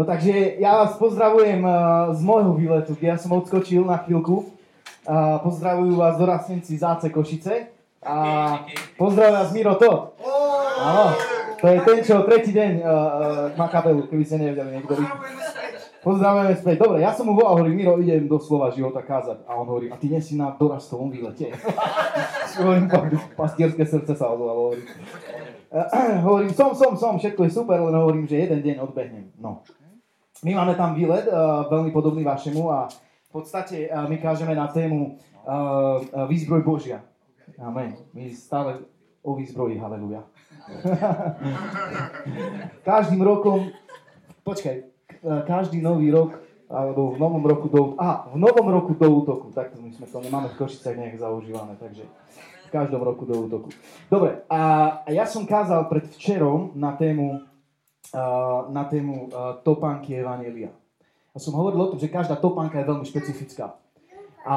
No takže ja vás pozdravujem uh, z môjho výletu, kde ja som odskočil na chvíľku. Uh, pozdravujú vás dorastenci Záce Košice. A pozdravujem vás Miro Todd. Áno, to je ten, čo tretí deň uh, má kapelu, keby ste nevedeli niekto. Pozdravujeme späť. Dobre, ja som mu volal, hovorím, Miro, idem do slova života kázať. A on hovorí, a ty nie si na dorastovom výlete. hovorím, pastierské srdce sa ozvalo, hovorím. Hovorím, som, som, som, všetko je super, len hovorím, že jeden deň odbehnem. No. My máme tam výlet, uh, veľmi podobný vašemu a v podstate uh, my kážeme na tému uh, výzbroj Božia. Amen. My stále o výzbroji, haleluja. Každým rokom, počkaj, každý nový rok, alebo v novom roku do, aha, v novom roku do útoku, takto my sme to nemáme v Košicách nejak zaužívané, takže v každom roku do útoku. Dobre, a, a ja som kázal pred včerom na tému na tému topánky Evangelia. A som hovoril o tom, že každá topánka je veľmi špecifická. A, a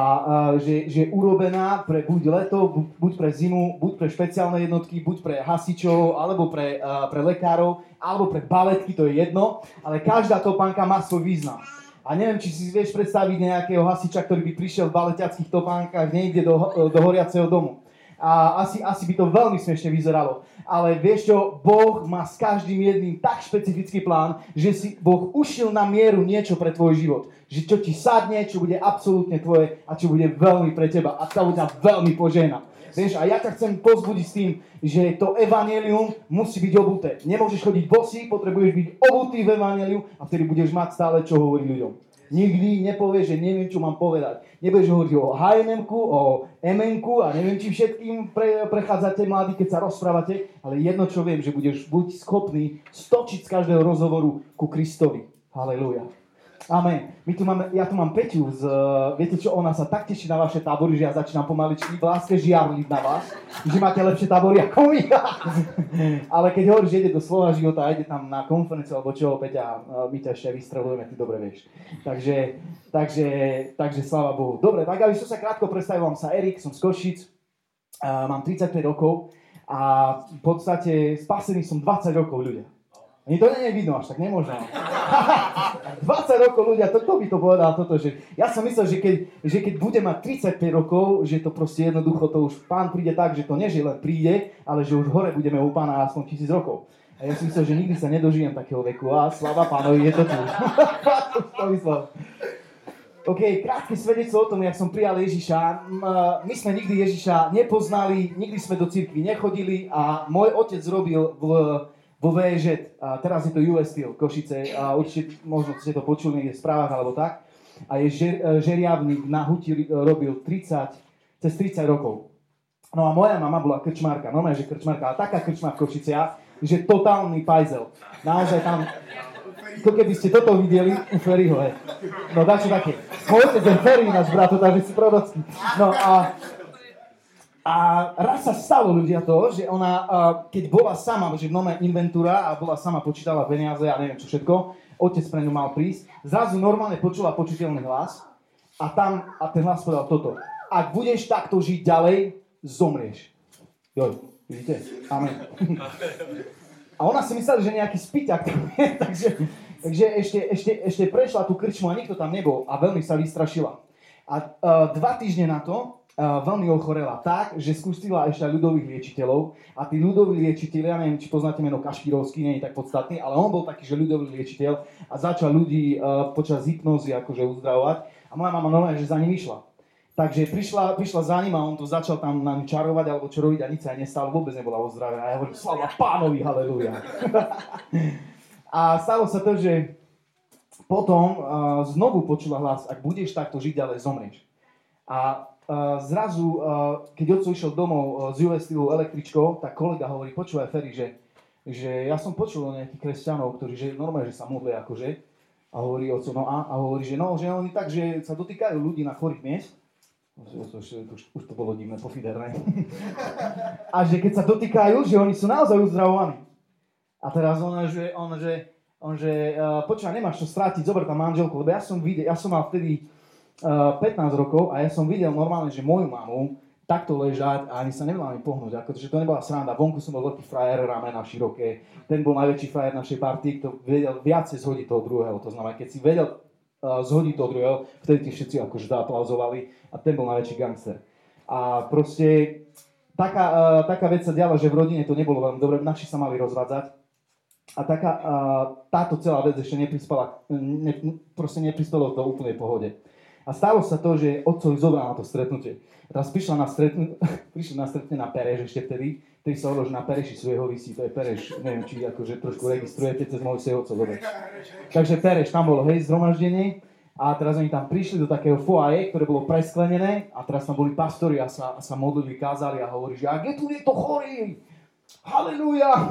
že, že je urobená pre buď leto, buď pre zimu, buď pre špeciálne jednotky, buď pre hasičov, alebo pre, a, pre lekárov, alebo pre baletky, to je jedno, ale každá topánka má svoj význam. A neviem, či si vieš predstaviť nejakého hasiča, ktorý by prišiel v baletiackých topánkach niekde do, do horiaceho domu a asi, asi by to veľmi smiešne vyzeralo. Ale vieš čo, Boh má s každým jedným tak špecifický plán, že si Boh ušil na mieru niečo pre tvoj život. Že čo ti sadne, čo bude absolútne tvoje a čo bude veľmi pre teba. A to ťa veľmi požehna. Vieš, a ja ťa chcem pozbudiť s tým, že to evanelium musí byť obuté. Nemôžeš chodiť bosý, potrebuješ byť obutý v evaneliu a vtedy budeš mať stále čo hovoriť ľuďom. Nikdy nepovie, že neviem, čo mám povedať. Nebudeš hovoriť o hnm o mn a neviem, či všetkým pre, prechádzate mladí, keď sa rozprávate, ale jedno, čo viem, že budeš buď schopný stočiť z každého rozhovoru ku Kristovi. Halelujá. Amen. My tu máme, ja tu mám Peťu, z, viete čo, ona sa tak teší na vaše tábory, že ja začínam pomaličky v láske žiarliť na vás, že máte lepšie tábory ako my. Ale keď hovoríš, že ide do slova života a ide tam na konferenciu alebo čo, Peťa, my ťa ešte vystrelujeme, ty dobre vieš. Takže, takže, takže sláva Bohu. Dobre, tak aby som sa krátko predstavil, vám sa Erik, som z Košic, mám 35 rokov a v podstate spasený som 20 rokov ľudia. Ani to nie je vidno až, tak nemôžem. 20 rokov ľudia, to, to by to povedal toto, že ja som myslel, že keď, že keď bude mať 35 rokov, že to proste jednoducho, to už pán príde tak, že to nie, len príde, ale že už hore budeme u pána aspoň tisíc rokov. A ja som myslel, že nikdy sa nedožijem takého veku a slava pánovi, je to tu. OK, krátke svedectvo o tom, jak som prijal Ježiša. My sme nikdy Ježiša nepoznali, nikdy sme do cirkvi nechodili a môj otec robil v vo VŽ, a teraz je to US Steel, Košice, a určite možno ste to počuli niekde v správach alebo tak, a je žer, e, žeriavník na huti robil 30, cez 30 rokov. No a moja mama bola krčmárka, normálne, že krčmárka, ale taká krčma v Košiciach, že totálny pajzel. Naozaj tam, to keby ste toto videli u Ferryho, hej. No dačo také. Otec je Ferry, náš brat, takže si prorocký. No a a raz sa stalo ľudia to, že ona, keď bola sama, že nome inventúra a bola sama, počítala peniaze a neviem čo všetko, otec pre ňu mal prísť, zrazu normálne počula počiteľný hlas a tam, a ten hlas povedal toto. Ak budeš takto žiť ďalej, zomrieš. Joj, vidíte? Amen. A ona si myslela, že nejaký spýťak tam je, takže, takže ešte, ešte, ešte prešla tú krčmu a nikto tam nebol a veľmi sa vystrašila. A uh, dva týždne na to veľmi ochorela tak, že skúsila ešte ľudových liečiteľov a tí ľudoví liečiteľi, ja neviem, či poznáte meno Kašpirovský, nie je tak podstatný, ale on bol taký, že ľudový liečiteľ a začal ľudí počas hypnozy akože uzdravovať a moja mama normálne, že za ním išla. Takže prišla, prišla za ním a on to začal tam na čarovať alebo čo robiť a nič sa aj nestalo, vôbec nebola ozdravená. A ja hovorím, slava pánovi, haleluja. a stalo sa to, že potom uh, znovu počula hlas, ak budeš takto žiť ďalej, zomrieš. A zrazu, keď otco išiel domov z Steelu električkou, tak kolega hovorí, počúvaj Ferry, že, že ja som počul o nejakých kresťanov, ktorí že normálne, že sa modlia akože, a hovorí otco, no a, a hovorí, že no, že oni tak, že sa dotýkajú ľudí na chorých miest, už, už to bolo divné, pofiderné. a že keď sa dotýkajú, že oni sú naozaj uzdravovaní. A teraz on, že, on, že, on, že uh, počúva, nemáš čo strátiť, zober tam manželku, lebo ja som videl, ja som mal vtedy 15 rokov a ja som videl normálne, že moju mamu takto ležať a ani sa nemal ani pohnúť, akože to nebola sranda. Vonku som bol veľký frajer, ramena široké, ten bol najväčší frajer našej party, kto vedel viacej zhodiť toho druhého. To znamená, keď si vedel uh, zhodiť toho druhého, vtedy ti všetci akože zaaplauzovali a ten bol najväčší gangster. A proste taká, uh, taká vec sa diala, že v rodine to nebolo veľmi dobre, naši sa mali rozvádzať. A taká, uh, táto celá vec ešte neprispala, ne, proste neprispelo to úplnej pohode. A stalo sa to, že otcovi zobral na to stretnutie. A teraz prišla na, stretnu, prišla na stretnutie na Pereš ešte vtedy, ktorý sa hovoril, že na Pereši svojho vysí, to je Pereš, neviem, či akože trošku registrujete cez môj svojho otcov, dobre. Takže Pereš, tam bolo, hej, zhromaždenie, a teraz oni tam prišli do takého foaje, ktoré bolo presklenené. A teraz tam boli pastori a sa, a sa modlili, kázali a hovorí, že ak je tu niekto chorý, halleluja,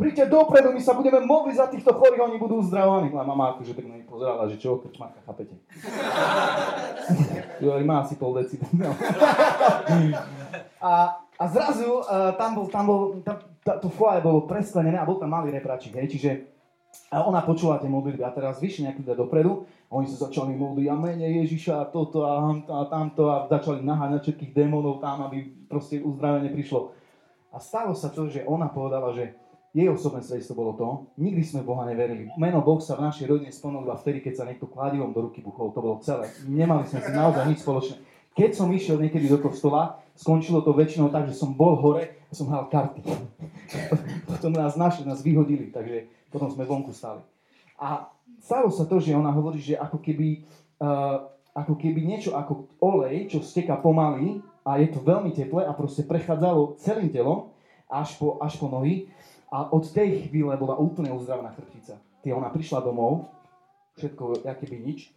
príďte dopredu, my sa budeme modliť za týchto chorých, oni budú uzdravovaní. A mama akože tak na nich pozerala, že čo, krčmarka, chápete? jo, má asi pol deci. A, a zrazu uh, tam bol, tam bol, tam, tá, to foaje bolo presklenené a bol tam malý repračík, hej, čiže a ona počula tie modlitby a teraz vyšli nejaký ľudia dopredu a oni sa začali modliť a mene Ježiša a toto a, a tamto a začali naháňať všetkých démonov tam, aby proste uzdravenie prišlo. A stalo sa to, že ona povedala, že jej osobné svedectvo bolo to, nikdy sme Boha neverili. Meno Boh sa v našej rodine spomenul vtedy, keď sa niekto kladivom do ruky buchol. To bolo celé. Nemali sme si naozaj nič spoločné. Keď som išiel niekedy do kostola, skončilo to väčšinou tak, že som bol hore a som hral karty. potom nás našli, nás vyhodili, takže potom sme vonku stali. A stalo sa to, že ona hovorí, že ako keby, uh, ako keby niečo ako olej, čo steká pomaly a je to veľmi teplé a proste prechádzalo celým telom až po, až po nohy a od tej chvíle bola úplne uzdravená chrbtica. Ty, ona prišla domov, všetko, aké by nič.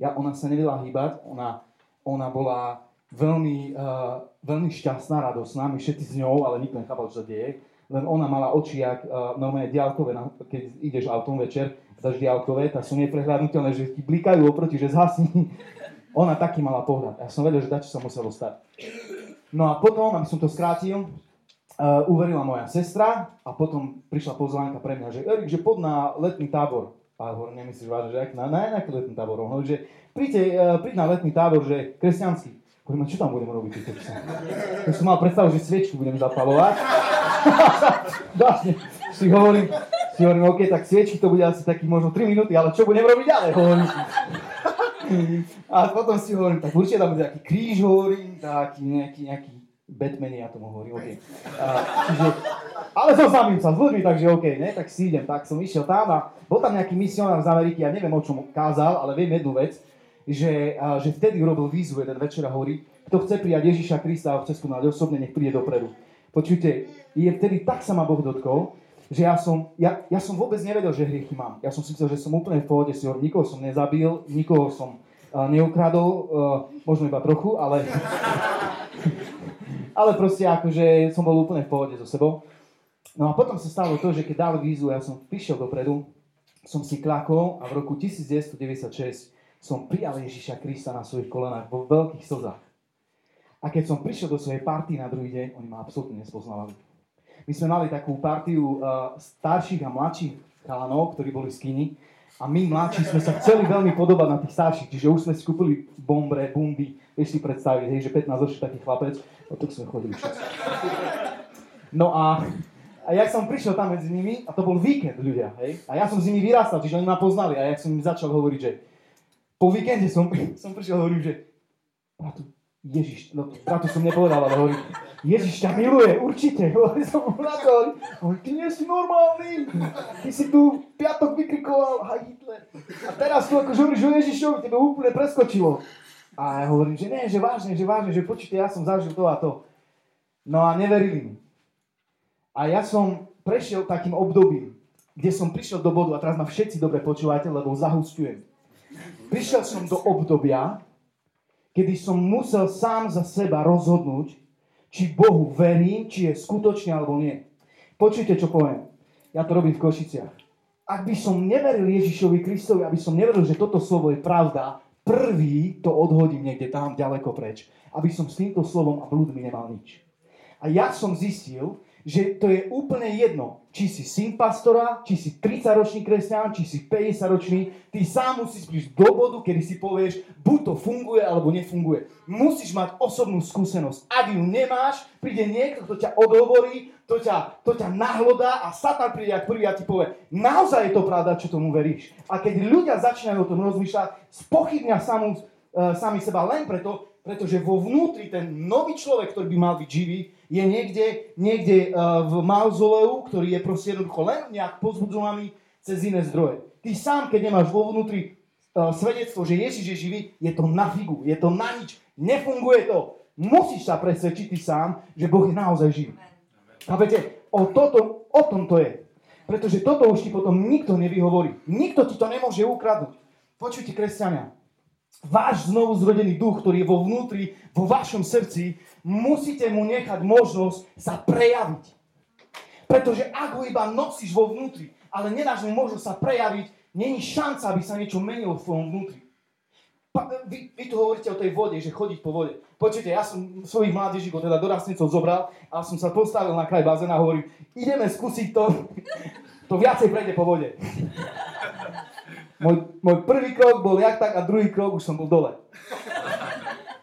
Ja, ona sa nevedela hýbať, ona, ona bola veľmi, uh, veľmi šťastná, radosná, my všetci s ňou, ale nikto nechápal, čo sa deje. Len ona mala oči, jak uh, normálne diálkové, keď ideš autom večer, dáš diálkové, tak sú neprehľadnutelné, že ti blikajú oproti, že zhasni. ona taký mala pohľad. Ja som vedel, že dačo sa muselo stať. No a potom, aby som to skrátil, uh, uverila moja sestra a potom prišla pozvánka pre mňa, že Erik, že pod na letný tábor. A hovorím, nemyslíš vážne, že na, na nejaký letný tábor? Hovorím, že príďte, uh, príď na letný tábor, že kresťanský. Hovorím, čo tam budeme robiť? Ja som mal predstavu, že sviečku budem zapalovať. Vlastne si hovorím, si hovorím, OK, tak sviečky to bude asi takých možno 3 minúty, ale čo budem robiť ďalej? Hovorím. A potom si hovorím, tak určite tam bude taký kríž, hovorím, taký nejaký, nejaký Batman, ja tomu hovorím, OK. A, čiže, ale zoznamím sa s ľuďmi, takže OK, ne? tak si idem. Tak som išiel tam a bol tam nejaký misionár z Ameriky, ja neviem o čom kázal, ale viem jednu vec, že, a, že vtedy urobil výzvu jeden večer a hovorí, kto chce prijať Ježiša Krista a chce skúmať osobne, nech príde dopredu. Počujte, je vtedy tak sa ma Boh dotkol, že ja som, ja, ja som vôbec nevedel, že hriechy mám. Ja som si myslel, že som úplne v pohode, si hovorím, nikoho som nezabil, nikoho som uh, neukradol, uh, možno iba trochu, ale ale proste akože som bol úplne v pohode so sebou. No a potom sa stalo to, že keď dal vízu, ja som prišiel dopredu, som si klakol a v roku 1996 som prijal Ježiša Krista na svojich kolenách vo veľkých slzách. A keď som prišiel do svojej party na druhý deň, oni ma absolútne nespoznávali. My sme mali takú partiu uh, starších a mladších chalanov, ktorí boli z Kini. A my mladší sme sa chceli veľmi podobať na tých starších, čiže už sme si kúpili bombre, bumby, vieš si predstaviť, hej, že 15 ročný taký chlapec, o to sme chodili všetci. No a, a ja som prišiel tam medzi nimi, a to bol víkend ľudia, hej, a ja som s nimi vyrastal, čiže oni ma poznali, a ja som im začal hovoriť, že po víkende som, som prišiel a hovorím, že bratu, Ježiš, no bratu som nepovedal, ale hovorím, Ježiš ťa miluje, určite. Hovorím som mu na to, ty nie si normálny, ty si tu piatok vykrikoval, a Hitler. A teraz tu akože hovoríš o Ježišovi, tebe úplne preskočilo. A ja hovorím, že nie, že vážne, že vážne, že počujte, ja som zažil to a to. No a neverili mi. A ja som prešiel takým obdobím, kde som prišiel do bodu, a teraz ma všetci dobre počúvate, lebo zahustujem. Prišiel som do obdobia, kedy som musel sám za seba rozhodnúť, či Bohu verím, či je skutočne alebo nie. Počujte, čo poviem. Ja to robím v Košiciach. Ak by som neveril Ježišovi Kristovi, aby som neveril, že toto slovo je pravda, prvý to odhodím niekde tam ďaleko preč, aby som s týmto slovom a blúdmi nemal nič. A ja som zistil, že to je úplne jedno, či si syn pastora, či si 30-ročný kresťan, či si 50-ročný, ty sám musíš prísť do bodu, kedy si povieš, buď to funguje, alebo nefunguje. Musíš mať osobnú skúsenosť. Ak ju nemáš, príde niekto, kto ťa odhovorí, to ťa, to ťa nahlodá a Satan príde ak prvý a ti povie, naozaj je to pravda, čo tomu veríš. A keď ľudia začínajú o tom rozmýšľať, spochybňa samú, uh, sami seba len preto, pretože vo vnútri ten nový človek, ktorý by mal byť živý, je niekde, niekde uh, v mauzoleu, ktorý je proste jednoducho len nejak pozbudzovaný cez iné zdroje. Ty sám, keď nemáš vo vnútri uh, svedectvo, že Ježiš je živý, je to na figu, je to na nič, nefunguje to. Musíš sa presvedčiť ty sám, že Boh je naozaj živý. Chápete? O, toto, o tom to je. Pretože toto už ti potom nikto nevyhovorí. Nikto ti to nemôže ukradnúť. Počujte, kresťania, váš znovu zrodený duch, ktorý je vo vnútri, vo vašom srdci, musíte mu nechať možnosť sa prejaviť. Pretože ak ho iba nosíš vo vnútri, ale nedáš mu možnosť sa prejaviť, není šanca, aby sa niečo menilo v tvojom vnútri. Pa, vy, vy tu hovoríte o tej vode, že chodiť po vode. Počujte, ja som svojich mládežíkov, teda dorastnicov zobral a som sa postavil na kraj bazéna a hovorím, ideme skúsiť to, to viacej prejde po vode. Môj, môj prvý krok bol jak tak a druhý krok už som bol dole.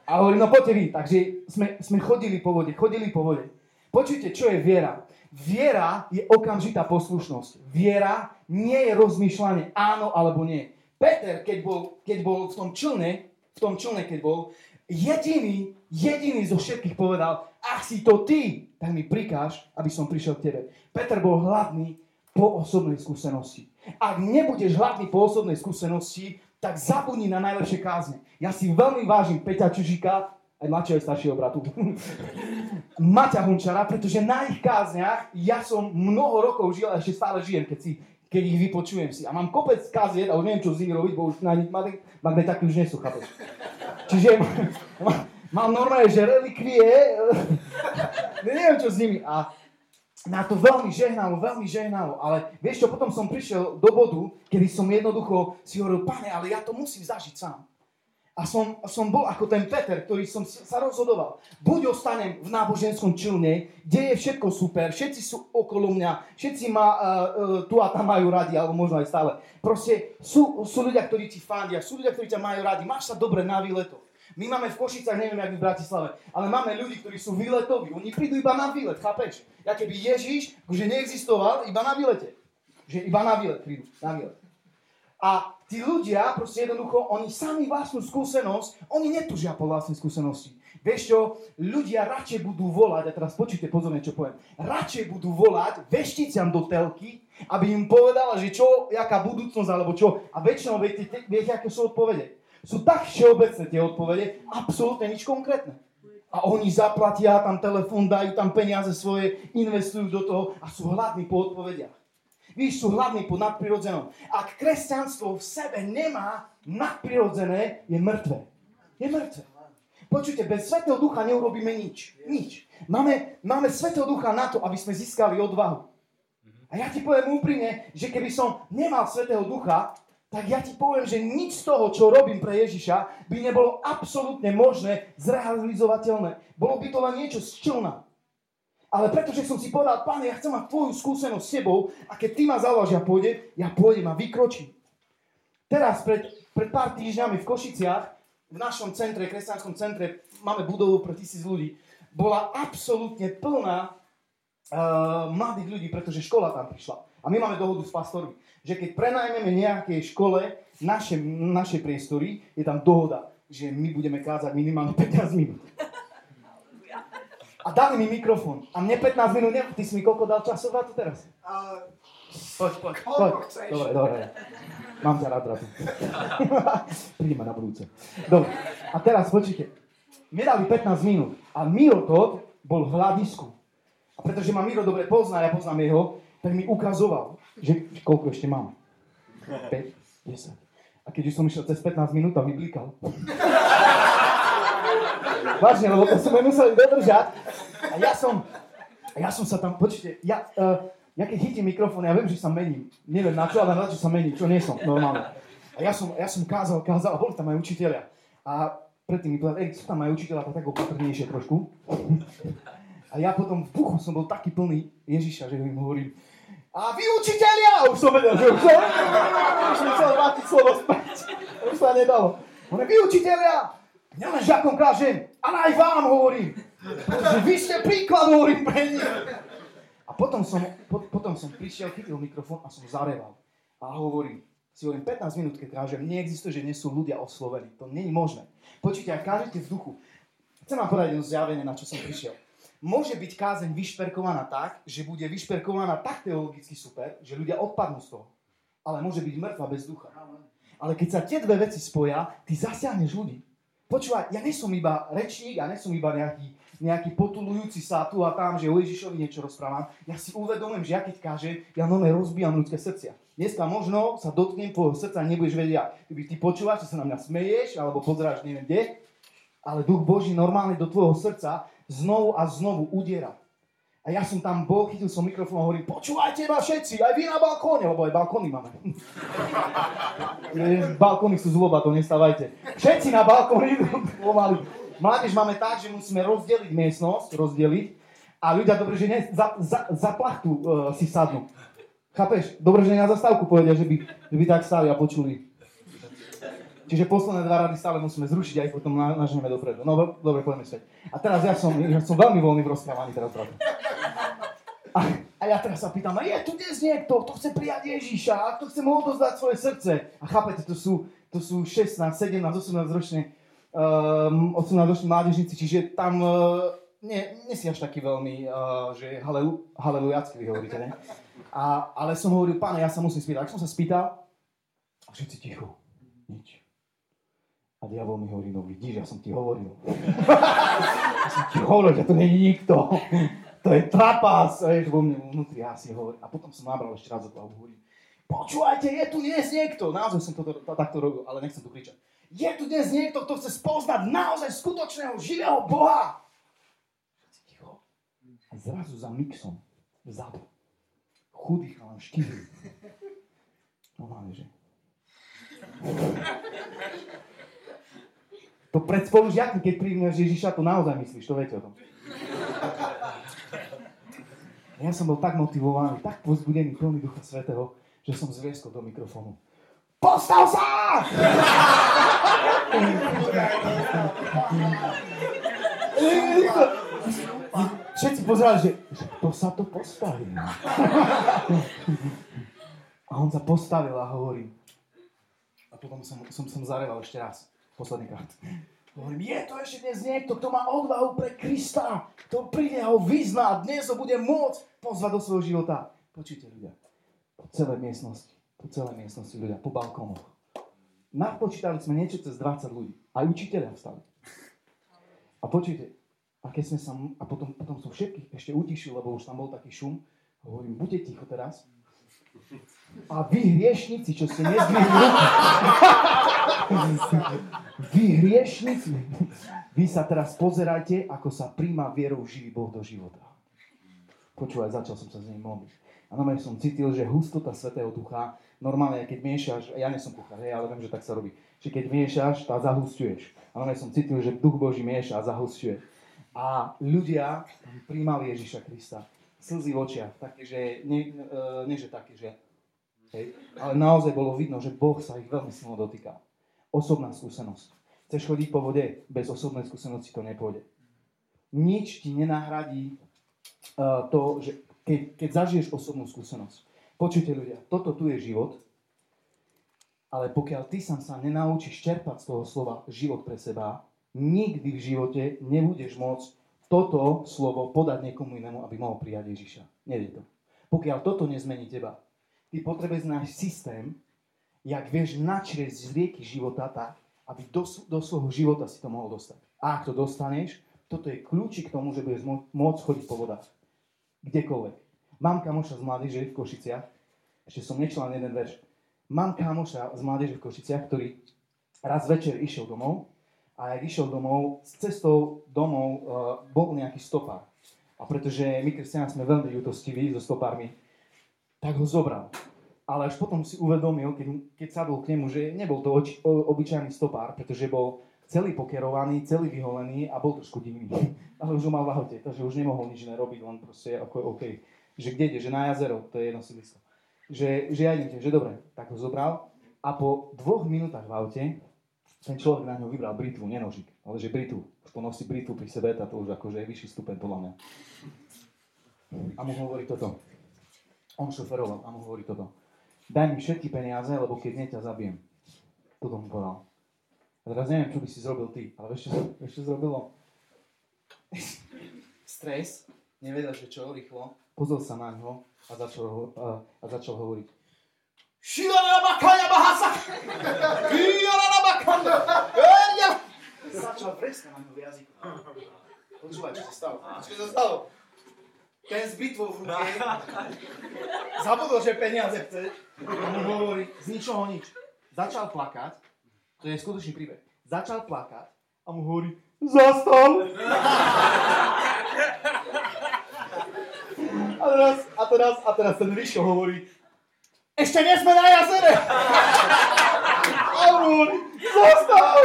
A hovorím, no poďte vy. Takže sme, sme chodili po vode, chodili po vode. Počujte, čo je viera? Viera je okamžitá poslušnosť. Viera nie je rozmýšľanie áno alebo nie. Peter, keď bol, keď bol v tom člne, v tom člne, keď bol, jediný, jediný zo všetkých povedal, ak si to ty, tak mi prikáž, aby som prišiel k tebe. Peter bol hladný po osobnej skúsenosti. Ak nebudeš hladný po osobnej skúsenosti, tak zabudni na najlepšie kázne. Ja si veľmi vážim Peťa Čužika, aj mladšieho staršieho bratu, Maťa Hunčara, pretože na ich kázniach ja som mnoho rokov žil a ešte stále žijem, keď, si, keď ich vypočujem si. A mám kopec kaziet a už neviem, čo z nimi robiť, bo už na nich magnetaky už nie chápeš. Čiže mám normálne, že relikvie, neviem, čo s nimi. A na to veľmi žehnalo, veľmi žehnalo, ale vieš čo, potom som prišiel do bodu, kedy som jednoducho si hovoril, pane, ale ja to musím zažiť sám. A som, som bol ako ten Peter, ktorý som sa rozhodoval. Buď ostanem v náboženskom čilne, kde je všetko super, všetci sú okolo mňa, všetci ma uh, uh, tu a tam majú radi, alebo možno aj stále. Proste sú, sú ľudia, ktorí ti fandia, sú ľudia, ktorí ťa majú radi, máš sa dobre na výletoch. My máme v Košicách, neviem, jak v Bratislave, ale máme ľudí, ktorí sú výletoví. Oni prídu iba na výlet, chápeš? Ja keby Ježiš že neexistoval iba na výlete. Že iba na výlet prídu, na výlet. A tí ľudia, proste jednoducho, oni sami vlastnú skúsenosť, oni netúžia po vlastnej skúsenosti. Vieš čo, ľudia radšej budú volať, a teraz počujte pozorne, čo poviem, radšej budú volať vešticiam do telky, aby im povedala, že čo, jaká budúcnosť, alebo čo. A väčšinou viete, viete aké sú odpovede sú tak všeobecné tie odpovede, absolútne nič konkrétne. A oni zaplatia tam telefón, dajú tam peniaze svoje, investujú do toho a sú hladní po odpovediach. Víš, sú hladní po nadprirodzenom. Ak kresťanstvo v sebe nemá nadprirodzené, je mŕtve. Je mŕtve. Počujte, bez Svetého Ducha neurobíme nič. Nič. Máme, máme Svetého Ducha na to, aby sme získali odvahu. A ja ti poviem úprimne, že keby som nemal Svetého Ducha, tak ja ti poviem, že nič z toho, čo robím pre Ježiša, by nebolo absolútne možné, zrealizovateľné. Bolo by to len niečo z člna. Ale pretože som si povedal, páne, ja chcem mať tvoju skúsenosť s tebou a keď ty ma zavoláš, ja ja pôjdem a vykročím. Teraz, pred, pred pár týždňami v Košiciach, v našom centre, kresťanskom centre, máme budovu pre tisíc ľudí, bola absolútne plná uh, mladých ľudí, pretože škola tam prišla. A my máme dohodu s pastormi že keď prenajmeme nejakej škole naše, naše priestory, je tam dohoda, že my budeme kázať minimálne 15 minút. A dali mi mikrofón. A mne 15 minút, ne... ty si mi koľko dal času na to teraz? Uh, poď, poď, poď. Dobre, dobre. Mám ťa rád, rád. Príde ma na budúce. Dobre. A teraz počujte. Mne dali 15 minút. A Miro to bol v hľadisku. A pretože ma Miro dobre pozná, ja poznám jeho, tak mi ukazoval, že, koľko ešte mám. 5, 10. A keď už som išiel cez 15 minút, tak mi blikal. Vážne, lebo to sme museli dodržať. A ja som, ja som sa tam, počujte, ja, uh, ja keď chytím mikrofón, ja viem, že sa mením. Neviem na čo, ale na čo sa mením, čo nie som normálne. A ja som, ja som kázal, kázal a boli tam aj učiteľia. A predtým mi povedal, Erik, sú tam aj učiteľa, tak opatrnejšie trošku. A ja potom v duchu som bol taký plný Ježiša, že im hovorím, a vy učiteľia! Už som vedel, že už som, už som chcel vrátiť slovo späť. Už sa nedalo. On vy učiteľia! Nielen žiakom kážem, ale aj vám hovorím. Že vy ste príklad, hovorím pre nich. A potom som, po, potom som prišiel, chytil mikrofón a som zareval. A hovorím, si hovorím, 15 minút, keď kážem, neexistuje, že nie sú ľudia oslovení. To je možné. Počujte, ak kážete v duchu, chcem vám povedať jedno zjavenie, na čo som prišiel môže byť kázeň vyšperkovaná tak, že bude vyšperkovaná tak teologicky super, že ľudia odpadnú z toho. Ale môže byť mŕtva bez ducha. Ale keď sa tie dve veci spoja, ty zasiahneš ľudí. Počúvaj, ja nesom iba rečník, ja nesom iba nejaký, nejaký potulujúci sa tu a tam, že o Ježišovi niečo rozprávam. Ja si uvedomujem, že ja keď káže, ja nové rozbijam ľudské srdcia. Dneska možno sa dotknem tvojho srdca a nebudeš vedieť, ty, ty počúvaš, že sa na mňa smeješ, alebo pozeráš neviem kde, ale duch Boží normálne do tvojho srdca znovu a znovu udiera. A ja som tam bol, chytil som mikrofón a hovorím, počúvajte ma všetci, aj vy na balkóne, lebo aj balkóny máme. balkóny sú zloba, to nestávajte. Všetci na balkóny pomaly. Mládež máme tak, že musíme rozdeliť miestnosť, rozdeliť a ľudia dobre, že ne, za, za, za plachtu uh, si sadnú. Chápeš? Dobre, že na zastávku povedia, že by, že by tak stali a počuli. Čiže posledné dva rady stále musíme zrušiť aj potom nažneme dopredu. No dobre, poďme späť. A teraz ja som, ja som veľmi voľný v rozprávaní teraz, brate. A, a ja teraz sa pýtam, a je tu dnes niekto, kto chce prijať Ježíša, a kto chce mu odozdať svoje srdce. A chápete, to sú, to sú 16, 17, 18 ročné, um, 18 roční mládežníci, čiže tam uh, nie, nie si až taký veľmi, uh, že halelu, halelujacky vy hovoríte, ne? A, ale som hovoril, páne, ja sa musím spýtať. Ak som sa spýtal, všetci ticho, nič. A diabol mi hovorí, no vidíš, ja som ti hovoril. ja som ti hovoril, že to nie je nikto. To je trapas. Vieš, vo mne vnútri ja si hovorím. A potom som nabral ešte raz od toho hovorím. Počúvajte, je tu dnes niekto. Naozaj som to, to, to takto robil, ale nechcem tu kričať. Je tu dnes niekto, kto chce spoznať naozaj skutočného, živého Boha. Ticho. A zrazu za mixom, vzadu, chudý chalan štíhly. No máme, že? To pred spolužiakmi, keď príjmeš Ježiša, to naozaj myslíš, to viete o tom. Ja som bol tak motivovaný, tak pozbudený, plný Ducha Svetého, že som zvieskol do mikrofónu. Postav sa! Všetci pozerali, že, že kto sa to postaví. A on sa postavil a hovorí. A potom som, som, som zareval ešte raz posledný krát. Hovorím, je to ešte dnes niekto, kto má odvahu pre Krista, kto príde ho vyzná dnes ho bude môcť pozvať do svojho života. Počujte ľudia, po celej miestnosti, po celej miestnosti ľudia, po balkónoch. Napočítali sme niečo cez 20 ľudí. Aj učiteľia vstali. A počujte, a keď sme sa, a potom, potom som všetkých ešte utišil, lebo už tam bol taký šum, hovorím, buďte ticho teraz, a vy hriešnici, čo ste nezdvihli. Vy hriešnici. Vy sa teraz pozerajte, ako sa príjma vierou živý Boh do života. Počúvaj, začal som sa s ním modliť. A normálne som cítil, že hustota Svetého Ducha, normálne, keď miešaš, ja nie som kuchár, hej, ale viem, že tak sa robí, že keď miešaš, tá zahustuješ. A normálne som cítil, že Duch Boží mieša a zahustuje. A ľudia príjmali Ježiša Krista. Slzy v očiach, také, že, nie, uh, nie že také, že Hej. Ale naozaj bolo vidno, že Boh sa ich veľmi silno dotýka. Osobná skúsenosť. Chceš chodiť po vode? Bez osobnej skúsenosti to nepôjde. Nič ti nenahradí uh, to, že keď, keď zažiješ osobnú skúsenosť. Počujte ľudia, toto tu je život, ale pokiaľ ty sám sa nenaučíš čerpať z toho slova život pre seba, nikdy v živote nebudeš môcť toto slovo podať niekomu inému, aby mohol prijať Ježiša. Nejde to. Pokiaľ toto nezmení teba, Ty potrebuješ nájsť systém, jak vieš načrieť z rieky života tak, aby do, do svojho života si to mohol dostať. A ak to dostaneš, toto je kľúčik k tomu, že budeš môcť chodiť po vodách. Kdekoľvek. Mám kamoša z mládeže v Košiciach, ešte som nečel jeden verš. Mám kamoša z mládeže v Košiciach, ktorý raz večer išiel domov a ak išiel domov, s cestou domov uh, bol nejaký stopár. A pretože my, kresťania, sme veľmi ľutostiví so stopármi, tak ho zobral. Ale až potom si uvedomil, keď, keď sadol k nemu, že nebol to oči, o, obyčajný stopár, pretože bol celý pokerovaný, celý vyholený a bol trošku divný. Ale už ho mal v aute, takže už nemohol nič nerobiť, len proste ako OK. Že kde ide, že na jazero, to je jedno sídlisko. Že, že ja idem, že dobre, tak ho zobral a po dvoch minútach v aute ten človek na ňo vybral britvu, nenožík, ale že britu. Už to nosí britvu pri sebe, to už akože je vyšší stupeň podľa mňa. A mu hovorí toto. On šoferoval a mu hovorí toto. Daj mi všetky peniaze, lebo keď nie ťa zabijem. Toto mu povedal. A teraz neviem, čo by si zrobil ty, ale vieš, čo, vieš, čo zrobilo? Stres, nevedel, že čo, rýchlo, pozrel sa na ňo a začal, a, a začal hovoriť. Začal preskať na v jazyku. Počúvaj, čo sa stalo. Čo sa stalo? Ten s bitvou v ruke zabudol, že peniaze chce. A mu hovorí, z ničoho nič. Začal plakať, to je skutočný príbeh. Začal plakať a mu hovorí, zastav! A teraz, a teraz, a teraz ten Rišo hovorí, ešte nie sme na jazere! Hovorí, zastav!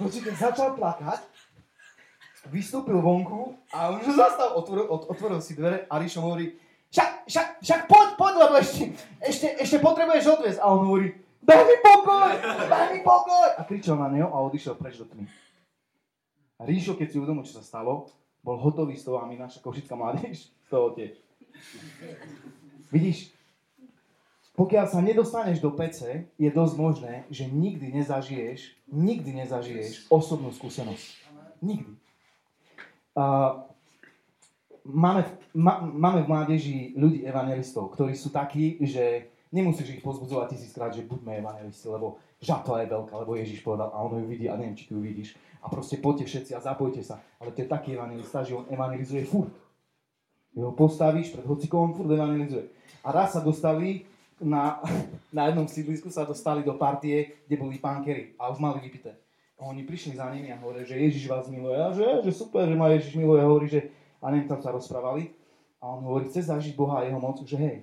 Počkaj, začal plakať, vystúpil vonku a už zastav, otvoril, ot, otvoril si dvere a Rišo hovorí, však, však, však poď, poď, lebo ešte, ešte, ešte potrebuješ odviezť. A on hovorí, daj mi pokoj, daj mi pokoj. A kričal na neho a odišiel preč do tmy. A Ríšo, keď si uvedomil, čo sa stalo, bol hotový z toho a my naša košická mládež z toho tiež. Vidíš, pokiaľ sa nedostaneš do pece, je dosť možné, že nikdy nezažiješ, nikdy nezažiješ osobnú skúsenosť. Nikdy. Uh, máme, ma, máme v mládeži ľudí evangelistov, ktorí sú takí, že nemusíš ich pozbudzovať tisíckrát, že buďme evangelisti, lebo žatva je veľká, lebo Ježiš povedal a on ju vidí a neviem, či ty ju vidíš. A proste poďte všetci a zapojte sa. Ale to je taký evangelista, že on evangelizuje furt. Jeho postavíš pred hocikom, furt evangelizuje. A raz sa dostali na, na jednom sídlisku sa dostali do partie, kde boli pankery a už mali vypité. A oni prišli za nimi a hovorili, že Ježiš vás miluje. A že, že super, že ma Ježiš miluje. A hovorí, že a neviem, tam sa rozprávali. A on hovorí, chce zažiť Boha a jeho moc, že hej,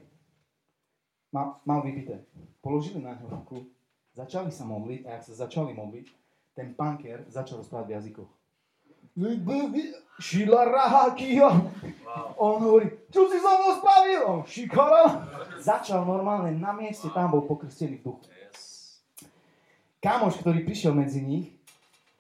mal, mal vypité. Položili na ňo ruku, začali sa modliť a ak sa začali modliť, ten panker začal rozprávať v jazykoch. Šila rahakia. On hovorí, čo si so mnou spravil? On šikara. Začal normálne na mieste, tam bol pokrstený v duchu. Kamoš, ktorý prišiel medzi nich,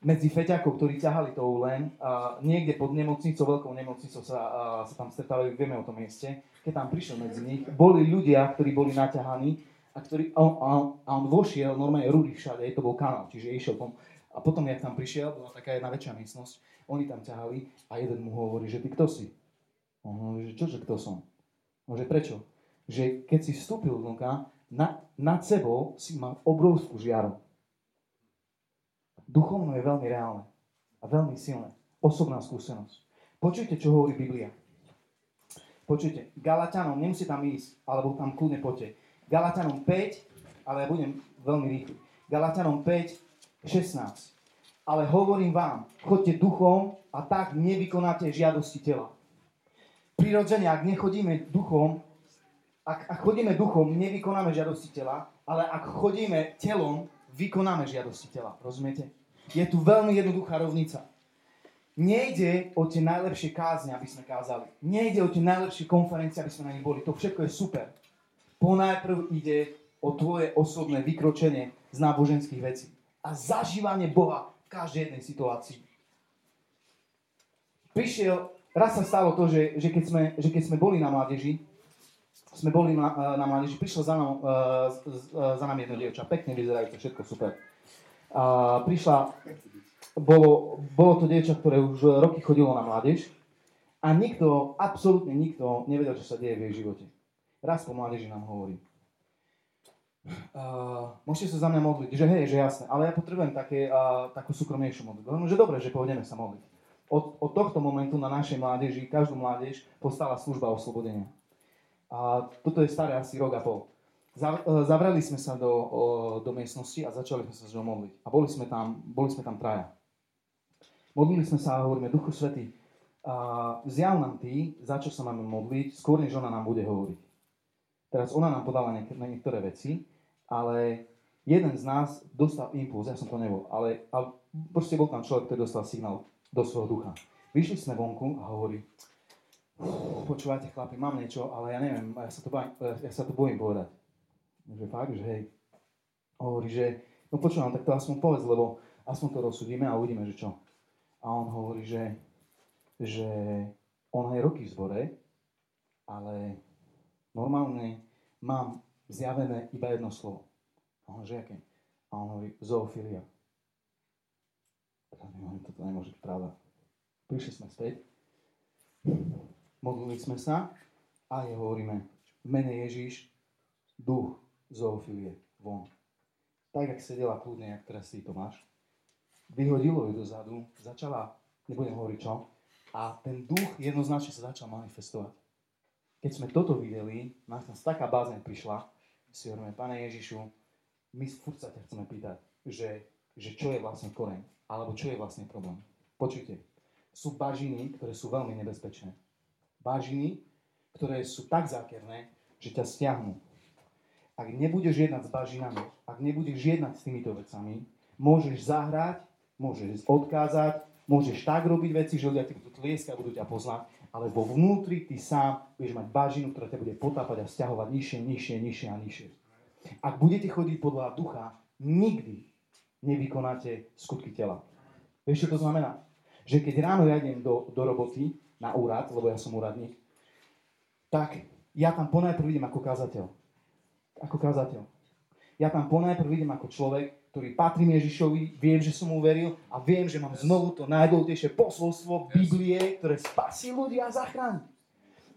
medzi feťakov, ktorí ťahali to len, uh, niekde pod nemocnicou, veľkou nemocnicou sa, uh, sa tam stretávali, vieme o tom mieste, keď tam prišiel medzi nich, boli ľudia, ktorí boli naťahaní a, ktorý, a, on, a, on, vošiel, normálne rudy všade, to bol kanál, čiže išiel tom. A potom, jak tam prišiel, bola taká jedna väčšia miestnosť, oni tam ťahali a jeden mu hovorí, že ty kto si? On hovorí, že čože kto som? On že prečo? Že keď si vstúpil vnúka, na, nad sebou si mal obrovskú žiaru. Duchovno je veľmi reálne a veľmi silné. Osobná skúsenosť. Počujte, čo hovorí Biblia. Počujte, Galatianom, nemusí tam ísť, alebo tam kľudne poďte. Galatianom 5, ale ja budem veľmi rýchly. Galatianom 5, 16. Ale hovorím vám, chodte duchom a tak nevykonáte žiadosti tela. Prirodzene, ak nechodíme duchom, ak, ak chodíme duchom, nevykonáme žiadosti tela, ale ak chodíme telom, vykonáme žiadosti tela. Rozumiete? Je tu veľmi jednoduchá rovnica. Nejde o tie najlepšie kázne, aby sme kázali. Nejde o tie najlepšie konferencie, aby sme na nich boli. To všetko je super. Ponajprv ide o tvoje osobné vykročenie z náboženských vecí. A zažívanie Boha v každej jednej situácii. Prišiel, raz sa stalo to, že, že, keď, sme, že keď sme boli na mládeži, sme boli na, na mládeži, prišlo za, nám, uh, za nami jedno dievča, pekne vyzerajúce, všetko super. A prišla, bolo, bolo to dievča, ktoré už roky chodilo na mládež a nikto, absolútne nikto nevedel, čo sa deje v jej živote. Raz po mládeži nám hovorí. Uh, môžete sa za mňa modliť, že hej, že jasné, ale ja potrebujem také, uh, takú súkromnejšiu modlitbu. Hovorím, že dobre, že pôjdeme sa modliť. Od, od tohto momentu na našej mládeži, každú mládež, postala služba oslobodenia. A toto je staré asi rok a pol. Zavreli sme sa do, do miestnosti a začali sme sa s modliť. A boli sme tam, boli sme tam traja. Modlili sme sa a hovoríme, Duchu Svetý, a zjav nám ty, za čo sa máme modliť, skôr než ona nám bude hovoriť. Teraz ona nám podala niek- niektoré veci, ale jeden z nás dostal impuls, ja som to nebol, ale, ale proste bol tam človek, ktorý dostal signál do svojho ducha. Vyšli sme vonku a hovorí, počúvajte chlapi, mám niečo, ale ja neviem, ja sa to, bojím, ja sa to bojím povedať. Že fakt, že hej. Hovorí, že no počúvam, tak to aspoň povedz, lebo aspoň to rozsudíme a uvidíme, že čo. A on hovorí, že, že on aj roky v zbore, ale normálne mám zjavené iba jedno slovo. A on že aké? A on hovorí zoofilia. Toto nemôže byť pravda. Prišli sme späť, modlili sme sa a je hovoríme, mene Ježíš, duch zoofilie, von. Tak, jak sedela kľudne, jak teraz si to máš, vyhodilo ju dozadu, začala, nebudem hovoriť čo, a ten duch jednoznačne sa začal manifestovať. Keď sme toto videli, nás nás taká bázeň prišla, si hovoríme, Pane Ježišu, my furt sa ťa chceme pýtať, že, že čo je vlastne koreň, alebo čo je vlastne problém. Počujte, sú bažiny, ktoré sú veľmi nebezpečné. Bažiny, ktoré sú tak zákerné, že ťa stiahnu. Ak nebudeš jednať s bažinami, ak nebudeš jednať s týmito vecami, môžeš zahrať Môžeš odkázať, môžeš tak robiť veci, že ľudia ti budú tlieskať, budú ťa poznať, ale vo vnútri ty sám budeš mať bažinu, ktorá ťa bude potápať a stiahovať nižšie, nižšie, nižšie a nižšie. Ak budete chodiť podľa ducha, nikdy nevykonáte skutky tela. Vieš, čo to znamená? Že keď ráno ja idem do, do roboty, na úrad, lebo ja som úradník, tak ja tam ponajprv vidím ako kázateľ. Ako kázateľ. Ja tam ponajprv vidím ako človek, ktorý patrí Ježišovi, viem, že som mu uveril a viem, že mám znovu to najdôležitejšie posolstvo Biblie, ktoré spasí ľudia a zachráni.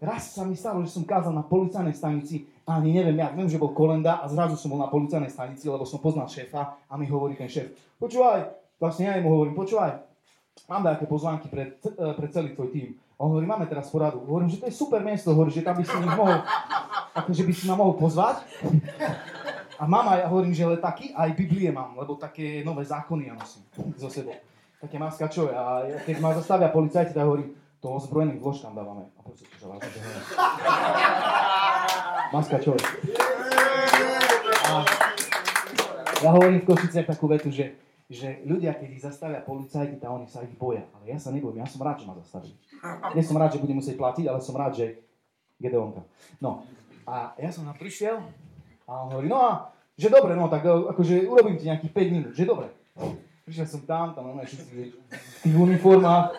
Raz sa mi stalo, že som kázal na policajnej stanici ani neviem, ja viem, že bol kolenda a zrazu som bol na policajnej stanici, lebo som poznal šéfa a mi hovorí ten šéf, počúvaj, vlastne ja mu hovorím, počúvaj, mám nejaké pozvánky pre, e, pre celý tvoj tým. A on hovorí, máme teraz poradu. Hovorím, že to je super miesto, hovorí, že tam by si mohol, akože by si ma mohol pozvať. A mám aj, hovorím, že taký aj Biblie mám, lebo také nové zákony ja nosím so sebou. Také maskačové. A keď ma zastavia policajti, tak hovorím, to ozbrojeným zložkám dávame. A prosím, že vás Maskačové. A ja hovorím v Košiciach takú vetu, že, že ľudia, keď ich zastavia policajti, tak oni sa ich boja. Ale ja sa nebojím, ja som rád, že ma zastavili. Nie som rád, že budem musieť platiť, ale som rád, že Gedeonka. No, a ja som tam prišiel a on hovorí, no a že dobre, no tak e, akože urobím ti nejakých 5 minút, že dobre. Prišiel som tam, tam máme všetci v tých uniformách.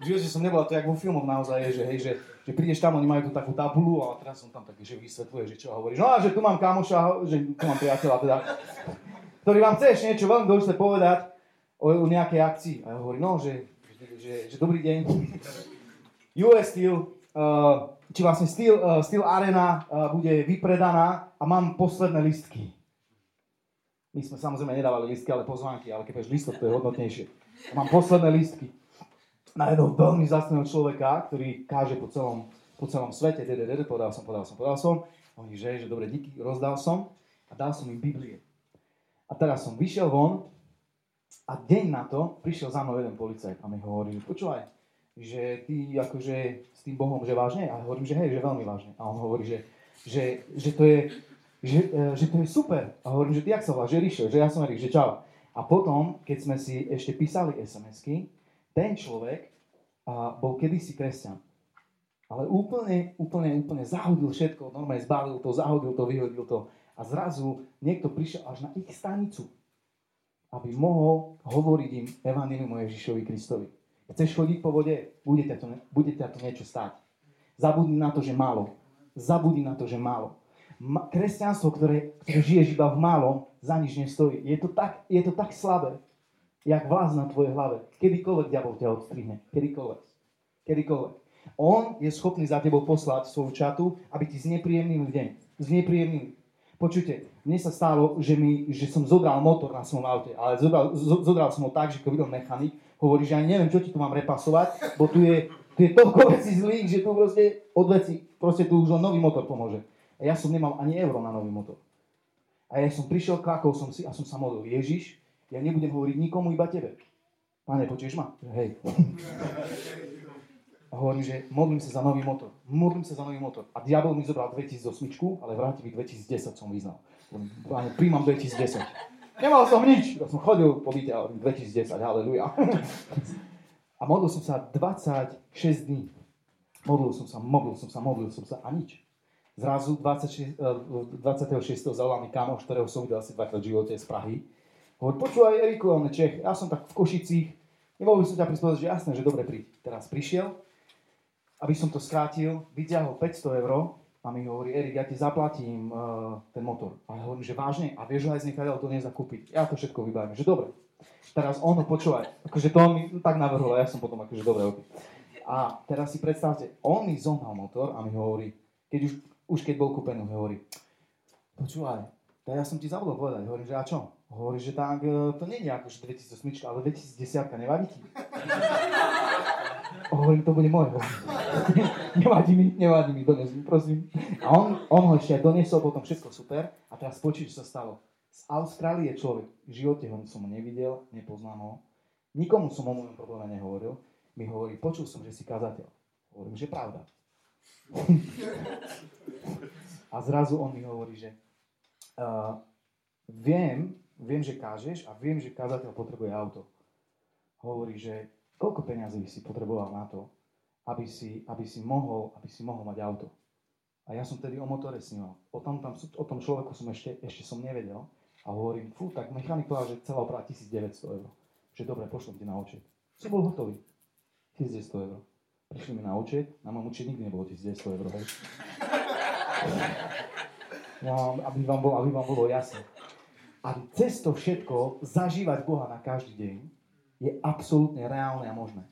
V že som nebol, to jak vo filmoch naozaj je, že, hej, že, že prídeš tam, oni majú tu takú tabulu a teraz som tam taký, že vysvetľuje, že čo hovoríš. No a že tu mám kamoša, že tu mám priateľa teda, ktorý vám chce ešte niečo veľmi dôležité povedať o, o nejakej akcii. A ja hovorím, no, že, že, že, že dobrý deň. US Steel, uh, či vlastne Steel, uh, Steel Arena uh, bude vypredaná a mám posledné listky. My sme samozrejme nedávali listky, ale pozvánky, ale keď listok, to je hodnotnejšie. A mám posledné listky na jedného veľmi zastného človeka, ktorý káže po celom, po celom svete. DDD, povedal som, povedal som, povedal som. Oni, že, že dobre, díky, rozdal som a dal som im Biblie. A teraz som vyšiel von a deň na to prišiel za mnou jeden policajt a mi hovorí, počúvaj, že ty akože s tým Bohom, že vážne? A hovorím, že hej, že veľmi vážne. A on hovorí, že, že, že to je, že, e, že to je super. A hovorím, že ty jak sa volá, že Ríšo, že ja som Erik, že čau. A potom, keď sme si ešte písali SMS-ky, ten človek a, bol kedysi kresťan. Ale úplne, úplne, úplne zahodil všetko, normálne zbalil to, zahodil to, vyhodil to. A zrazu niekto prišiel až na ich stanicu, aby mohol hovoriť im Evangelium o Ježišovi Kristovi. Chceš chodiť po vode? Bude ťa to, bude ťa to niečo stáť. Zabudni na to, že málo. Zabudni na to, že málo ma, kresťanstvo, ktoré, ktoré žiješ iba v malom, za nič nestojí. Je to tak, je to tak slabé, jak vlaz na tvojej hlave. Kedykoľvek diabol ťa odstrihne. Kedykoľvek. Kedykoľvek. On je schopný za tebou poslať svoju čatu, aby ti znepríjemnil deň. Znepríjemnil. Počujte, mne sa stalo, že, mi, že som zobral motor na svojom aute, ale zobral, zobral som ho tak, že keď videl mechanik, hovorí, že ani neviem, čo ti tu mám repasovať, bo tu je, tu je toľko vecí zlých, že tu proste od proste tu už len nový motor pomôže. A ja som nemal ani euro na nový motor. A ja som prišiel, kľakol som si a som sa modlil. Ježiš, ja nebudem hovoriť nikomu, iba tebe. Pane, počuješ ma? Hej. A hovorím, že modlím sa za nový motor. Modlím sa za nový motor. A diabol mi zobral 2008, ale vrátil mi 2010 som vyznal. Príjmam 2010. Nemal som nič, ja som chodil po byte, 2010, haleluja. A modlil som sa 26 dní. Modlil som sa, modlil som sa, modlil som sa a nič. Zrazu 26, 26. zavolal mi kamoš, ktorého som videl asi dvakrát v živote z Prahy. Hovorí, počúvaj Eriku, on Čech, ja som tak v Košicích, nemohol by som ťa prispôsobiť, že jasné, že dobre príď. Teraz prišiel, aby som to skrátil, vyťahol 500 eur a mi hovorí, Erik, ja ti zaplatím uh, ten motor. A ja hovorím, že vážne, a vieš aj z nekadeľ to nezakúpiť. Ja to všetko vybavím, že dobre. Teraz on ho počúvaj, akože to on mi tak navrhol a ja som potom akože dobre, okay. A teraz si predstavte, on mi zohnal motor a mi hovorí, keď už, už keď bol kúpený, hovorí, počúvaj, tak ja som ti zabudol povedať, hovorím, že a čo? Hovorí, že tak, e, to nie je akože 2008, ale 2010 nevadí ti. Hovorím, to bude moje. nevadí mi, nevadí mi, dones mi, prosím. A on, on ho ešte aj doniesol, potom všetko super. A teraz počuť, čo sa stalo. Z Austrálie človek, v živote ho som nevidel, nepoznám ho. Nikomu som o mojom probléme nehovoril. Mi hovorí, počul som, že si kazateľ. Hovorím, že pravda. a zrazu on mi hovorí, že uh, viem, viem, že kážeš a viem, že kazateľ potrebuje auto. Hovorí, že Koľko peňazí si potreboval na to, aby si, aby si, mohol, aby si mohol mať auto? A ja som tedy o motore sníval. O tom, tam, o tom človeku som ešte, ešte som nevedel. A hovorím, fú, tak mechanik povedal, že celá oprava 1900 eur. Že dobre, pošlem ti na účet. Som bol hotový. 1900 eur. Prišli mi na účet, na môjom účet nikdy nebolo 1900 eur, hej. No, aby vám, bolo, aby vám bolo jasné. A cez to všetko zažívať Boha na každý deň, je absolútne reálne a možné.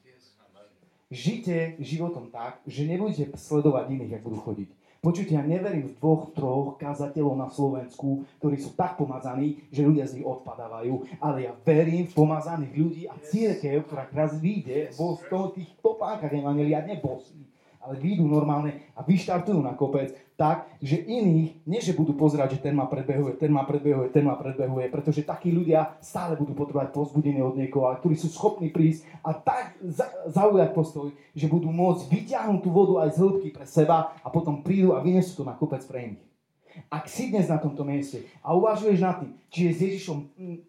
Žite životom tak, že nebudete sledovať iných, ak budú chodiť. Počujte, ja neverím v dvoch, troch kazateľov na Slovensku, ktorí sú tak pomazaní, že ľudia z nich odpadávajú, ale ja verím v pomazaných ľudí a církev, ktorá raz vyjde vo tých topánkach evangelia, nebosí, ale výjdu normálne a vyštartujú na kopec tak, že iných, nie že budú pozerať, že ten ma predbehuje, ten ma predbehuje, ten ma predbehuje, pretože takí ľudia stále budú potrebovať pozbudenie od niekoho, ktorí sú schopní prísť a tak zaujať postoj, že budú môcť vyťahnuť tú vodu aj z hĺbky pre seba a potom prídu a vynesú to na kopec pre iných. Ak si dnes na tomto mieste a uvažuješ nad tým, či je s Ježišom,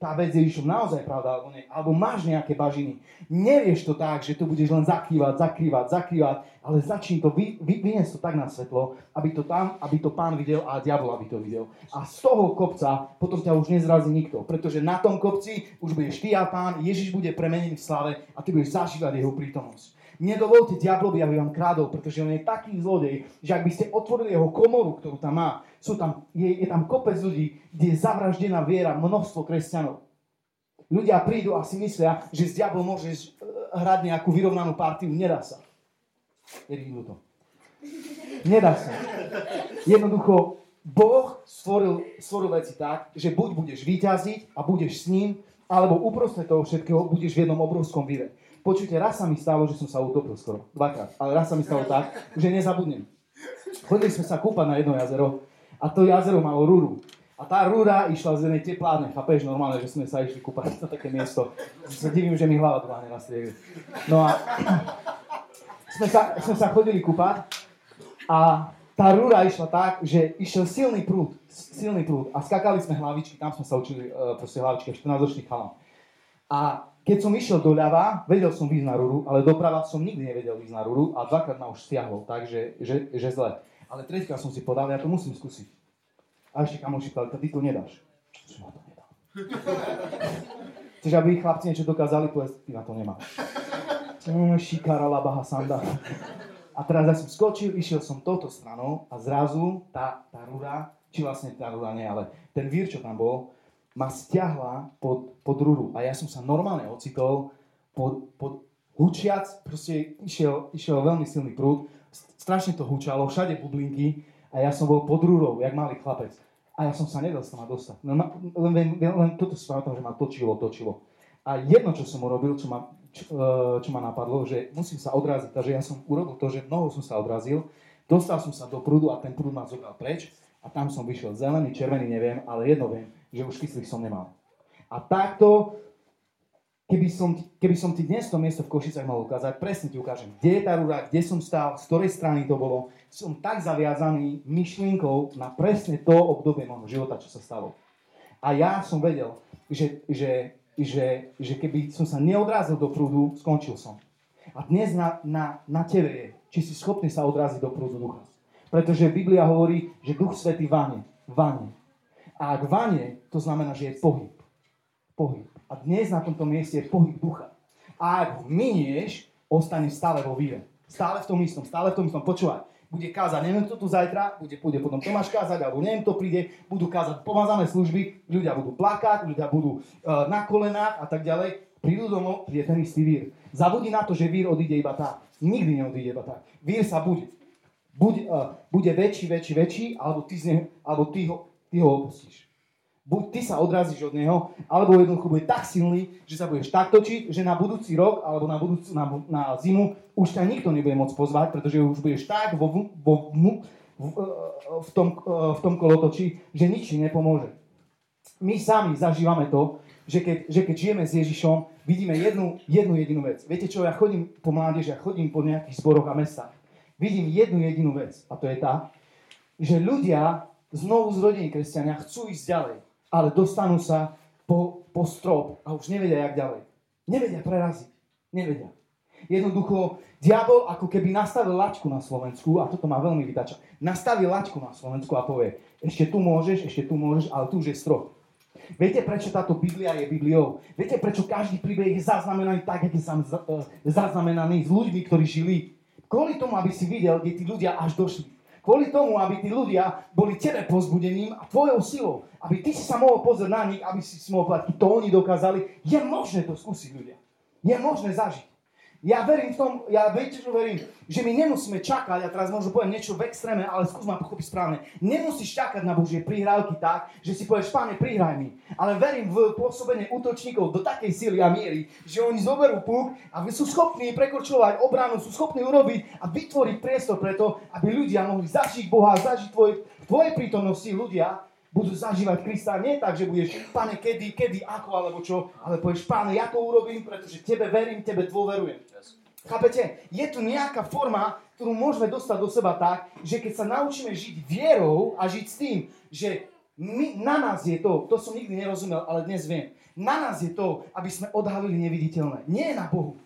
tá vec s Ježišom naozaj pravda alebo nie, alebo máš nejaké bažiny, nevieš to tak, že to budeš len zakrývať, zakrývať, zakrývať, ale začni to, vy, vy, vyniesť to tak na svetlo, aby to tam, aby to pán videl a diabol aby to videl. A z toho kopca potom ťa už nezrazí nikto, pretože na tom kopci už budeš ty a pán, Ježiš bude premenený v slave a ty budeš zažívať jeho prítomnosť. Nedovolte diablovi, aby vám krádol, pretože on je taký zlodej, že ak by ste otvorili jeho komoru, ktorú tam má, sú tam, je, je tam kopec ľudí, kde je zavraždená viera množstvo kresťanov. Ľudia prídu a si myslia, že z diabol môže hrať nejakú vyrovnanú partiu. Nedá sa. Nevidím to. Nedá sa. Jednoducho, Boh stvoril, stvoril veci tak, že buď budeš vyťaziť a budeš s ním, alebo uprostred toho všetkého budeš v jednom obrovskom výre. Počujte, raz sa mi stalo, že som sa utopil skoro. Dvakrát. Ale raz sa mi stalo tak, že nezabudnem. Chodili sme sa kúpať na jedno jazero a to jazero malo rúru. A tá rúra išla z jednej teplárne, chápeš, normálne, že sme sa išli kúpať na také miesto. Sa divím, že mi hlava dláne na striege. No a sme sa, sme sa chodili kúpať a tá rúra išla tak, že išiel silný prúd, silný prúd a skakali sme hlavičky, tam sme sa učili uh, proste hlavičky, 14-ročných chalám. A keď som išiel doľava, vedel som výjsť na rúru, ale doprava som nikdy nevedel ísť na rúru a dvakrát ma už stiahol, takže že, že zle. Ale treťkrát som si podal, ja to musím skúsiť. A ešte kamoši povedali, ty to nedáš. Čo na to nedá? Chceš, aby chlapci niečo dokázali, povedz, ty na to nemáš. Mm, šikara labaha sanda. A teraz ja som skočil, išiel som touto stranou a zrazu tá, tá rúra, či vlastne tá rúra nie, ale ten vír, čo tam bol, ma stiahla pod, pod rúru a ja som sa normálne ocitol pod, pod hučiac, proste išiel, išiel veľmi silný prúd, strašne to hučalo, všade bublinky a ja som bol pod rúrou, jak malý chlapec. A ja som sa nedal sa ma dostať. No, len, len, len toto si pamätám, že ma točilo, točilo. A jedno, čo som urobil, čo ma, čo, e, čo ma napadlo, že musím sa odraziť. Takže ja som urobil to, že nohou som sa odrazil, dostal som sa do prúdu a ten prúd ma zobral preč a tam som vyšiel zelený, červený, neviem, ale jedno viem, že už kyslík som nemal. A takto keby som, keby som ti dnes to miesto v Košicách mal ukázať, presne ti ukážem, kde je tá rúra, kde som stál, z ktorej strany to bolo. Som tak zaviazaný myšlienkou na presne to obdobie môjho života, čo sa stalo. A ja som vedel, že, že, že, že keby som sa neodrazil do prúdu, skončil som. A dnes na, na, na tebe je, či si schopný sa odraziť do prúdu ducha. Pretože Biblia hovorí, že Duch Svetý vane. vane. A ak vane, to znamená, že je pohyb. Pohyb. A dnes na tomto mieste je pohyb ducha. A ak ho minieš, ostane stále vo víre. Stále v tom istom, stále v tom istom. Počúvaj, bude kázať, neviem kto tu zajtra, bude, bude potom Tomáš kázať, alebo neviem kto príde, budú kázať pomazané služby, ľudia budú plakať, ľudia budú uh, na kolenách a tak ďalej. Prídu domov, príde ten istý vír. Zabudí na to, že vír odíde iba tak. Nikdy neodíde iba tak. Vír sa bude. Buď, uh, bude väčší, väčší, väčší, alebo ty, z neho, alebo ty, ho, ty ho opustíš buď ty sa odrazíš od neho, alebo jednoducho bude tak silný, že sa budeš tak točiť, že na budúci rok alebo na, budúci, na, na zimu už ťa nikto nebude môcť pozvať, pretože už budeš tak vo, vo, v, v, tom, v tom kolotoči, že nič ti nepomôže. My sami zažívame to, že keď, že keď žijeme s Ježišom, vidíme jednu, jednu jedinú vec. Viete čo, ja chodím po mládeži, ja chodím po nejakých zboroch a mestách. Vidím jednu jedinú vec a to je tá, že ľudia znovu zrodení kresťania chcú ísť ďalej ale dostanú sa po, po strop a už nevedia, jak ďalej. Nevedia preraziť. Nevedia. Jednoducho, diabol ako keby nastavil laťku na Slovensku, a toto ma veľmi vytača, nastavil laťku na Slovensku a povie, ešte tu môžeš, ešte tu môžeš, ale tu už je strop. Viete, prečo táto Biblia je Bibliou? Viete, prečo každý príbeh je zaznamenaný tak, ako je e, zaznamenaný s ľuďmi, ktorí žili? Kvôli tomu, aby si videl, kde tí ľudia až došli. Kvôli tomu, aby tí ľudia boli tebe pozbudením a tvojou silou. Aby ty si sa mohol pozrieť na nich, aby si si mohol povedať, to oni dokázali. Je možné to skúsiť ľudia. Je možné zažiť. Ja verím v tom, ja viete, čo verím, že my nemusíme čakať, ja teraz možno poviem niečo v extréme, ale skús ma pochopiť správne. Nemusíš čakať na Božie prihrávky tak, že si povieš, páne, prihraj mi. Ale verím v pôsobenie útočníkov do takej síly a miery, že oni zoberú puk a sú schopní prekočovať obranu, sú schopní urobiť a vytvoriť priestor preto, aby ľudia mohli zažiť Boha, zažiť tvoj, tvojej prítomnosti ľudia, budú zažívať Krista nie tak, že budeš, pane, kedy, kedy, ako, alebo čo, ale povieš, pane, ja to urobím, pretože tebe verím, tebe dôverujem. Yes. Chápete? Je tu nejaká forma, ktorú môžeme dostať do seba tak, že keď sa naučíme žiť vierou a žiť s tým, že my, na nás je to, to som nikdy nerozumel, ale dnes viem, na nás je to, aby sme odhalili neviditeľné. Nie na Bohu.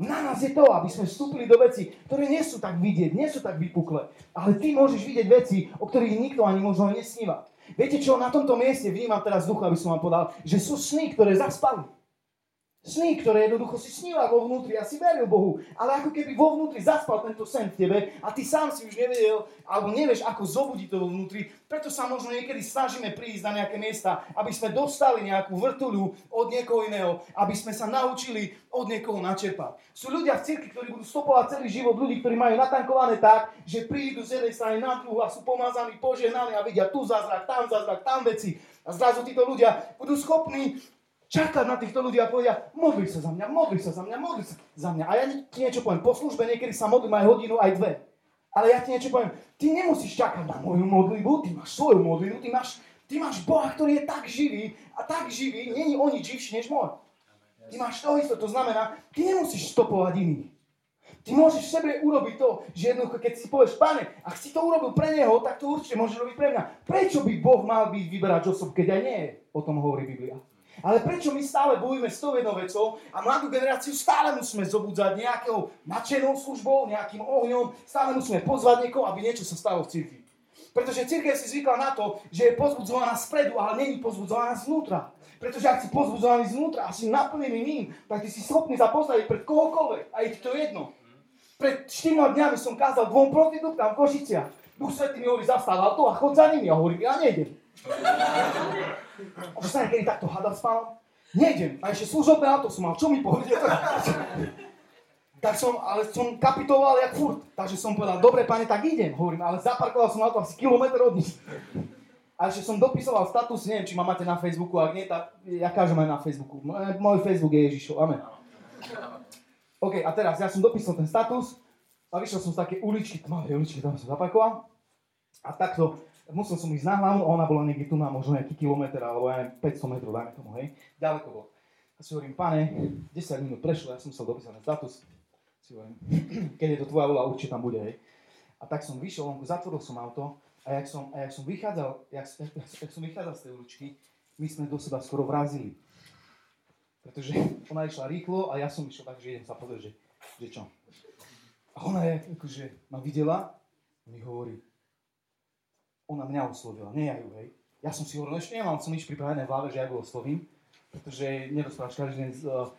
Na nás je to, aby sme vstúpili do veci, ktoré nie sú tak vidieť, nie sú tak vypuklé. Ale ty môžeš vidieť veci, o ktorých nikto ani možno nesníva. Viete čo, na tomto mieste vnímam teraz ducha, aby som vám povedal, že sú sny, ktoré zaspali. Sny, ktoré jednoducho si sníval vo vnútri a si veril Bohu, ale ako keby vo vnútri zaspal tento sen v tebe a ty sám si už nevedel, alebo nevieš, ako zobudiť to vo vnútri, preto sa možno niekedy snažíme prísť na nejaké miesta, aby sme dostali nejakú vrtuľu od niekoho iného, aby sme sa naučili od niekoho načerpať. Sú ľudia v cirkvi, ktorí budú stopovať celý život, ľudí, ktorí majú natankované tak, že prídu z jednej strany na druhú a sú pomazaní, požehnaní a vidia tu zázrak, tam zázrak, tam veci. A zrazu títo ľudia budú schopní čakať na týchto ľudí a povedia, modli sa za mňa, modli sa za mňa, modli sa za mňa. A ja ti niečo poviem, po službe niekedy sa modlím aj hodinu, aj dve. Ale ja ti niečo poviem, ty nemusíš čakať na moju modlitbu, ty máš svoju modlitbu, ty máš, ty máš Boha, ktorý je tak živý a tak živý, není o nič živší než môj. Ty máš to isto, to znamená, ty nemusíš stopovať iných. Ty môžeš v sebe urobiť to, že jednoducho, keď si povieš, pane, ak si to urobil pre neho, tak to určite môžeš robiť pre mňa. Prečo by Boh mal byť vyberať osob, keď aj nie? O tom hovorí Biblia. Ale prečo my stále bojujeme s tou jednou vecou a mladú generáciu stále musíme zobudzať nejakou nadšenou službou, nejakým ohňom, stále musíme pozvať niekoho, aby niečo sa stalo v cirkvi. Pretože církev si zvykla na to, že je pozbudzovaná spredu, ale není pozbudzovaná zvnútra. Pretože ak si pozbudzovaný zvnútra a si naplnený ním, tak ty si schopný sa postaviť pred kohokoľvek. A je to jedno. Pred 4 dňami som kázal dvom prostitútkám v Košiciach. Duch Svetý mi hovorí, zastav auto a chod za nimi. A hovorím, ja nejdem. Už sa niekedy takto hada spal? Nejdem. A ešte služobné auto som mal. Čo mi povedia? tak som, ale som kapitoval jak furt. Takže som povedal, dobre pane, tak idem. Hovorím, ale zaparkoval som auto asi kilometr od nich. A ešte som dopisoval status, neviem, či ma máte na Facebooku, ak nie, tak ja kažem aj na Facebooku. Môj Facebook je Ježišov, amen. OK, a teraz ja som dopísal ten status a vyšiel som z také uličky, tmavej uličky, tam som zaparkoval. A takto musel som ísť na hlavu, ona bola niekde tu na možno nejaký kilometr, alebo aj 500 metrov, dajme tomu, hej. Ďaleko bolo. A si hovorím, pane, 10 minút prešlo, ja som musel dopísať na status. Si hovorím, keď je to tvoja vola, určite tam bude, hej. A tak som vyšiel vonku, zatvoril som auto a jak som, a jak som vychádzal, jak, jak, jak som vychádzal z tej uličky, my sme do seba skoro vrazili. Pretože ona išla rýchlo a ja som išiel tak, že idem sa pozrieť, že, že čo. A ona je, akože ma videla a mi hovorí, ona mňa oslovila, nie ja ju, hej. Ja som si hovoril, ešte nemám som nič pripravené v hlave, že ja ju oslovím, pretože nerozprávaš každý deň s, uh,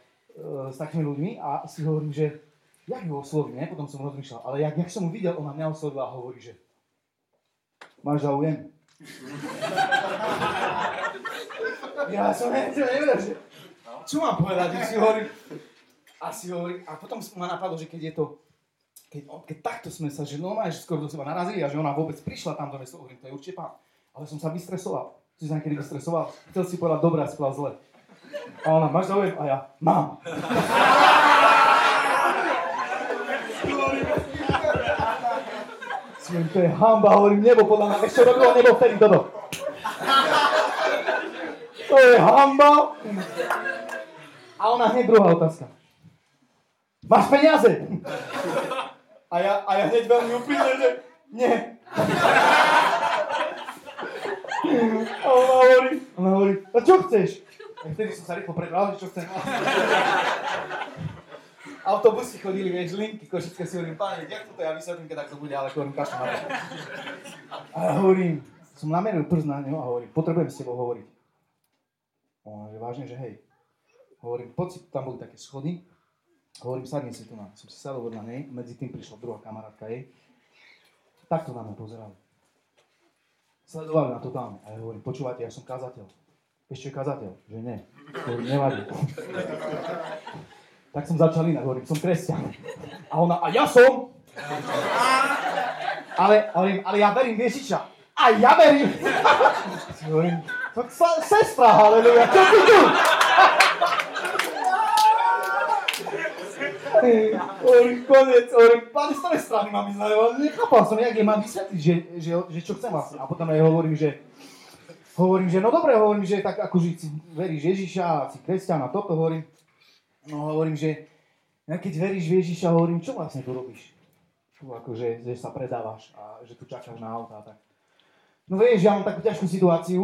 s takými ľuďmi a si hovorím, že jak ju oslovím, ne? Potom som rozmýšľal, ale jak, jak som mu videl, ona mňa oslovila a hovorí, že máš záujem? ja som nevedel, že čo mám povedať, si hovorím, a si hovorím, a potom ma napadlo, že keď je to, keď, keď takto sme sa, že normálne, že skoro do seba narazili a že ona vôbec prišla tam do mesta, hovorím, to je určite pán. Ale som sa vystresoval. Si sa niekedy vystresoval? Chcel si povedať dobré a si zle. A ona, máš záujem? A ja, mám. Si to je hamba, hovorím, nebo podľa mňa, ešte robilo nebo vtedy toto. To je hamba. A ona hneď druhá otázka. Máš peniaze? A ja, a ja hneď veľmi úprimne, že nie. A ona hovorí, ona hovorí, a čo chceš? A vtedy som sa rýchlo prebral, že čo chcem. Autobusy chodili, vieš, linky, košické si hovorím, páne, jak toto ja vysvetlím, keď takto bude, ale hovorím, kašľa A ja hovorím, som nameril prst na neho a hovorím, potrebujem s tebou hovoriť. Ona, že vážne, že hej. Hovorím, poď si, tam boli také schody. Hovorím, sadni si tu na. Som si sadol na nej, medzi tým prišla druhá kamarátka jej. Takto na mňa pozerali. Sledovali na totálne. A ja hovorím, počúvate, ja som kazateľ. Ešte kazateľ, že nie. Hovorím, nevadí. tak som začal inak, hovorím, som kresťan. A ona, a ja som. Ale, ale, ale ja verím Ježiša. A ja verím. hovorím, sestra, haleluja, čo ty tu? Hovorím, konec, hovorím, pane, z ktorej strany mám ísť, nechápal som, jak je mám vysvetliť, že, že, že, čo chcem vlastne. A potom aj hovorím, že, hovorím, že no dobre, hovorím, že tak akože si veríš Ježiša si kresťan a toto, hovorím, no hovorím, že ja keď veríš v Ježiša, hovorím, čo vlastne tu robíš? Akože, že sa predávaš a že tu čakáš na auta tak. No vieš, ja mám takú ťažkú situáciu,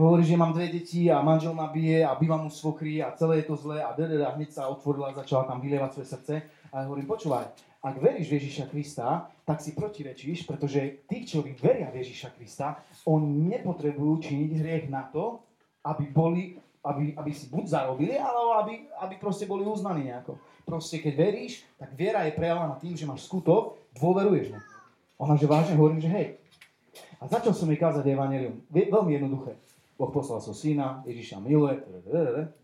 hovorí, že mám dve deti a manžel ma bije a bývam mu svokry a celé je to zlé a a hneď sa otvorila a začala tam vylievať svoje srdce. A ja hovorím, počúvaj, ak veríš v Ježiša Krista, tak si protirečíš, pretože tí, čo veria v Ježiša Krista, oni nepotrebujú činiť hriech na to, aby boli, aby, aby si buď zarobili, alebo aby, aby proste boli uznaní nejako. Proste keď veríš, tak viera je prejavovaná tým, že máš skutok, dôveruješ mu. Ona, že vážne hovorím, že hej. A začal som jej kázať evanelium. Veľmi jednoduché. Boh poslal so syna, Ježiša miluje,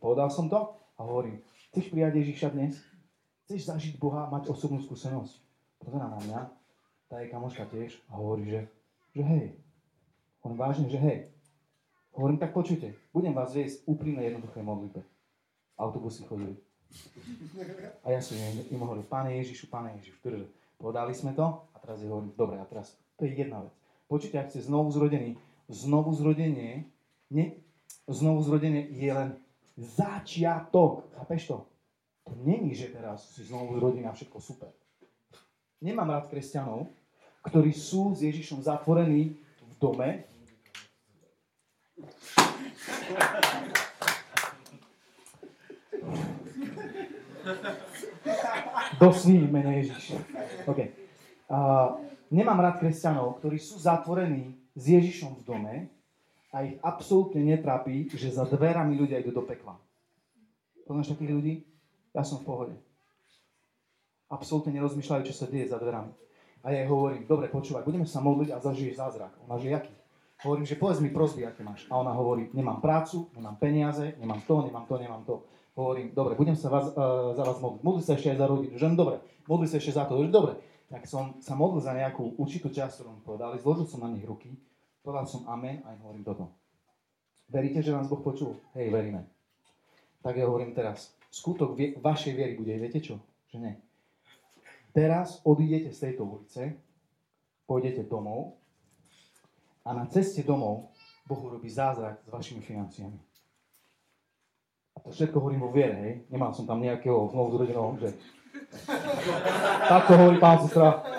povedal som to a hovorím, chceš prijať Ježiša dnes? Chceš zažiť Boha, mať osobnú skúsenosť? Pozerá na mňa, tá je kamoška tiež a hovorí, že, že hej. On vážne, že hej. Hovorím, tak počujte, budem vás viesť úprimne jednoduché modlitbe. Autobusy chodili. A ja som im, hovoril, Pane Ježišu, Pane Ježišu, podali sme to a teraz je hovorím, dobre, a teraz to je jedna vec. Počujte, ak ste znovu zrodení, znovu zrodenie ne, znovu zrodenie je len začiatok. Chápeš to? To není, že teraz si znovu zrodí na všetko super. Nemám rád kresťanov, ktorí sú s Ježišom zatvorení v dome. Dosní mene Ježiš. Okay. Uh, nemám rád kresťanov, ktorí sú zatvorení s Ježišom v dome a ich absolútne netrápi, že za dverami ľudia idú do pekla. Poznáš takých ľudí? Ja som v pohode. Absolútne nerozmýšľajú, čo sa deje za dverami. A ja jej hovorím, dobre, počúvaj, budeme sa modliť a zažiješ zázrak. Ona, že jaký? Hovorím, že povedz mi prosby, aké máš. A ona hovorí, nemám prácu, nemám peniaze, nemám to, nemám to, nemám to. Hovorím, dobre, budem sa vás, uh, za vás modliť. Modli sa ešte aj za rodinu. Že dobre, modli sa ešte za to. Že dobre. Tak som sa modlil za nejakú určitú časť, ktorú mi povedali, zložil som na nich ruky Povedal som amen a im hovorím toto. Veríte, že vás Boh počul? Hej, veríme. Tak ja hovorím teraz, skutok vie, vašej viery bude, viete čo? Že nie. Teraz odídete z tejto ulice, pôjdete domov a na ceste domov Boh urobí zázrak s vašimi financiami. A to všetko hovorím vo viere, hej. Nemal som tam nejakého znovu zrodeného, že... Takto hovorí pán sestra.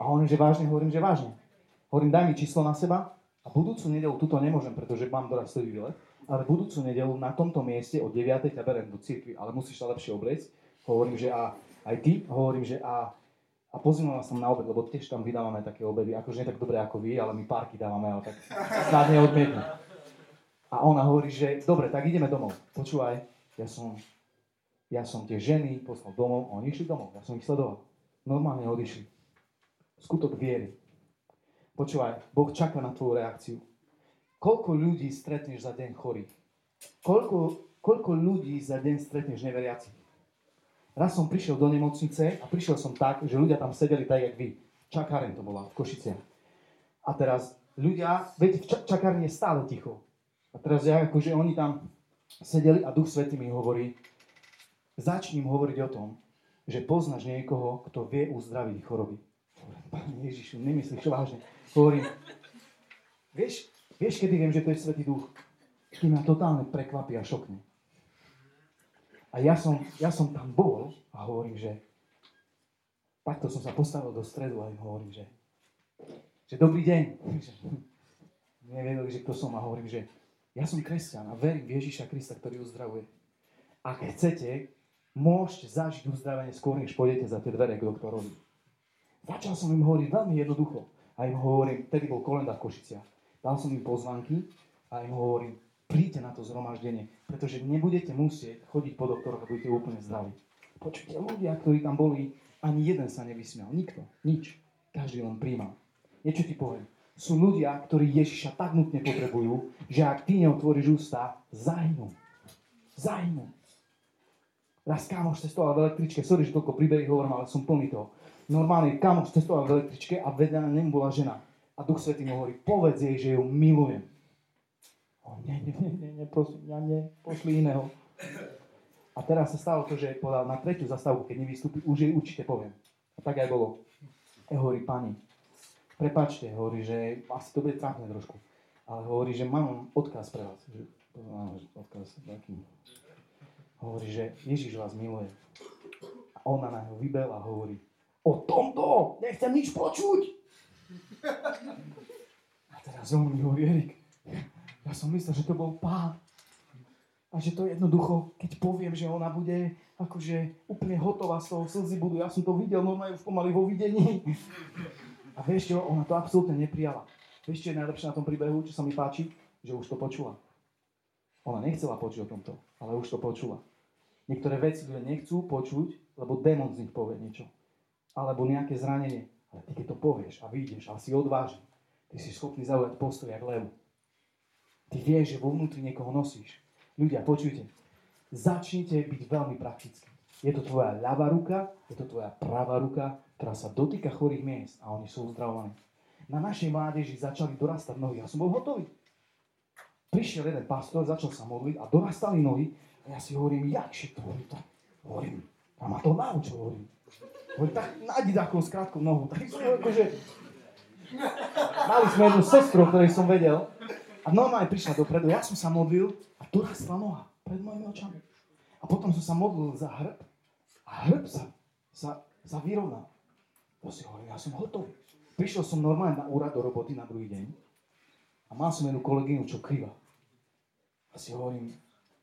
A hovorím, že vážne, hovorím, že vážne. Hovorím, daj mi číslo na seba a budúcu nedelu, tuto nemôžem, pretože mám dorastový výlet, ale budúcu nedelu na tomto mieste o 9. ťa berem do cirkvi, ale musíš sa lepšie obliecť. Hovorím, že a aj ty, hovorím, že a a pozývam vás tam na obed, lebo tiež tam vydávame také obedy, akože nie tak dobre ako vy, ale my párky dávame, ale tak snad neodmietne. A ona hovorí, že dobre, tak ideme domov. Počúvaj, ja som, ja som tie ženy poslal domov, oni išli domov, ja som ich sledoval. Normálne odišli. Skutok viery. Počúvaj, Boh čaká na tvoju reakciu. Koľko ľudí stretneš za deň chorých? Koľko, koľko ľudí za deň stretneš neveriacich? Raz som prišiel do nemocnice a prišiel som tak, že ľudia tam sedeli tak, jak vy. Čakárem to bola v Košice. A teraz ľudia, veď v čakárni je stále ticho. A teraz ja, akože oni tam sedeli a Duch Svetý mi hovorí, začním hovoriť o tom, že poznáš niekoho, kto vie uzdraviť choroby. Pane Ježišu, nemyslíš vážne. Hovorím, vieš, vieš, kedy viem, že to je Svetý Duch? Keď ma totálne prekvapí a šokne. A ja som, ja som tam bol a hovorím, že takto som sa postavil do stredu a im hovorím, že, že dobrý deň. Nevedeli, že kto som a hovorím, že ja som kresťan a verím v Ježiša Krista, ktorý uzdravuje. Ak chcete, môžete zažiť uzdravenie skôr, než pôjdete za tie dvere k doktorovi. Začal som im hovoriť veľmi jednoducho. A im hovorím, vtedy bol kolenda v Košiciach. Dal som im pozvanky a im hovorím, príďte na to zhromaždenie, pretože nebudete musieť chodiť po doktoroch a budete úplne zdraví. Počujte, ľudia, ktorí tam boli, ani jeden sa nevysmial. Nikto. Nič. Každý len príjmal. Niečo ti poviem. Sú ľudia, ktorí Ježiša tak nutne potrebujú, že ak ty neotvoríš ústa, zahynú. Zahynú. Raz kamoš cestoval v električke, sorry, že toľko príbehy hovorím, ale som plný toho. Normálne kamoš cestoval v električke a vedľa na bola žena. A Duch Svetý mu hovorí, povedz jej, že ju milujem. O, nie, nie, nie, nie, nie, prosím, ja nie, pošli iného. A teraz sa stalo to, že povedal na tretiu zastavku, keď nevystúpi, už jej určite poviem. A tak aj bolo. E hovorí pani, prepačte, hovorí, že asi to bude trápne trošku, ale hovorí, že mám odkaz pre vás. Že, odkaz taký. Hovorí, že Ježiš vás miluje. A ona na neho vybela a hovorí, o tomto nechcem nič počuť. A teraz on mi hovorí, Erik, ja som myslel, že to bol pán. A že to jednoducho, keď poviem, že ona bude akože úplne hotová z toho, slzy budú, ja som to videl normálne už pomaly vo videní. A vieš čo, ona to absolútne neprijala. Vieš, čo je najlepšie na tom príbehu, čo sa mi páči? Že už to počula. Ona nechcela počuť o tomto, ale už to počula. Niektoré veci ľudia nechcú počuť, lebo démon z nich povie niečo. Alebo nejaké zranenie. Ale ty keď to povieš a vyjdeš a si odvážny, ty si schopný zaujať postoj jak levu. Ty vieš, že vo vnútri niekoho nosíš. Ľudia, počujte, začnite byť veľmi praktickí. Je to tvoja ľavá ruka, je to tvoja pravá ruka, ktorá sa dotýka chorých miest a oni sú uzdravovaní. Na našej mládeži začali dorastať nohy. Ja som bol hotový. Prišiel jeden pastor, začal sa modliť a dorastali nohy. A ja si hovorím, jak to hovorím, hovorím, a ma to naučil, hovorím. Hovorím, tak nájdi takú skrátku nohu. Tak som akože... Mali sme jednu sestru, ktorej som vedel, a normálne prišla dopredu, ja som sa modlil a dorastla noha pred mojimi očami. A potom som sa modlil za hrb a hrb sa, sa, sa vyrovnal. To si hovorím, ja som hotový. Prišiel som normálne na úrad do roboty na druhý deň a mal som jednu kolegyňu, čo kriva. A si hovorím,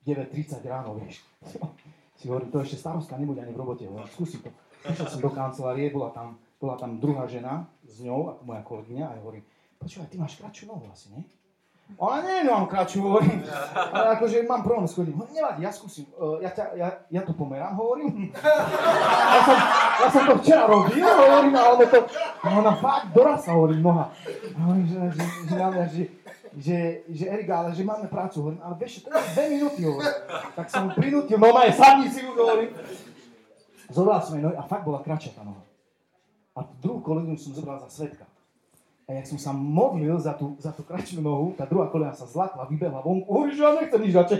9.30 ráno, vieš. si hovorím, to ešte starostka nebude ani v robote, hovorím, skúsim to. Prišiel som do kancelárie, bola tam, bola tam druhá žena s ňou, moja kolegyňa, a ja hovorím, počúvaj, ty máš kratšiu nohu asi, nie? Ona nie, no mám kratšiu, hovorím. Ale akože mám problém s chodím. Nevadí, ja skúsim. Uh, ja, ťa, ja, ja to pomerám, hovorím. Ja som, ja som to včera robil, hovorím, a ono to, ona fakt dorastla, hovorím, noha. Hovorím, že, že, že, že, že, že, že Erika, ale že máme prácu, hovorím, ale vieš, to je dve minúty, hovorím. Tak som prinútil, no aj sadni si hovorím. Zobral som jej nohy a fakt bola kratšia tá noha. A druhú kolegu som zobral za svetka. A jak som sa modlil za tú, za tú kratšiu nohu, tá druhá kolena sa zlakla, vybehla vonku, hovorí, že ja nechcem nič radšej.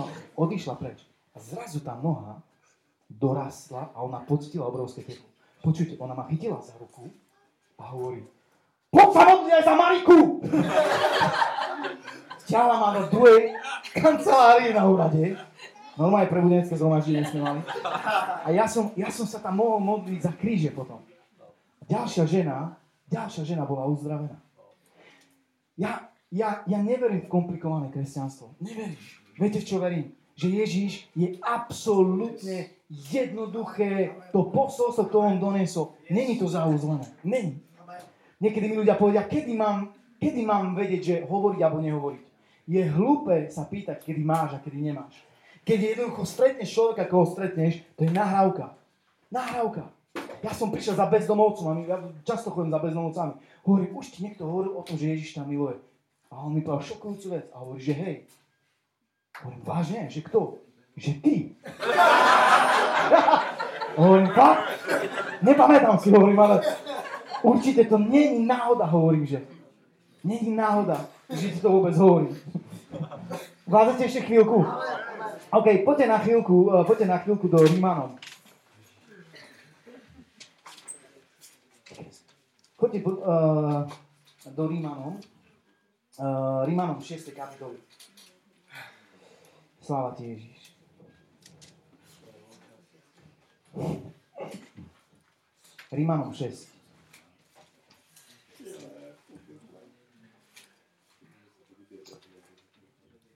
No, odišla preč. A zrazu tá noha dorastla a ona pocitila obrovské teplo. Počujte, ona ma chytila za ruku a hovorí, poď sa modliť za Mariku! Ťala ma do druhej kancelárii na úrade. Normálne prebudenecké zhromaždenie sme mali. A ja som, ja som sa tam mohol modliť za kríže potom. Ďalšia žena, ďalšia žena bola uzdravená. Ja, ja, ja neverím v komplikované kresťanstvo. Neverím. Viete, v čo verím? Že Ježíš je absolútne jednoduché. To posolstvo, ktoré on donesol, není to zaúzlené. Není. Niekedy mi ľudia povedia, kedy mám, kedy mám vedieť, že hovoriť alebo nehovoriť. Je hlúpe sa pýtať, kedy máš a kedy nemáš. Keď jednoducho stretneš človeka, koho stretneš, to je nahrávka. Nahrávka. Ja som prišiel za bezdomovcom, ja často chodím za bezdomovcami. Hovorí, už ti niekto hovoril o tom, že Ježiš tam miluje. A on mi povedal šokujúcu vec a hovorí, že hej. Hovorím, vážne, že kto? Že ty. hovorím, fakt? Nepamätám si, hovorím, ale určite to není náhoda, hovorím, že. Není náhoda, že ti to vôbec hovorím. Vládzate ešte chvíľku? OK, poďte na chvíľku, uh, poďte na chvíľku do Rímanom. Choďte uh, do Rímanom, uh, Rímanom 6. kapitoly. Sláva ti Ježiš. Rímanom 6.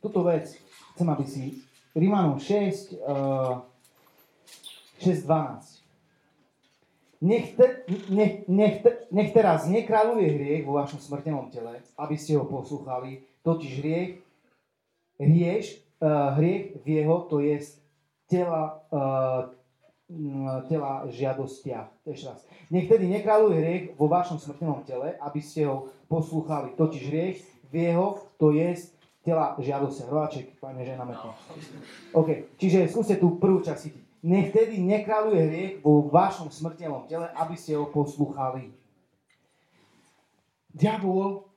Tuto vec chcem, aby si Rímanom 6, uh, 6, 12. Nech, te, nech, nech, nech teraz nekráľuje hriech vo vašom smrtenom tele, aby ste ho poslúchali, totiž hriech, hrieš, uh, hriech v jeho, to je tela, uh, tela žiadostiach. Ešte raz. Nech tedy nekráľuje hriech vo vašom smrtenom tele, aby ste ho poslúchali, totiž hriech v jeho, to je tela žiadostiach. Rováček, pane žena to. OK, čiže skúste tú prvú časť cítiť. Nech tedy nekráľuje hriech vo vašom smrteľnom tele, aby ste ho poslúchali. Diabol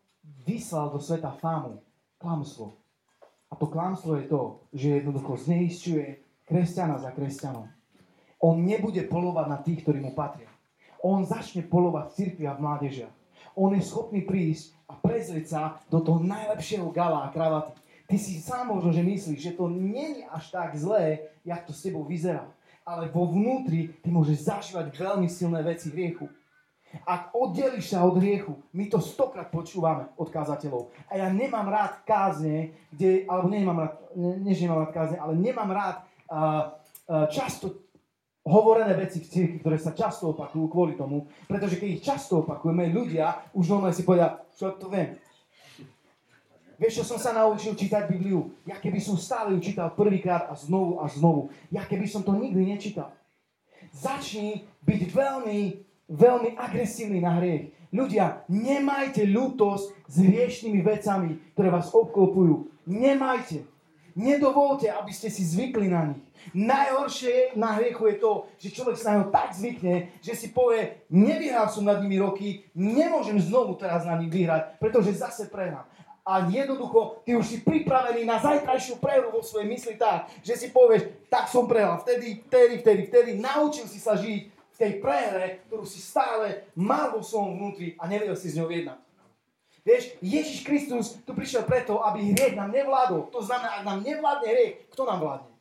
vyslal do sveta fámu, klamstvo. A to klamstvo je to, že jednoducho zneisťuje kresťana za kresťanom. On nebude polovať na tých, ktorí mu patria. On začne polovať v cirkvi a v mládežiach. On je schopný prísť a prezrieť sa do toho najlepšieho gala a kravaty Ty si sám možno, že myslíš, že to nie je až tak zlé, jak to s tebou vyzerá. Ale vo vnútri ty môžeš zažívať veľmi silné veci hriechu. Ak oddelíš sa od hriechu, my to stokrát počúvame od kázateľov. A ja nemám rád kázne, kde, alebo nemám rád, ne, nemám rád kázne, ale nemám rád uh, uh, často hovorené veci v cirkvi, ktoré sa často opakujú kvôli tomu, pretože keď ich často opakujeme, ľudia už normálne si povedia, čo to viem, Vieš, čo som sa naučil čítať Bibliu? Ja keby som stále ju čítal prvýkrát a znovu a znovu. Ja keby som to nikdy nečítal. Začni byť veľmi, veľmi agresívny na hriech. Ľudia, nemajte ľútosť s hriešnými vecami, ktoré vás obklopujú. Nemajte. Nedovolte, aby ste si zvykli na nich. Najhoršie na hriechu je to, že človek sa na ňo tak zvykne, že si povie, nevyhral som nad nimi roky, nemôžem znovu teraz na nich vyhrať, pretože zase prehrám a jednoducho ty už si pripravený na zajtrajšiu prehru vo svojej mysli tak, že si povieš, tak som prehral, vtedy, vtedy, vtedy, vtedy, naučil si sa žiť v tej prehre, ktorú si stále mal vo svojom vnútri a nevedel si s ňou jednať. Vieš, Ježiš Kristus tu prišiel preto, aby hriech nám nevládol. To znamená, ak nám nevládne hriech, kto nám vládne?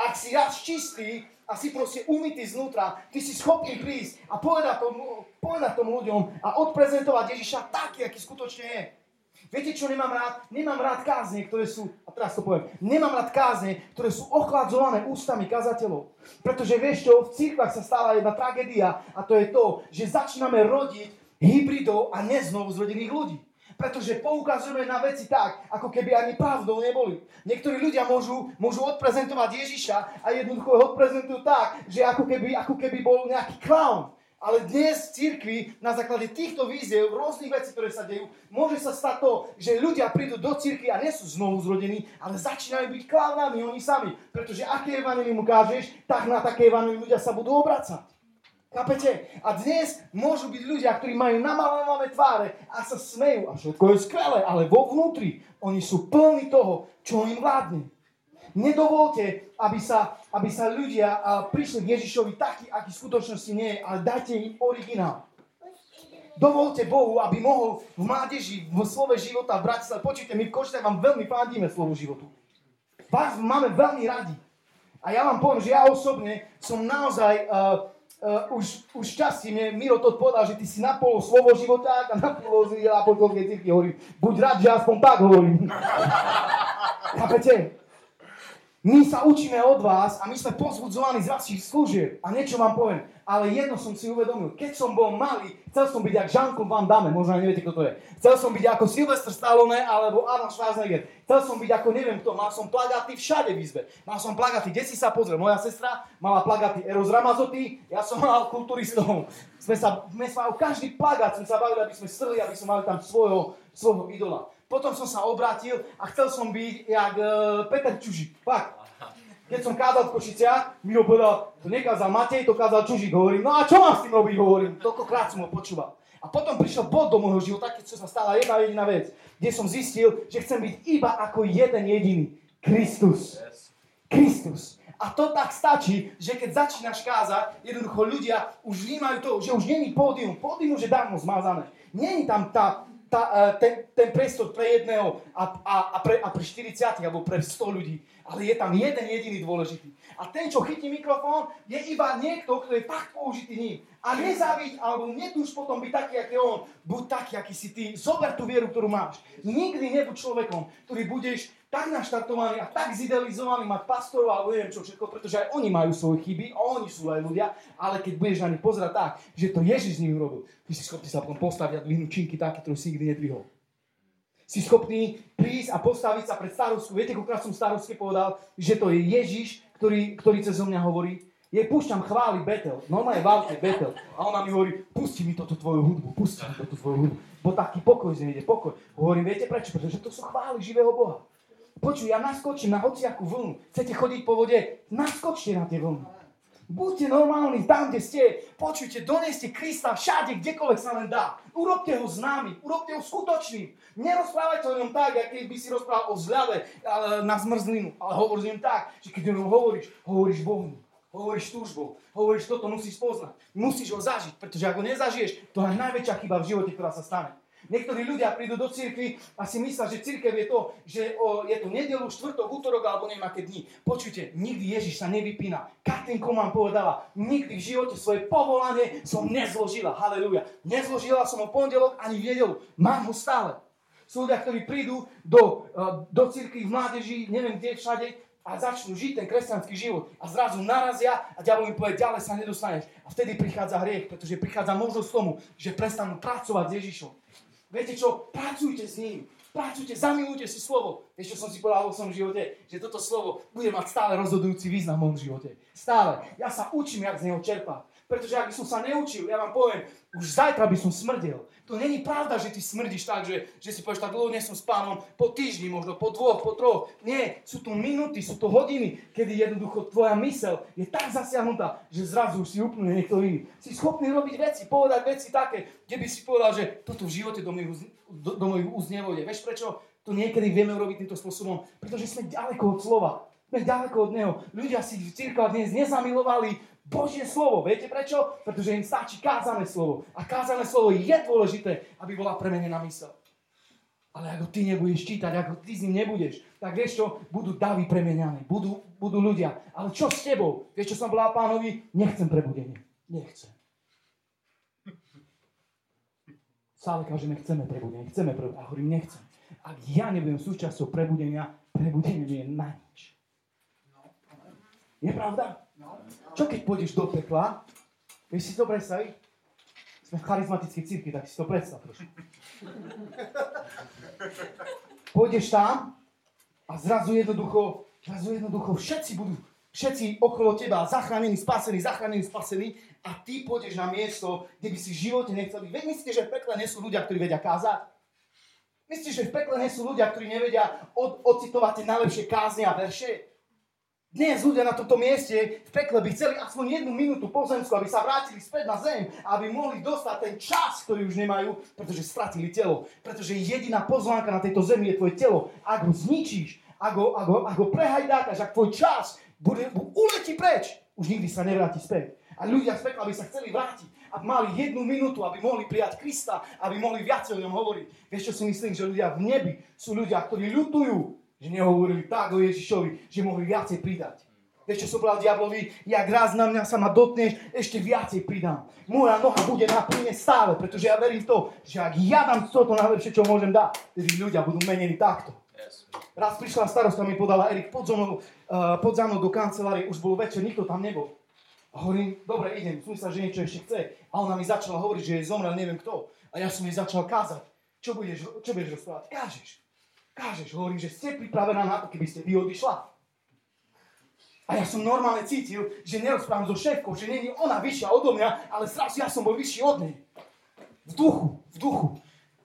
Ak si raz čistý a si proste umytý znútra, ty si schopný prísť a povedať tomu, povedať tomu ľuďom a odprezentovať Ježiša taký, aký skutočne je. Viete, čo nemám rád? Nemám rád kázne, ktoré sú, a teraz to poviem, nemám rád kázne, ktoré sú ochladzované ústami kazateľov. Pretože vieš čo, v církvach sa stáva jedna tragédia a to je to, že začíname rodiť hybridov a neznovu zrodených ľudí. Pretože poukazujeme na veci tak, ako keby ani pravdou neboli. Niektorí ľudia môžu, môžu odprezentovať Ježiša a jednoducho ho odprezentujú tak, že ako keby, ako keby bol nejaký clown. Ale dnes v cirkvi na základe týchto víziev, rôznych vecí, ktoré sa dejú, môže sa stať to, že ľudia prídu do cirkvi a nie sú znovu zrodení, ale začínajú byť klaunami oni sami. Pretože aké evanilium ukážeš, tak na také evanilium ľudia sa budú obracať. Chápete? A dnes môžu byť ľudia, ktorí majú namalované tváre a sa smejú a všetko je skvelé, ale vo vnútri oni sú plní toho, čo im vládne. Nedovolte, aby sa, aby sa ľudia prišli k Ježišovi taký, aký v skutočnosti nie je, ale dajte im originál. Dovolte Bohu, aby mohol v mládeži, v slove života v Bratislave, počujte, my v Košte vám veľmi fandíme slovo životu. Vás máme veľmi radi. A ja vám poviem, že ja osobne som naozaj uh, uh, už, už časti mne Miro to povedal, že ty si na polo slovo života a na polo z apostolskej cirky hovorím, buď rád, že aspoň tak hovorím. Chápete? My sa učíme od vás a my sme pozbudzovaní z vašich služieb. A niečo vám poviem. Ale jedno som si uvedomil. Keď som bol malý, chcel som byť ako Jean-Claude Van Damme. Možno aj neviete, kto to je. Chcel som byť ako Sylvester Stallone alebo Arnold Schwarzenegger. Chcel som byť ako neviem kto. Mal som plagaty všade v izbe. Mal som plagaty. Kde si sa pozrel? Moja sestra mala plagaty Eros Ramazotti. Ja som mal kulturistov. Sme sa, sme sa každý plagát sme sa bavili, aby sme strli, aby sme mali tam svojho, svojho idola. Potom som sa obrátil a chcel som byť jak uh, Peter Čužík. Fakt. Keď som kázal v Košiciach, mi ho povedal, to nekázal Matej, to kázal Čužík. Hovorím, no a čo mám s tým robiť? Hovorím, toľkokrát som ho počúval. A potom prišiel bod do môjho života, keď sa stala jedna jediná vec, kde som zistil, že chcem byť iba ako jeden jediný. Kristus. Kristus. A to tak stačí, že keď začínaš kázať, jednoducho ľudia už vnímajú to, že už není pódium. Pódium už je dávno zmazané. Není tam tá tá, e, ten, ten priestor pre jedného a, a, a, pre, a pre 40 alebo pre 100 ľudí. Ale je tam jeden jediný dôležitý. A ten, čo chytí mikrofón, je iba niekto, kto je fakt použitý ním. A nezaviť, alebo netúž potom byť taký, aký on. Buď taký, aký si ty. Zober tú vieru, ktorú máš. Nikdy nebuď človekom, ktorý budeš tak naštartovaní a tak zidealizovaní mať pastorov alebo neviem čo všetko, pretože aj oni majú svoje chyby, oni sú aj ľudia, ale keď budeš na nich pozerať tak, že to Ježiš z nich urobil, ty si schopný sa potom postaviť a dvihnúť činky také, ktoré si nikdy nedvihol. Si schopný prísť a postaviť sa pred starostku. Viete, koľko som starostke povedal, že to je Ježiš, ktorý, ktorý cez mňa hovorí. Jej púšťam chváli Betel, normálne v aute Betel. A ona mi hovorí, pusti mi toto tvoju hudbu, pusti mi toto tvoju hudbu. Bo taký pokoj z nej ide, pokoj. Hovorím, viete prečo? Pretože to sú chvály živého Boha. Počuj, ja naskočím na hociakú vlnu. Chcete chodiť po vode? Naskočte na tie vlny. Buďte normálni tam, kde ste. Počujte, doneste Krista všade, kdekoľvek sa len dá. Urobte ho známy, urobte ho skutočným. Nerozprávajte o ňom tak, ako by si rozprával o zľave na zmrzlinu. Ale hovor s ním tak, že keď o ňom hovoríš, hovoríš Bohu. Hovoríš túžbou, hovoríš toto musíš poznať. Musíš ho zažiť, pretože ak ho nezažiješ, to je najväčšia chyba v živote, ktorá sa stane. Niektorí ľudia prídu do cirkvi a si myslia, že cirkev je to, že o, je to nedelu, štvrtok, útorok alebo neviem aké dní. Počujte, nikdy Ježiš sa nevypína. Katrin Koman povedala, nikdy v živote svoje povolanie som nezložila. Haleluja. Nezložila som ho pondelok ani v nedelu. Mám ho stále. Sú ľudia, ktorí prídu do, e, do cirkvi v mládeži, neviem kde všade, a začnú žiť ten kresťanský život a zrazu narazia a ďalej im povie, ďalej sa nedostaneš. A vtedy prichádza hriech, pretože prichádza možnosť tomu, že prestanú pracovať s Ježišom. Viete čo? Pracujte s ním. Pracujte, zamilujte si slovo. Vieš, čo som si povedal vo svojom živote? Že toto slovo bude mať stále rozhodujúci význam v mojom živote. Stále. Ja sa učím, jak z neho čerpať. Pretože ak by som sa neučil, ja vám poviem, už zajtra by som smrdel. To není pravda, že ty smrdíš tak, že, že si povieš, tak dlho nie som s pánom, po týždni, možno po dvoch, po troch. Nie, sú to minúty, sú to hodiny, kedy jednoducho tvoja mysel je tak zasiahnutá, že zrazu už si úplne niekto iný. Si schopný robiť veci, povedať veci také, kde by si povedal, že toto v živote do mojich, do, do nevojde. Vieš prečo? To niekedy vieme urobiť týmto spôsobom, pretože sme ďaleko od slova. Sme ďaleko od neho. Ľudia si v cirkvách dnes nezamilovali Božie slovo. Viete prečo? Pretože im stačí kázané slovo. A kázané slovo je dôležité, aby bola premenená mysel. Ale ako ty nebudeš čítať, ako ty s ním nebudeš, tak vieš čo? Budú davy premeniané, budú, budú ľudia. Ale čo s tebou? Vieš, čo som bola pánovi? Nechcem prebudenie. Nechcem. Stále kažeme, chceme prebudenie, chceme prebudenie. A hovorím, nechcem. Ak ja nebudem súčasťou prebudenia, prebudenie nie je na nič. Je pravda? Čo keď pôjdeš do pekla? Vieš si to predstaviť? Sme v charizmatickej církvi, tak si to predstav trošku. Pôjdeš tam a zrazu jednoducho, zrazu jednoducho všetci budú, všetci okolo teba zachránení, spasení, zachránení, spasení a ty pôjdeš na miesto, kde by si v živote nechcel byť. Myslíte, že v pekle nie sú ľudia, ktorí vedia kázať? Myslíte, že v pekle nie sú ľudia, ktorí nevedia od, ocitovať tie najlepšie kázne a verše? Dnes ľudia na tomto mieste v pekle by chceli aspoň jednu minútu pozemsku, aby sa vrátili späť na zem, aby mohli dostať ten čas, ktorý už nemajú, pretože stratili telo. Pretože jediná pozvánka na tejto zemi je tvoje telo. Ak ho zničíš, ak ho, ak ho, ak ho prehajdákaš, ak tvoj čas bude, uletí preč, už nikdy sa nevráti späť. A ľudia z pekla by sa chceli vrátiť, aby mali jednu minútu, aby mohli prijať Krista, aby mohli viac o ňom hovoriť. Vieš, čo si myslím, že ľudia v nebi sú ľudia, ktorí ľutujú, Že nehovorili tak o Ježišovi, že mohli viacej pridať. Vieš, čo som povedal diablovi? Jak raz na mňa sa ma dotkneš, ešte viacej pridám. Moja noha bude na plyne stále, pretože ja verím v to, že ak ja dám toto najlepšie, čo môžem dať, tedy ľudia budú menení takto. Yes. Raz prišla starosta, mi podala Erik pod, mnou, uh, pod za mnou do kancelárie, už bol večer, nikto tam nebol. A hovorím, dobre, idem, som myslel, že niečo ešte chce. A ona mi začala hovoriť, že jej zomrel neviem kto. A ja som jej začal kázať. Čo budeš, čo budeš rozprávať? Kážeš. Kážeš. Hovorím, že ste pripravená na to, keby ste vy odišla. A ja som normálne cítil, že nerozprávam so šéfkou, že není ona vyššia odo mňa, ale zrazu ja som bol vyšší od nej. V duchu, v duchu.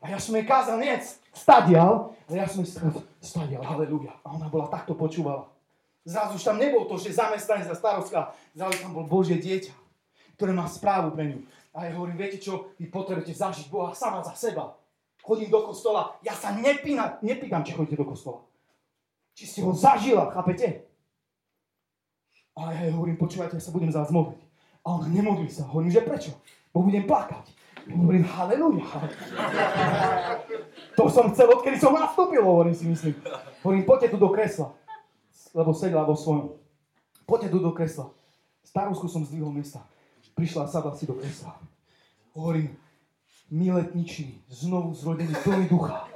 A ja som jej kázal nie stadial, ale ja som jej stadial, halleluja. A ona bola takto počúvala. Zrazu už tam nebol to, že zamestnanec za starostka, zrazu tam bol Božie dieťa, ktoré má správu pre ňu. A ja hovorím, viete čo, vy potrebujete zažiť Boha sama za seba. Chodím do kostola, ja sa nepínam, nepýtam, či chodíte do kostola. Či ste ho zažila, chápete? A ja hovorím, počúvajte, ja sa budem za vás modliť. A ona nemodlí sa. Hovorím, že prečo? Bo budem plakať. Hovorím, haleluja. To som chcel, odkedy som nastúpil, hovorím si, myslím. Hovorím, poďte tu do kresla. Lebo sedela vo svojom. Poďte tu do kresla. Starosku som zdvihol miesta. Prišla a sadla si do kresla. Hovorím, miletniční, znovu zrodení, plný ducha.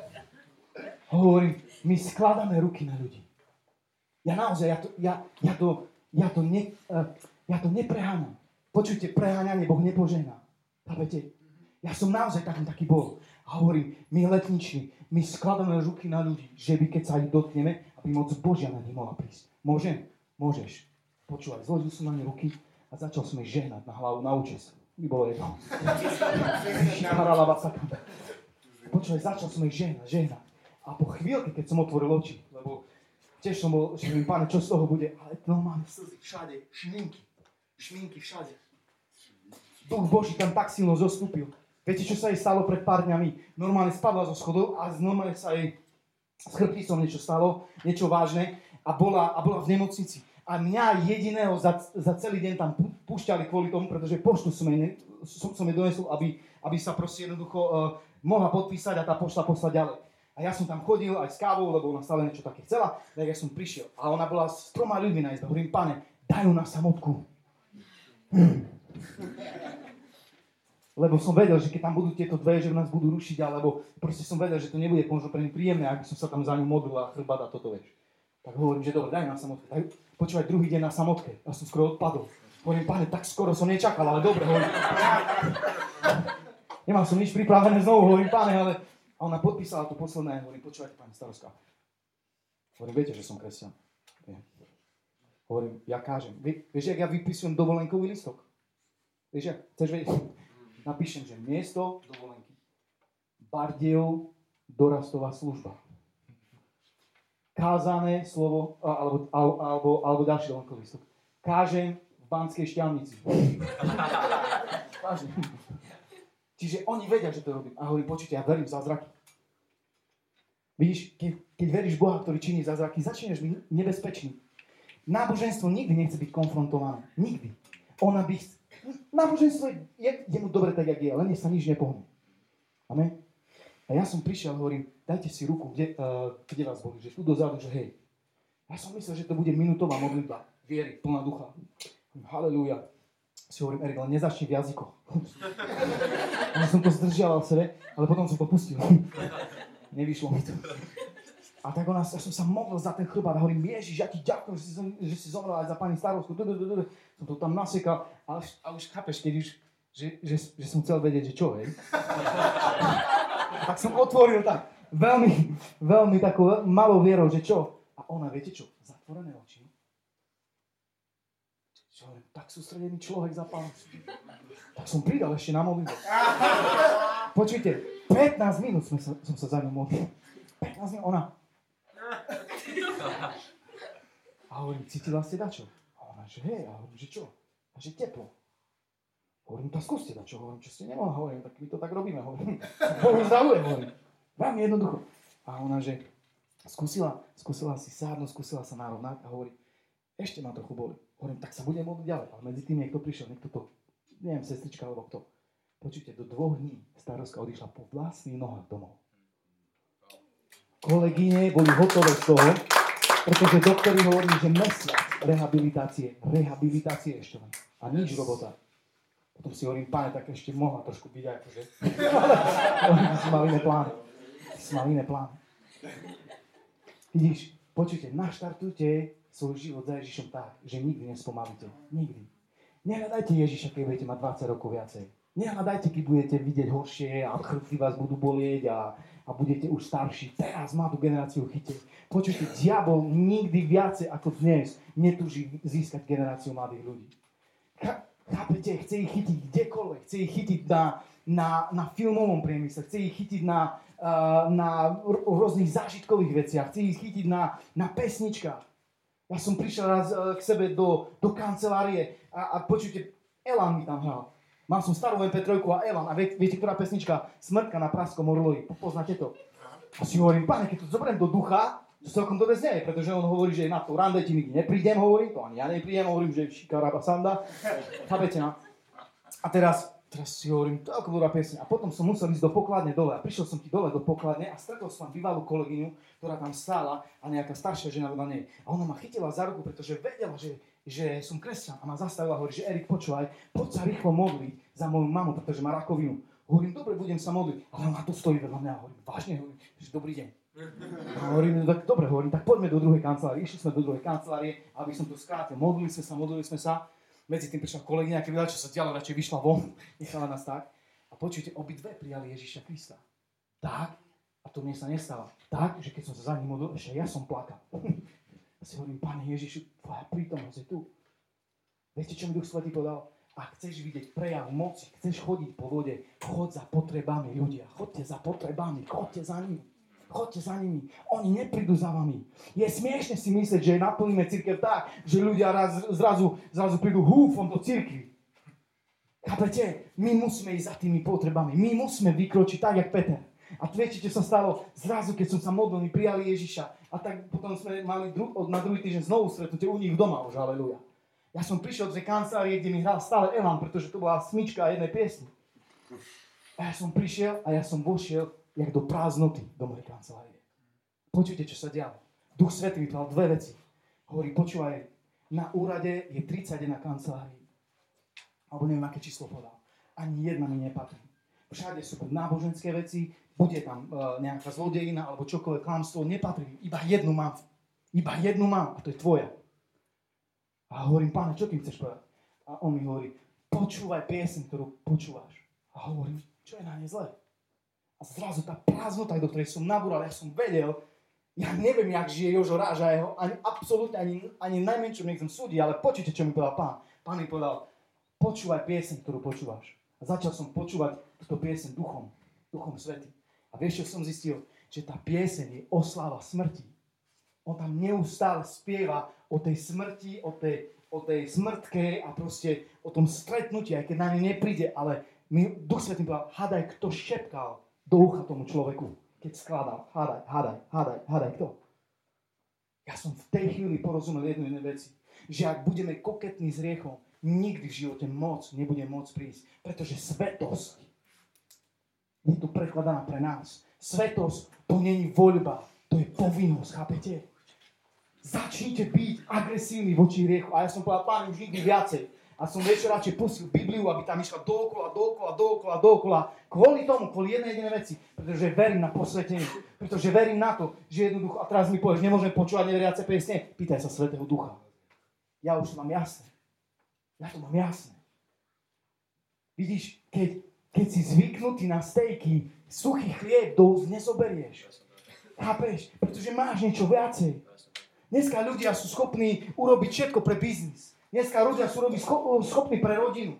Hovorím, my skladáme ruky na ľudí. Ja naozaj, ja to, ja, ja to ja to, ne, uh, ja to nepreháňam. Počujte, preháňanie Boh nepožená. Chápete? Ja som naozaj taký, taký bol. A hovorím, my letniční, my skladáme ruky na ľudí, že by keď sa ich dotkneme, aby moc Božia na nich mohla prísť. Môžem? Môžeš. Počúvaj, zložil som na ne ruky a začal som ich žehnať na hlavu, na účes. Mi bolo jedno. Počúvaj, začal som ich žehnať, žehnať. A po chvíľke, keď som otvoril oči, lebo tiež som bol, že mi páne, čo z toho bude? Ale normálne slzy všade, šminky, šminky všade. Duch Boží tam tak silno zostúpil. Viete, čo sa jej stalo pred pár dňami? Normálne spadla zo schodov a normálne sa jej s chrbticom niečo stalo, niečo vážne a bola, a bola v nemocnici. A mňa jediného za, za celý deň tam púšťali kvôli tomu, pretože poštu som jej, som, som jej donesol, aby, aby sa proste jednoducho uh, mohla podpísať a tá pošta poslať ďalej. A ja som tam chodil aj s kávou, lebo ona stále niečo také chcela, tak ja som prišiel. A ona bola s troma ľuďmi na izbe. Hovorím, pane, dajú na samotku. Lebo som vedel, že keď tam budú tieto dve, že nás budú rušiť, alebo proste som vedel, že to nebude možno pre príjemné, ak som sa tam za ňu modlil a chrbát a toto, vieš. Tak hovorím, že dobre, daj na samotke. Tak, počúvaj, druhý deň na samotke. Ja som skoro odpadol. Hovorím, pane, tak skoro som nečakal, ale dobre, hovorím. Nemal som nič pripravené znovu, hovorím, pane, ale a ona podpísala to posledné, hovorím, počúvajte, pani starostka. Hovorím, viete, že som kresťan. Nie. Hovorím, ja kážem. Vie, vieš, jak ja vypisujem dovolenkový listok? Vieš, jak? Chceš vedieť? Napíšem, že miesto dovolenky. Bardejov dorastová služba. Kázané slovo, alebo, alebo, alebo, ďalší dovolenkový listok. Kážem v Banskej šťavnici. Vážne. Čiže oni vedia, že to robím. A hovorím, počujte, ja verím v zázraky. Vidíš, keď, keď veríš Boha, ktorý činí zázraky, začneš byť nebezpečný. Náboženstvo nikdy nechce byť konfrontované. Nikdy. Ona by... Náboženstvo je, je mu dobre tak, jak je, len sa nič nepohne. Amen. A ja som prišiel a hovorím, dajte si ruku, kde, uh, kde vás boli, že tu dozadu, že hej. Ja som myslel, že to bude minútová modlitba viery, plná ducha. Halelúja si hovorím, Erik, ale nezačni v jazykoch. ja som to zdržiaval v sebe, ale potom som to pustil. Nevyšlo mi to. A tak ona, ja som sa modlil za ten chrbát a hovorím, Ježiš, ja ti ďakujem, že si, že si zomrel aj za pani starostku. Som to tam nasekal a už, a už chápeš, keď už, že, že, že som chcel vedieť, že čo, hej. tak som otvoril tak, veľmi, veľmi takou malou vierou, že čo. A ona, viete čo, zatvorené oči tak sústredený človek za pán. Tak som pridal ešte na modlitbu. Počujte, 15 minút sme sa, som sa za ňu modlil. 15 minút, ona. A hovorím, cítila ste dačo? A ona, že hej, a hovorím, že čo? A že teplo. Hovorím, tak skúste dačo, hovorím, čo ste nemohla, hovorím, tak my to tak robíme, hovorím. Hovorím, zdravuje, hovorím. Veľmi jednoducho. A ona, že skúsila, skúsila si sádnuť, skúsila sa narovnať a hovorí, ešte ma trochu boli. Hovorím, tak sa budem modliť ďalej. Ale medzi tým niekto prišiel, niekto to, neviem, sestrička alebo kto. Počujte, do dvoch dní starostka odišla po vlastných nohách domov. kolegyne boli hotové z toho, pretože doktori hovorili, že mesiac rehabilitácie, rehabilitácie ešte len. A nič robota. Potom si hovorím, páne, tak ešte mohla trošku byť akože. Ale si mal iné plány. Si mal iné plány. Vidíš, počujte, naštartujte svoj život za Ježišom tak, že nikdy nespomalíte. Nikdy. Nehľadajte Ježiša, keď budete mať 20 rokov viacej. Nehľadajte, keď budete vidieť horšie a chrbty vás budú bolieť a, a budete už starší. Teraz mladú generáciu chyte. Počujte, diabol nikdy viacej ako dnes netúži získať generáciu mladých ľudí. Chápete, chce ich chytiť kdekoľvek, chce ich chytiť na, na, na filmovom priemysle, chce ich chytiť na, uh, na rôznych zážitkových veciach, chce ich chytiť na, na pesničkách. Ja som prišiel raz uh, k sebe do, do kancelárie a, a počujte, Elan mi tam hral. Mal som starú MP3 a Elan. A viete, viete, ktorá pesnička? Smrtka na praskom orloji. Poznáte to? A si hovorím, páne, keď to zoberiem do ducha, celkom dobre znie, pretože on hovorí, že na to rande ti nikdy neprídem, hovorí, to ani ja neprídem, hovorím, že šikaraba sanda. Chápete, no? A teraz, teraz si hovorím, to ako dobrá piesň. A potom som musel ísť do pokladne dole. A prišiel som ti dole do pokladne a stretol som bývalú kolegyňu, ktorá tam stála a nejaká staršia žena vedľa nej. A ona ma chytila za ruku, pretože vedela, že že som kresťan a ma zastavila a hovorí, že Erik, počúvaj, poď sa rýchlo modliť za moju mamu, pretože má rakovinu. Hovorím, dobre, budem sa modliť. Ale ona tu stojí vedľa mňa hovorím, vážne, hovorím, že dobrý deň. A hovorím, no tak dobre, hovorím, tak poďme do druhej kancelárie. Išli sme do druhej kancelárie, aby som to skrátil. Modlili sme sa, modlili sme sa. Medzi tým prišla kolegyňa, keď vedela, čo sa dialo, radšej vyšla von, nechala nás tak. A počujte, obidve prijali Ježiša Krista. Tak, a to mne sa nestalo. Tak, že keď som sa za ním modlil, ešte ja som plakal. si hovorím, Pane Ježišu, tvoja prítomnosť je tu. Viete, čo mi Duch Svetý povedal? Ak chceš vidieť prejav moci, chceš chodiť po vode, chod za potrebami ľudia. Chodte za potrebami, chodte za nimi. Chodte za nimi. Oni neprídu za vami. Je smiešne si myslieť, že naplníme církev tak, že ľudia raz, zrazu, zrazu prídu húfom do církvy. Chápete? My musíme ísť za tými potrebami. My musíme vykročiť tak, jak Peter. A viete, čo sa stalo? Zrazu, keď som sa modlil, mi prijali Ježiša a tak potom sme mali dru- na druhý týždeň znovu stretnutie u nich doma už, aleluja. Ja som prišiel z kancelárie, kde mi hral stále Elan, pretože to bola smyčka jednej piesni. A ja som prišiel a ja som vošiel jak do prázdnoty do mojej kancelárie. Počujte, čo sa dialo. Duch Svetý mi povedal dve veci. Hovorí, počúvaj, na úrade je 31 kancelárií. Alebo neviem, aké číslo povedal. Ani jedna mi nepatrí. Všade sú náboženské veci, bude tam uh, nejaká zlodejina alebo čokoľvek klamstvo, nepatrí. Iba jednu mám. Iba jednu mám a to je tvoja. A hovorím, páne, čo tým chceš povedať? A on mi hovorí, počúvaj piesň, ktorú počúvaš. A hovorím, čo je na nej zle? Zrazu tá prázdnota, do ktorej som nabúral, ja som vedel, ja neviem, jak žije Jožo Ráž a jeho, ani absolútne, ani, ani najmenšom nechcem súdiť, ale počujte, čo mi povedal pán. Pán mi povedal, počúvaj piesň, ktorú počúvaš. A začal som počúvať túto piesň duchom, duchom svety. A vieš, čo som zistil? Že tá pieseň je osláva smrti. On tam neustále spieva o tej smrti, o tej, o tej smrtke a proste o tom stretnutí, aj keď na ne nepríde, ale mi Duch Svetý povedal, hádaj, kto šepkal do ucha tomu človeku, keď skladal. Hádaj, hádaj, hádaj, hádaj, kto? Ja som v tej chvíli porozumel jednu jednej veci, že ak budeme koketní s riechom, nikdy v živote moc nebude môcť prísť, pretože svetosť je tu prekladaná pre nás. Svetosť to není voľba, to je povinnosť, chápete? Začnite byť agresívni voči riechu. A ja som povedal, pán, už nikdy viacej. A som večer radšej pustil Bibliu, aby tam išla dookola, dookola, dookola, dookola. Kvôli tomu, kvôli jednej jedinej veci. Pretože verím na posvetenie. Pretože verím na to, že jednoducho, a teraz mi povieš, nemôžem počúvať neveriace piesne. Pýtaj sa Svetého Ducha. Ja už to mám jasné. Ja to mám jasné. Vidíš, keď keď si zvyknutý na stejky, suchý chlieb do úst nezoberieš. Chápeš? Pretože máš niečo viacej. Dneska ľudia sú schopní urobiť všetko pre biznis. Dneska ľudia sú schopní pre rodinu.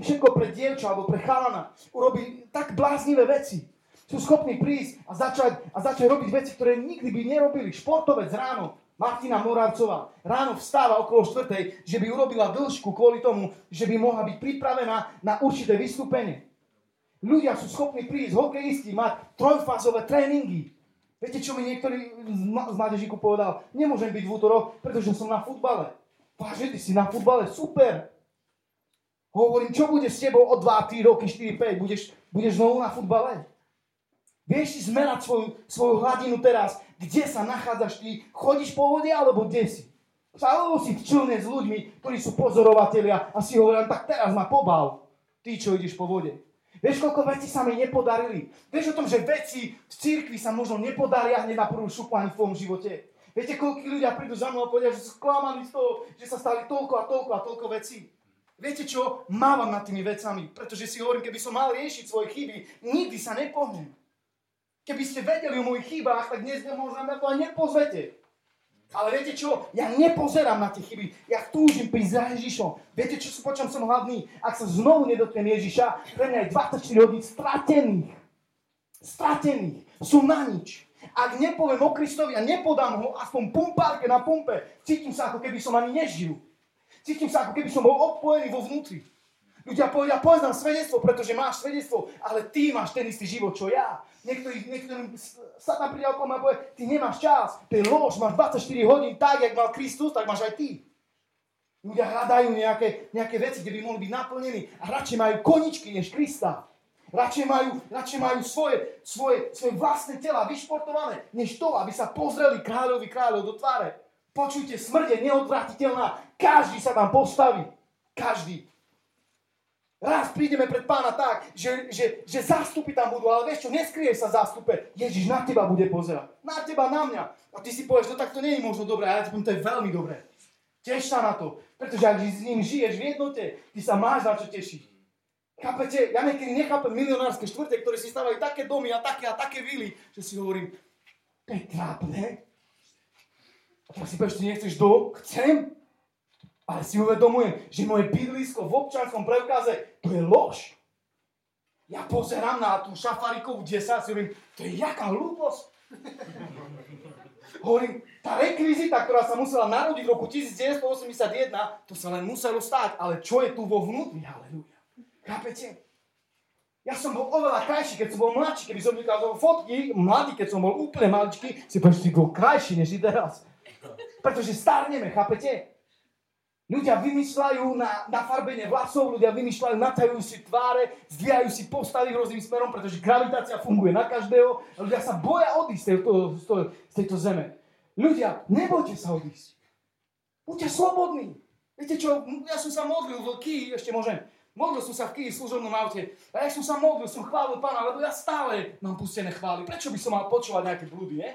Všetko pre dievča alebo pre chalana. Urobiť tak bláznivé veci. Sú schopní prísť a začať, a začať robiť veci, ktoré nikdy by nerobili. Športovec ráno Martina Moravcová ráno vstáva okolo štvrtej, že by urobila dĺžku kvôli tomu, že by mohla byť pripravená na určité vystúpenie. Ľudia sú schopní prísť, hokejisti, mať trojfázové tréningy. Viete, čo mi niektorý z mládežíku povedal? Nemôžem byť v útorok, pretože som na futbale. Vážne, ty si na futbale, super. Hovorím, čo bude s tebou o 2, 3 roky, 4, 5? Budeš, budeš znovu na futbale? Vieš si zmerať svoju, svoju hladinu teraz, kde sa nachádzaš ty, chodíš po vode alebo kde si? Alebo si čilne s ľuďmi, ktorí sú pozorovatelia a si hovoria, tak teraz ma pobal, ty, čo ideš po vode. Vieš, koľko vecí sa mi nepodarili? Vieš o tom, že veci v cirkvi sa možno nepodaria hneď na prvú šupu ani v tvojom živote? Viete, koľko ľudia prídu za mnou a povedia, že sú sklamaní z toho, že sa stali toľko a toľko a toľko vecí. Viete čo? Mávam nad tými vecami, pretože si hovorím, keby som mal riešiť svoje chyby, nikdy sa nepohnem. Keby ste vedeli o mojich chybách, tak dnes možno na to aj nepozvete. Ale viete čo? Ja nepozerám na tie chyby. Ja túžim prísť za Ježišom. Viete, čo, po čom som hladný? Ak sa znovu nedotknem Ježiša, pre mňa je 24 hodín stratených. Stratených. Sú na nič. Ak nepoviem o Kristovi a nepodám ho aspoň pumpárke na pumpe, cítim sa, ako keby som ani nežil. Cítim sa, ako keby som bol odpojený vo vnútri. Ľudia povedia, povedz nám svedectvo, pretože máš svedectvo, ale ty máš ten istý život, čo ja. Niektorí, niektorým sa tam príde okolo a povie, ty nemáš čas, to je lož, máš 24 hodín, tak, jak mal Kristus, tak máš aj ty. Ľudia hľadajú nejaké, nejaké veci, kde by mohli byť naplnení a radšej majú koničky než Krista. Radšej majú, radšej majú svoje, svoje, svoje vlastné tela vyšportované, než to, aby sa pozreli kráľovi kráľov do tváre. Počujte, smrť neodvratiteľná. Každý sa tam postaví. Každý. Raz prídeme pred pána tak, že, že, že zástupy tam budú, ale vieš čo, neskrie sa zástupe. Ježiš na teba bude pozerať. Na teba, na mňa. A ty si povieš, no tak to nie je možno dobré, ale ja ti poviem, to je veľmi dobré. Teš sa na to, pretože ak s ním žiješ v jednote, ty sa máš na čo tešiť. Chápete? Ja niekedy nechápem milionárske štvrte, ktoré si stavajú také domy a také a také vily, že si hovorím, to je trápne. A tak si povieš, ty nechceš do? Chcem. Ale si uvedomujem, že moje bydlisko v občanskom preukaze, to je lož. Ja pozerám na tú šafarikovú 10 a si hovorím, to je jaká hlúposť. hovorím, tá rekvizita, ktorá sa musela narodiť v roku 1981, to sa len muselo stáť, ale čo je tu vo vnútri? Halleluja. Chápete? Ja som bol oveľa krajší, keď som bol mladší. Keby som vykázal fotky, mladý, keď som bol úplne maličký, si povieš, si bol krajší než si teraz. Pretože starneme, chápete? Ľudia vymýšľajú na, na farbenie vlasov, ľudia vymýšľajú, natajú si tváre, zdvíjajú si postavy rôznym smerom, pretože gravitácia funguje na každého a ľudia sa boja odísť z tejto, z tejto zeme. Ľudia, nebojte sa odísť. Buďte slobodní. Viete čo, ja som sa modlil v ešte môžem, modlil som sa v Kii služobnom aute a ja som sa modlil, som chválil pána, lebo ja stále mám pustené chvály. Prečo by som mal počúvať nejaké blúdy, nie?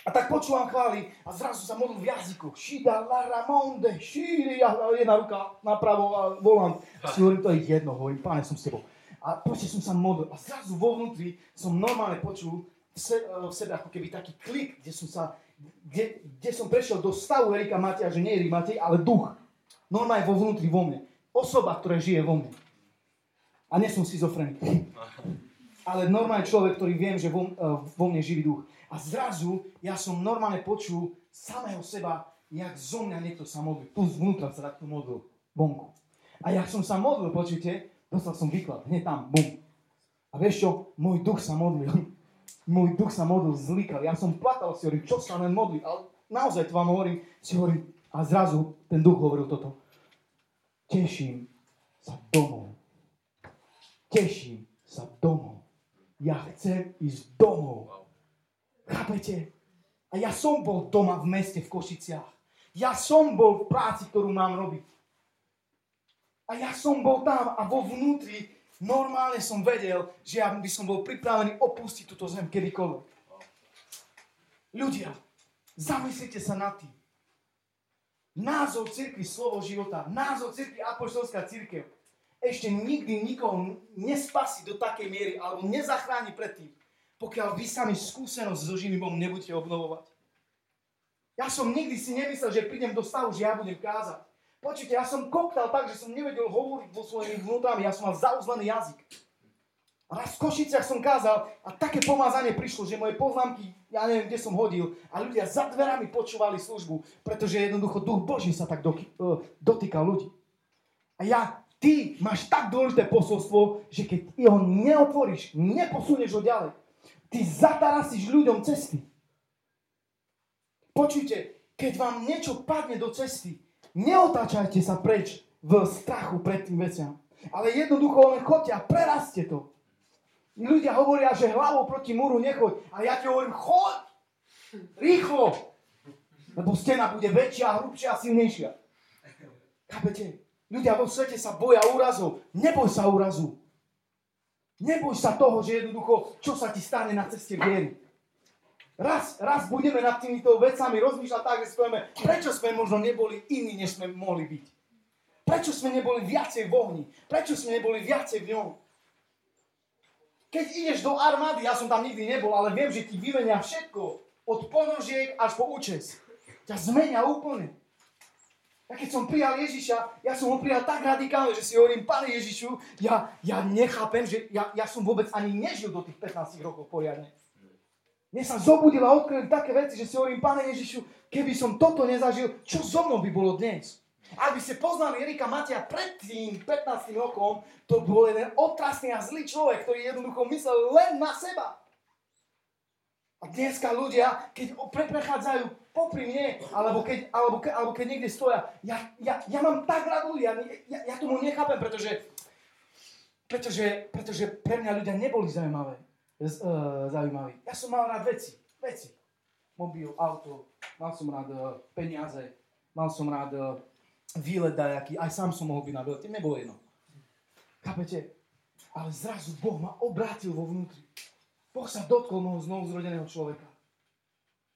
A tak počúvam chvály a zrazu sa modlím v jazyku. Šida la ramonde, šíri, a jedna ruka napravo a volant. A si hovorím, to je jedno, hovorím, páne, som s tebou. A proste som sa modlil a zrazu vo vnútri som normálne počul v, se, e, v sebe ako keby taký klik, kde som sa, kde, kde som prešiel do stavu Erika Matia, že nie Erik Matej, ale duch. Normálne vo vnútri, vo mne. Osoba, ktorá žije vo mne. A nie som schizofrenik. Ale normálny človek, ktorý viem, že vo, e, vo mne živý duch. A zrazu ja som normálne počul samého seba, jak zo mňa niekto sa modlil. Tu zvnútra sa takto modlil, vonku. A jak som sa modlil, počujete, dostal som výklad, hneď tam, bum. A vieš čo, môj duch sa modlil. Môj duch sa modlil, zlikal. Ja som platal, si hovorím, čo sa len modlí. Ale naozaj to vám hovorím, si hovorím, a zrazu ten duch hovoril toto. Teším sa domov. Teším sa domov. Ja chcem ísť domov. Chápete? A ja som bol doma v meste v Košiciach. Ja som bol v práci, ktorú mám robiť. A ja som bol tam a vo vnútri normálne som vedel, že ja by som bol pripravený opustiť túto zem kedykoľvek. Ľudia, zamyslite sa nad tým. Názov cirkvi slovo života, názov cirkvi apoštolská církev ešte nikdy nikoho nespasí do takej miery alebo nezachráni pred tým, pokiaľ vy sami skúsenosť so živým Bohom nebudete obnovovať. Ja som nikdy si nemyslel, že prídem do stavu, že ja budem kázať. Počujte, ja som koktal tak, že som nevedel hovoriť vo svojimi vnútrami, ja som mal zauzlený jazyk. Raz v Košiciach som kázal a také pomazanie prišlo, že moje poznámky, ja neviem, kde som hodil, a ľudia za dverami počúvali službu, pretože jednoducho duch Boží sa tak e, dotýkal ľudí. A ja, ty máš tak dôležité posolstvo, že keď ho neotvoríš, neposunieš ho ďalej, Ty zatarasíš ľuďom cesty. Počujte, keď vám niečo padne do cesty, neotáčajte sa preč v strachu pred tým veciam. Ale jednoducho len chodte a preraste to. Ľudia hovoria, že hlavou proti múru nechoď. A ja ti hovorím, choď! Rýchlo! Lebo stena bude väčšia, hrubšia a silnejšia. Chápete? Ľudia vo svete sa boja úrazov. Neboj sa úrazu. Neboj sa toho, že jednoducho, čo sa ti stane na ceste viery. Raz, raz budeme nad týmito vecami rozmýšľať tak, že povieme, prečo sme možno neboli iní, než sme mohli byť. Prečo sme neboli viacej v ohni? Prečo sme neboli viacej v ňom? Keď ideš do armády, ja som tam nikdy nebol, ale viem, že ti vymenia všetko. Od ponožiek až po účes. Ťa zmenia úplne. Ja keď som prijal Ježiša, ja som ho prijal tak radikálne, že si hovorím, Pane Ježišu, ja, ja nechápem, že ja, ja som vôbec ani nežil do tých 15 rokov poriadne. Mne sa zobudila a odkryli také veci, že si hovorím, Pane Ježišu, keby som toto nezažil, čo so mnou by bolo dnes? Ak by ste poznali Erika Matia pred tým 15 rokom, to bol jeden otrasný a zlý človek, ktorý jednoducho myslel len na seba. A dneska ľudia, keď prechádzajú popri mne, alebo keď, alebo, ke, alebo keď niekde stoja, ja, ja, ja mám tak rád ľudia, ja, ja tomu nechápem, pretože, pretože, pretože pre mňa ľudia neboli zaujímavé, z, uh, zaujímaví. Ja som mal rád veci, veci. Mobil, auto, mal som rád uh, peniaze, mal som rád uh, výlet dajaký, aj sám som mohol byť na veľte, nebolo jedno. Chápete? Ale zrazu Boh ma obrátil vo vnútri. Boh sa dotkol môjho znovu zrodeného človeka.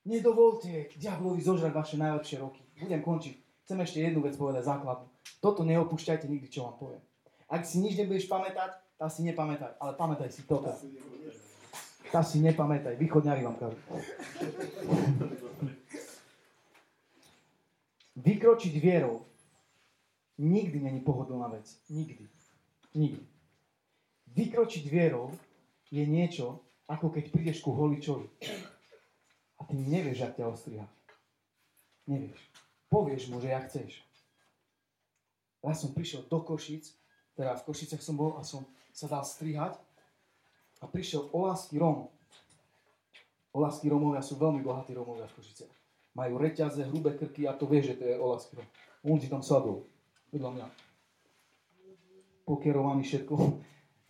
Nedovolte diablovi zožrať vaše najlepšie roky. Budem končiť. Chcem ešte jednu vec povedať základnú. Toto neopúšťajte nikdy, čo vám poviem. Ak si nič nebudeš pamätať, tá si nepamätaj. Ale pamätaj si toto. Tá si nepamätaj. Východňari vám kažú. Vykročiť vierou nikdy není pohodlná vec. Nikdy. Nikdy. Vykročiť vierou je niečo, ako keď prídeš ku holičovi a ty nevieš, ak ťa ostriha. Nevieš. Povieš mu, že ja chceš. Ja som prišiel do Košic, teda v Košicech som bol a som sa dal strihať a prišiel Olasky Rom. Olasky Romovia sú veľmi bohatí Romovia v Košiciach. Majú reťaze, hrubé krky a to vie, že to je Olasky Rom. On si tam sadol, vedľa mňa. Pokerovaný všetko.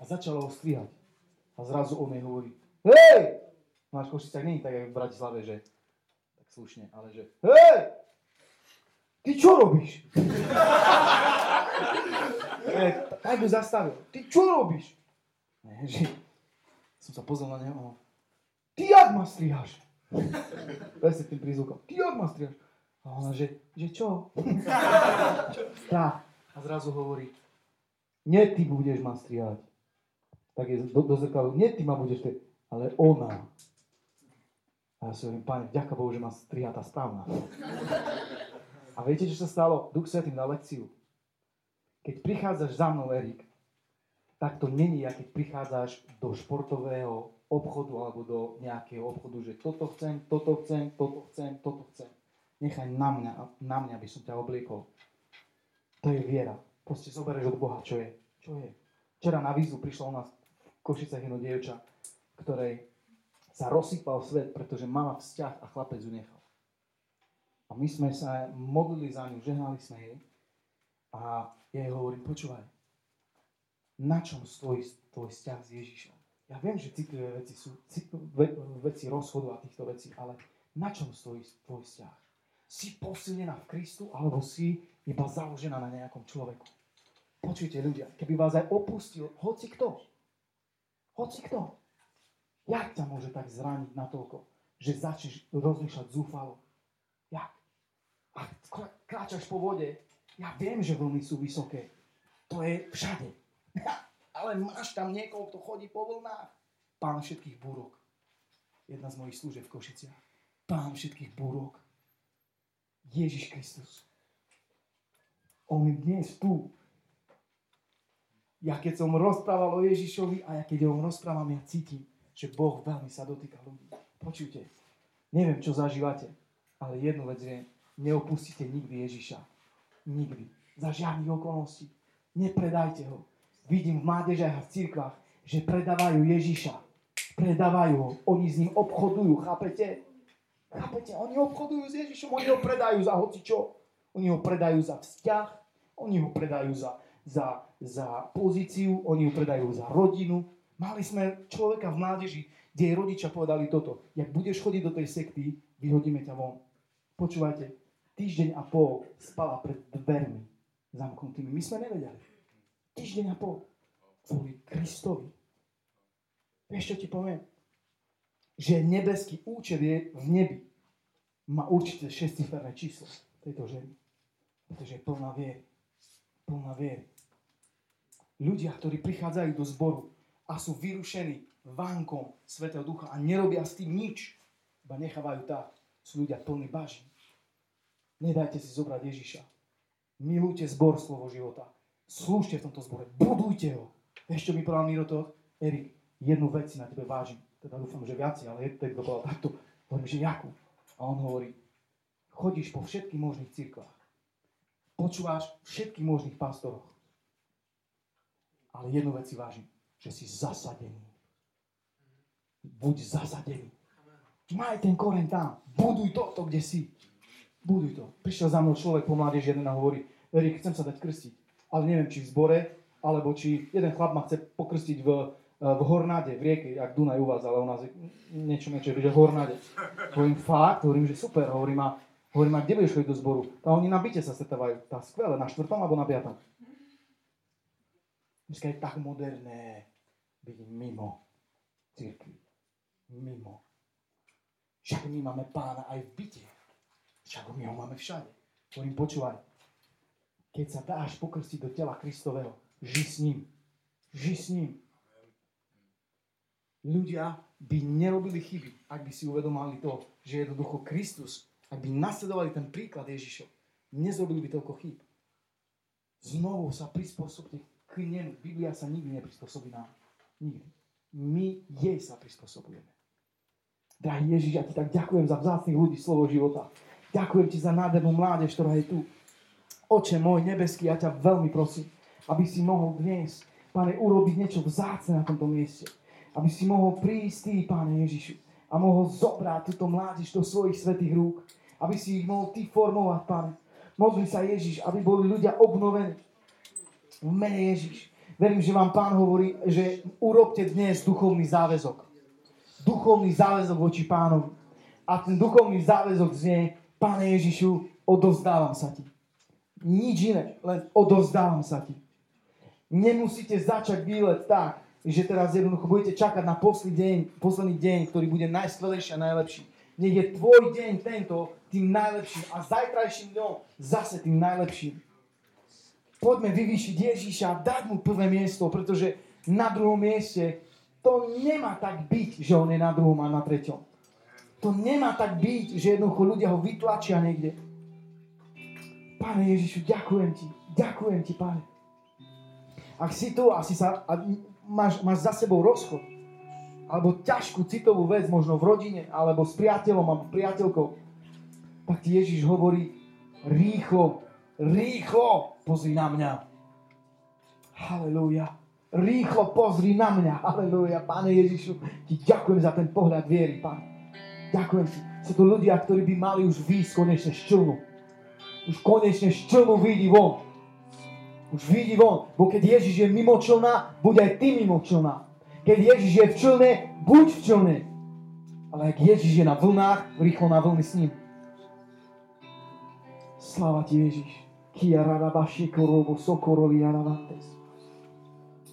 A začalo ho strihať. A zrazu on mi hovorí, hej! Máš no Košicách nie tak, ako v Bratislave, že tak slušne, ale že hej! Ty čo robíš? e, tak by zastavil. Ty čo robíš? Ne, že som sa pozrel na neho. Ty jak ma strihaš? Presne tým prízvukom. Ty jak ma strihaš? A ona, že, že čo? tak. A zrazu hovorí, nie ty budeš ma strihať. Tak je do, do zrkalu, nie ty ma budeš strihať ale ona. A ja si hovorím, páne, vďaka Bohu, že ma striha tá správna. A viete, čo sa stalo? Duch Svetý na lekciu. Keď prichádzaš za mnou, Erik, tak to není, keď prichádzaš do športového obchodu alebo do nejakého obchodu, že toto chcem, toto chcem, toto chcem, toto chcem. Nechaj na mňa, na mňa by som ťa obliekol. To je viera. Proste zoberieš od Boha, čo je. Čo je. Včera na výzvu prišlo u nás v Košicách jedno dievča, ktorej sa rozsypal svet, pretože mala vzťah a chlapec ju nechal. A my sme sa modlili za ňu, žehnali sme jej a ja jej hovorím, počúvaj, na čom stojí tvoj vzťah s Ježišom? Ja viem, že citlivé veci sú ve, veci rozchodu a týchto vecí, ale na čom stojí tvoj vzťah? Si posilnená v Kristu alebo si iba založená na nejakom človeku? Počujte ľudia, keby vás aj opustil hoci kto, hoci kto, Jak ťa môže tak zraniť natoľko, že začneš rozmýšľať zúfalo? Jak? A kráčaš po vode, ja viem, že vlny sú vysoké. To je všade. Ale máš tam niekoho, kto chodí po vlnách. Pán všetkých búrok. Jedna z mojich služieb v Košiciach. Pán všetkých búrok. Ježiš Kristus. On je dnes tu. Ja keď som rozprával o Ježišovi a ja keď o ňom rozprávam, ja cítim, že Boh veľmi sa dotýka ľudí. Počujte, neviem, čo zažívate, ale jednu vec je, neopustite nikdy Ježiša. Nikdy. Za žiadnych okolností. Nepredajte ho. Vidím v mládežiach a v cirkvách, že predávajú Ježiša. Predávajú ho. Oni s ním obchodujú, chápete? Chápete? Oni obchodujú s Ježišom, oni ho predajú za hocičo. Oni ho predajú za vzťah, oni ho predajú za, za, za pozíciu, oni ho predajú za rodinu, Mali sme človeka v mládeži, kde jej rodičia povedali toto. Jak budeš chodiť do tej sekty, vyhodíme ťa von. Počúvajte, týždeň a pol spala pred dvermi zamknutými. My sme nevedeli. Týždeň a pol. Kvôli Kristovi. Vieš, čo ti poviem? Že nebeský účet je v nebi. Má určite šestiferné číslo tejto ženy. Pretože je plná viery. Plná viery. Ľudia, ktorí prichádzajú do zboru a sú vyrušení vánkom Svetého Ducha a nerobia s tým nič, iba nechávajú tak, sú ľudia plní baží. Nedajte si zobrať Ježiša. Milujte zbor slovo života. Slúžte v tomto zbore. Budujte ho. Čo mi povedal Miro to? Erik, jednu vec si na tebe vážim. Teda dúfam, že viac, ale je to povedal takto. Hovorím, že jakú? A on hovorí, chodíš po všetkých možných cirkvách. Počúvaš všetkých možných pastoroch. Ale jednu vec si vážim, že si zasadený. Buď zasadený. Maj ten koreň tam. Buduj to, kde si. Buduj to. Prišiel za mnou človek po mládeži jeden a hovorí, Erik, chcem sa dať krstiť. Ale neviem, či v zbore, alebo či jeden chlap ma chce pokrstiť v, v Hornáde, v rieke, jak Dunaj u vás, ale u nás je niečo niečo, že v Hornáde. Hovorím, fakt? Hovorím, že super. Hovorím, a, hovorím, a kde budeš chodiť do zboru? A oni na byte sa stretávajú. Tá skvelé, na štvrtom alebo na piatom. Dneska je tak moderné byť mimo církvy. Mimo. Však my máme pána aj v byte. Však my ho máme všade. Hovorím, počúvaj. Keď sa dáš pokrstiť do tela Kristového, ži s ním. Ži s ním. Ľudia by nerobili chyby, ak by si uvedomali to, že jednoducho Kristus, ak by nasledovali ten príklad Ježišov, nezrobili by toľko chyb. Znovu sa prispôsobte k nemu. Biblia sa nikdy neprispôsobí nám. Nikdy. My jej sa prispôsobujeme. Drahý Ježiš, ja ti tak ďakujem za vzácných ľudí slovo života. Ďakujem ti za nádhernú mládež, ktorá je tu. Oče môj nebeský, ja ťa veľmi prosím, aby si mohol dnes, Pane, urobiť niečo vzácne na tomto mieste. Aby si mohol prísť ty, Pane Ježišu, a mohol zobrať túto mládež do svojich svetých rúk. Aby si ich mohol ty formovať, Pane. Modli sa Ježiš, aby boli ľudia obnovení v mene Ježiš. Verím, že vám pán hovorí, že urobte dnes duchovný záväzok. Duchovný záväzok voči pánovi. A ten duchovný záväzok znie, Pane Ježišu, odovzdávam sa ti. Nič iné, len odovzdávam sa ti. Nemusíte začať výlet tak, že teraz jednoducho budete čakať na posledný deň, posledný deň, ktorý bude najskvelejší a najlepší. Nech je tvoj deň tento tým najlepším a zajtrajším dňom zase tým najlepším poďme vyvýšiť Ježíša a dať mu prvé miesto, pretože na druhom mieste to nemá tak byť, že on je na druhom a na treťom. To nemá tak byť, že jednoducho ľudia ho vytlačia niekde. Pane Ježišu, ďakujem ti. Ďakujem ti, pane. Ak si tu a, si sa, a máš, máš za sebou rozchod, alebo ťažkú citovú vec, možno v rodine, alebo s priateľom, alebo priateľkou, tak ti Ježiš hovorí rýchlo, rýchlo pozri na mňa. Halelúja. Rýchlo pozri na mňa. Halelúja. Pane Ježišu, ti ďakujem za ten pohľad viery, Pane. Ďakujem ti. Sú to ľudia, ktorí by mali už výjsť konečne z. Už konečne z člnu vidí von. Už vidí von. Bo keď Ježiš je mimo člna, buď aj ty mimo člna. Keď Ježiš je v člne, buď v člne. Ale ak Ježiš je na vlnách, rýchlo na vlny s ním. Sláva ti Ježiš. Chiararabashi korobo sokoro liaravantes.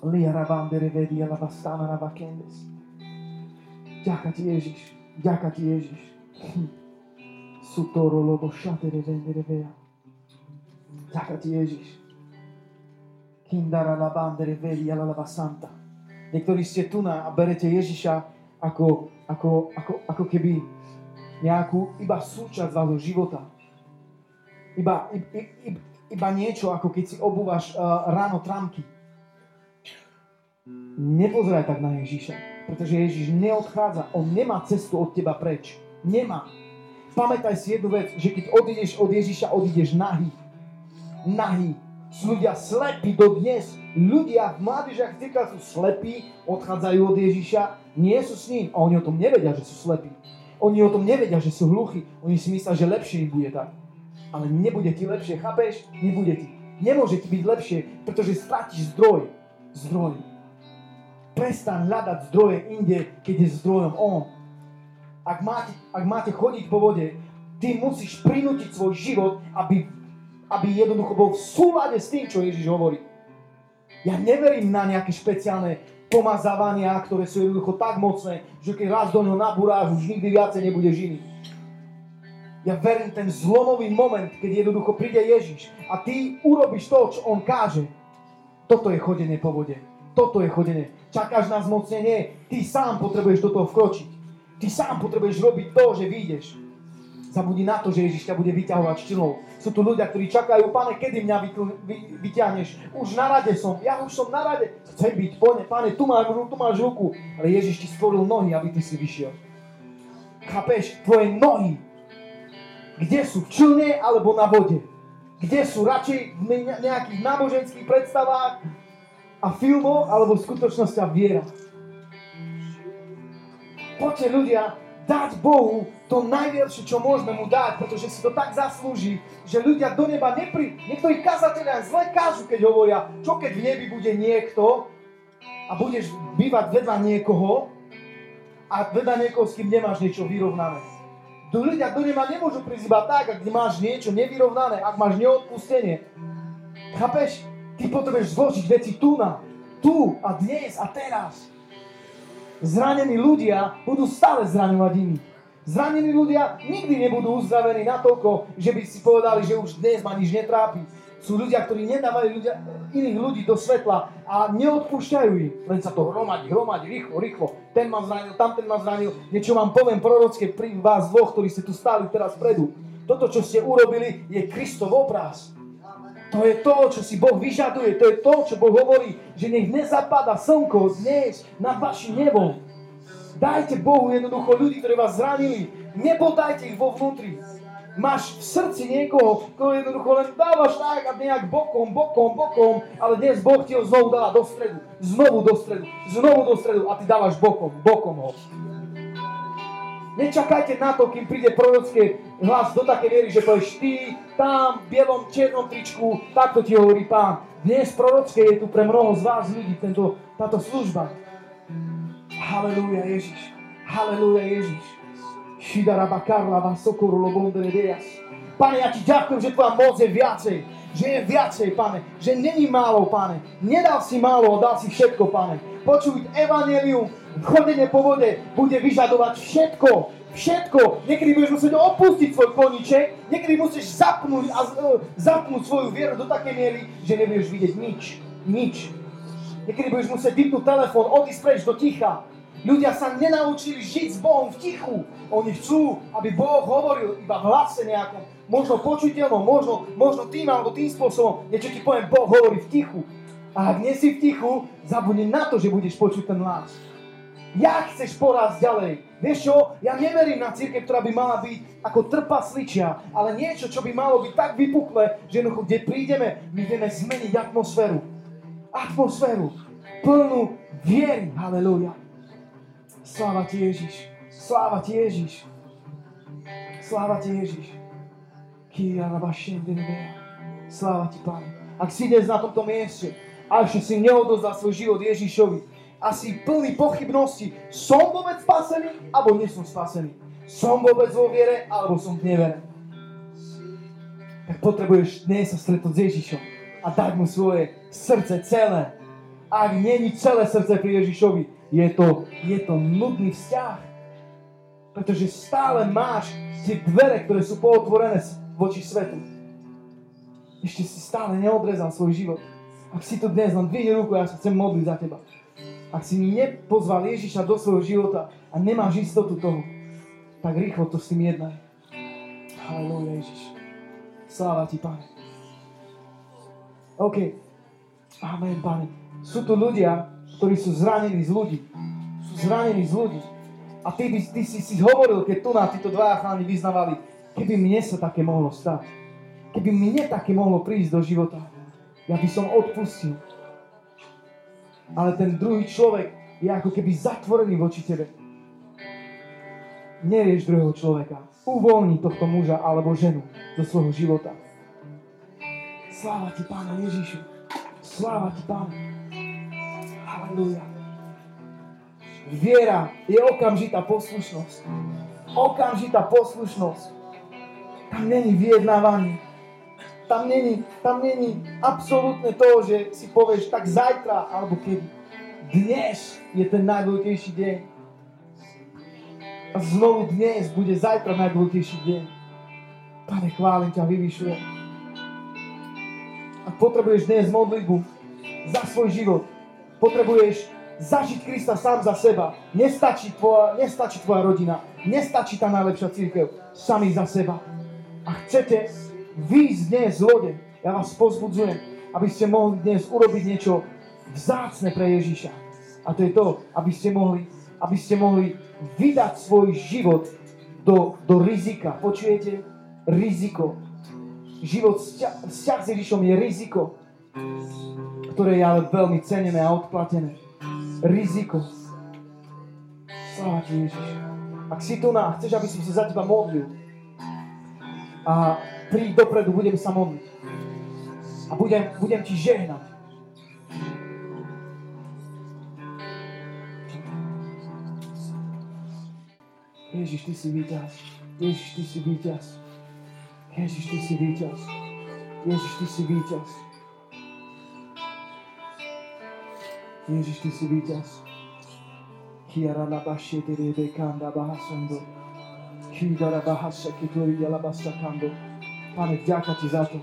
Liaravandere vedi alavastana ravakendes. Ďaká ti Ježiš. Ďaká ti Ježiš. Sutoro lobo šatere vendere vea. Ďaká ti Ježiš. Niektorí ste tu na a berete Ježiša ako, ako, ako, ako keby nejakú iba súčasť vášho života. Iba, iba, iba, niečo, ako keď si obúvaš uh, ráno tramky. Nepozeraj tak na Ježíša, pretože Ježíš neodchádza. On nemá cestu od teba preč. Nemá. Pamätaj si jednu vec, že keď odídeš od Ježíša, odídeš nahý. Nahý. Sú ľudia slepí do dnes. Ľudia v mládežiach cirkách sú slepí, odchádzajú od Ježíša, nie sú s ním. A oni o tom nevedia, že sú slepí. Oni o tom nevedia, že sú hluchí. Oni si myslia, že lepšie im bude tak ale nebude ti lepšie, chápeš? Nebude ti. Nemôže ti byť lepšie, pretože stratíš zdroj. Zdroj. Prestaň hľadať zdroje inde, keď je zdrojom On. Ak máte, ak máte chodiť po vode, ty musíš prinútiť svoj život, aby, aby jednoducho bol v súlade s tým, čo Ježiš hovorí. Ja neverím na nejaké špeciálne pomazávania, ktoré sú jednoducho tak mocné, že keď raz do ňoho nabúráš, už nikdy viacej nebude iný. Ja verím ten zlomový moment, keď jednoducho príde Ježiš a ty urobíš to, čo on káže. Toto je chodenie po vode. Toto je chodenie. Čakáš na zmocnenie, ty sám potrebuješ do toho vkročiť. Ty sám potrebuješ robiť to, že vyjdeš. Zabudni na to, že Ježiš ťa bude vyťahovať štilou. Sú tu ľudia, ktorí čakajú, pane, kedy mňa vy, vy, vyťahneš? Už na rade som, ja už som na rade. Chcem byť, pane, pane, tu máš, tu máš ruku. Ale Ježiš ti stvoril nohy, aby ty si vyšiel. Chápeš? Tvoje nohy. Kde sú? V člne alebo na vode? Kde sú? Radšej v nejakých náboženských predstavách a filmoch alebo v a viera. Poďte ľudia, dať Bohu to najviac, čo môžeme mu dať, pretože si to tak zaslúži, že ľudia do neba nepri... Niektorí kazatelia zle kážu, keď hovoria, čo keď v nebi bude niekto a budeš bývať vedľa niekoho a vedľa niekoho, s kým nemáš niečo vyrovnané. Do ľudia do neba nemôžu prísť tak, ak máš niečo nevyrovnané, ak máš neodpustenie. Chápeš? Ty potrebuješ zložiť veci tu na, tu a dnes a teraz. Zranení ľudia budú stále zraňovať iných. Zranení ľudia nikdy nebudú uzdravení natoľko, že by si povedali, že už dnes ma nič netrápi. Sú ľudia, ktorí nedávajú ľudia, iných ľudí do svetla a neodpúšťajú im. Len sa to hromadí, hromadí, rýchlo, rýchlo. Ten ma zranil, tamten ma zranil. Niečo vám poviem prorocké pri vás dvoch, ktorí ste tu stáli teraz predu. Toto, čo ste urobili, je Kristov obraz. To je to, čo si Boh vyžaduje. To je to, čo Boh hovorí, že nech nezapadá slnko dnes nad vašim nebom. Dajte Bohu jednoducho ľudí, ktorí vás zranili. Nepodajte ich vo vnútri. Máš v srdci niekoho, ktorý jednoducho len dávaš tak a nejak bokom, bokom, bokom, ale dnes Boh ti ho znovu dáva do stredu. Znovu do stredu. Znovu do stredu a ty dávaš bokom, bokom ho. Nečakajte na to, kým príde prorocké hlas do také miery, že povieš ty tam v bielom černom tričku, takto ti hovorí pán. Dnes prorocké je tu pre mnoho z vás ľudí tento, táto služba. Halelúja Ježiš. Halelúja Ježiš. Šidaraba karlava sokoru lobondere deas. Pane, ja ti ďakujem, že tvoja moc je viacej. Že je viacej, pane. Že není málo, pane. Nedal si málo, dal si všetko, pane. Počuť evanelium, chodenie po vode bude vyžadovať všetko. Všetko. Niekedy budeš musieť opustiť svoj koniček, niekedy musíš zapnúť, a, uh, zapnúť svoju vieru do takej miery, že nebudeš vidieť nič. Nič. Niekedy budeš musieť vypnúť telefón, odísť preč do ticha. Ľudia sa nenaučili žiť s Bohom v tichu. Oni chcú, aby Boh hovoril iba v hlase nejakom, možno počuteľnom, možno, možno tým alebo tým spôsobom. Niečo ti poviem, Boh hovorí v tichu. A ak nie si v tichu, zabudni na to, že budeš počuť ten hlas. Jak chceš porásť ďalej? Vieš čo? Ja neverím na církev, ktorá by mala byť ako trpasličia, ale niečo, čo by malo byť tak vypuklé, že jednoducho, kde prídeme, my vieme zmeniť atmosféru. Atmosféru. Plnú viery. Halelúja. Sláva ti Ježiš. Sláva ti Ježiš. Sláva ti Ježiš. Sláva ti, Pane. Ak si dnes na tomto mieste a ešte si neodozdal svoj život Ježišovi, a si plný pochybnosti, som vôbec spasený, alebo nie som spasený. Som vôbec vo viere, alebo som v nevere. Tak potrebuješ dnes sa stretnúť s Ježišom a dať mu svoje srdce celé. Ak není celé srdce pri Ježišovi, je to, je to nudný vzťah. Pretože stále máš tie dvere, ktoré sú pootvorené voči svetu. Ešte si stále neodrezal svoj život. Ak si tu dnes, len dvihni ruku, ja sa chcem modliť za teba ak si nepozval Ježiša do svojho života a nemáš istotu toho, tak rýchlo to s tým jednaj. Halleluja, Ježiš. Sláva ti, Pane. OK. Amen, Pane. Sú tu ľudia, ktorí sú zranení z ľudí. Sú zranení z ľudí. A ty, ty si si hovoril, keď tu na títo dva chalani vyznavali, keby mne sa také mohlo stať. Keby mne také mohlo prísť do života, ja by som odpustil ale ten druhý človek je ako keby zatvorený voči tebe. Nerieš druhého človeka. Uvoľni tohto muža alebo ženu zo svojho života. Sláva ti, Pána Ježišu. Sláva ti, Pána. Halleluja. Viera je okamžitá poslušnosť. Okamžitá poslušnosť. Tam není vyjednávanie. Tam není, tam není absolútne to, že si povieš tak zajtra alebo kedy. Dnes je ten najdôležitejší deň. A znovu dnes bude zajtra najdôležitejší deň. Pane, chválim ťa, vyvyšujem. Ak potrebuješ dnes modlitbu za svoj život, potrebuješ zažiť Krista sám za seba. Nestačí tvoja, nestačí tvoja rodina, nestačí tá najlepšia církev, sami za seba. A chcete výjsť dnes z lode, ja vás pozbudzujem, aby ste mohli dnes urobiť niečo vzácne pre Ježiša. A to je to, aby ste mohli, aby ste mohli vydať svoj život do, do rizika. Počujete? Riziko. Život, vzťah s Ježišom je riziko, ktoré je ale veľmi cenené a odplatené. Riziko. Sláva ti Ježiš. Ak si tu na, chceš, aby som sa za teba modlil a príď dopredu, budem sa modliť. A budem, budem ti žehnať. Ježiš, Ty si víťaz. Ježiš, Ty si víťaz. Ježiš, Ty si víťaz. Ježiš, Ty si víťaz. Ježiš, Ty si víťaz. Kiara la bashe de rebe kanda bahasando. Pane, vďaka Ti za to.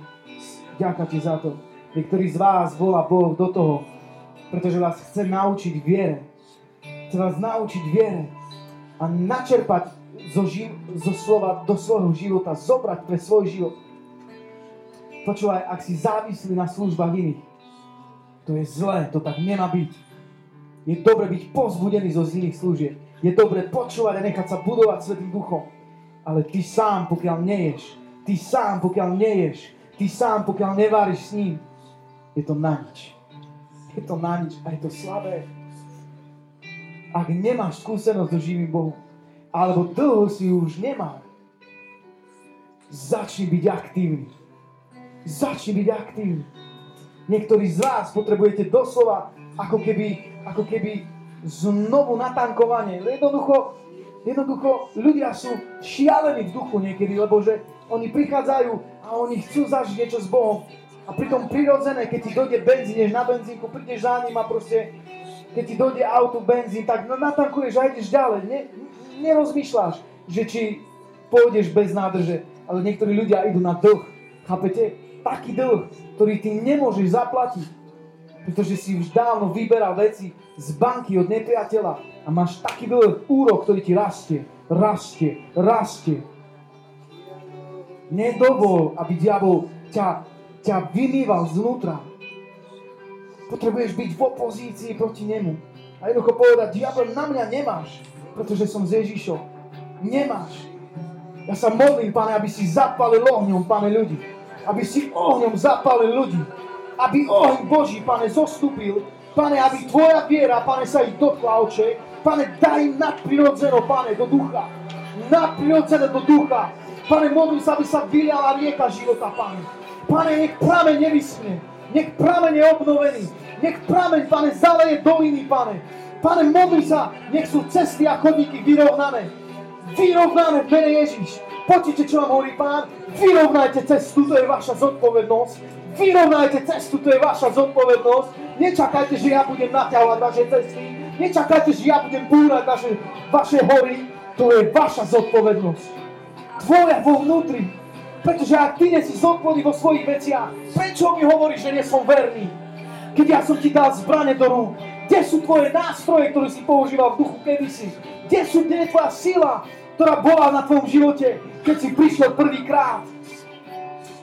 Vďaka Ti za to. Niektorí z vás volá Boh do toho, pretože vás chce naučiť viere. Chce vás naučiť viere a načerpať zo, živ- zo slova do svojho života, zobrať pre svoj život. Počúvaj, ak si závislý na službách iných, to je zlé, to tak nemá byť. Je dobre byť pozbudený zo iných služieb. Je dobre počúvať a nechať sa budovať Svetým duchom. Ale ty sám, pokiaľ neješ, ty sám, pokiaľ neješ, ty sám, pokiaľ neváriš s ním, je to na nič. Je to na nič a je to slabé ak nemáš skúsenosť so živým Bohom, alebo dlho si ju už nemal, začni byť aktívny. Začni byť aktívny. Niektorí z vás potrebujete doslova ako keby, ako keby znovu natankovanie. Jednoducho, jednoducho ľudia sú šialení v duchu niekedy, lebo že oni prichádzajú a oni chcú zažiť niečo s Bohom. A pritom prirodzené, keď ti dojde benzín, na benzínku, prídeš za ním a proste keď ti dojde auto, benzín, tak natankuješ a ideš ďalej. Ne, nerozmýšľaš, že či pôjdeš bez nádrže, ale niektorí ľudia idú na dlh. Chápete? Taký dlh, ktorý ty nemôžeš zaplatiť, pretože si už dávno vyberal veci z banky od nepriateľa a máš taký dlh úrok, ktorý ti rastie, rastie, rastie. Nedovol, aby diabol ťa, ťa vymýval znútra, Potrebuješ byť v opozícii proti nemu. A jednoducho povedať, diabol, na mňa nemáš, pretože som s Ježišom. Nemáš. Ja sa modlím, pane, aby si zapalil ohňom, pane, ľudí. Aby si ohňom zapalil ľudí. Aby oheň Boží, pane, zostúpil. Pane, aby tvoja viera, pane, sa ich dotkla, oče. Pane, daj im nadprirodzeno, pane, do ducha. Nadprirodzeno do ducha. Pane, modlím sa, aby sa vyliala rieka života, pane. Pane, nech prameň nevyschne. Nech prameň je obnovený. Nech prameň, pane, zaleje doliny, pane. Pane, modli sa, nech sú cesty a chodníky vyrovnané. Vyrovnané v mene Ježiš. Počujte, čo vám hovorí pán? Vyrovnajte cestu, to je vaša zodpovednosť. Vyrovnajte cestu, to je vaša zodpovednosť. Nečakajte, že ja budem naťahovať vaše cesty. Nečakajte, že ja budem búrať vaše, vaše hory. To je vaša zodpovednosť. Tvoja vo vnútri. Pretože ak ty nie si zodpovedný vo svojich veciach, prečo mi hovoríš, že nie som verný? Keď ja som ti dal zbrane do rúk, kde sú tvoje nástroje, ktoré si používal v duchu kedysi? Kde sú, kde je tvoja sila, ktorá bola na tvojom živote, keď si prišiel prvýkrát?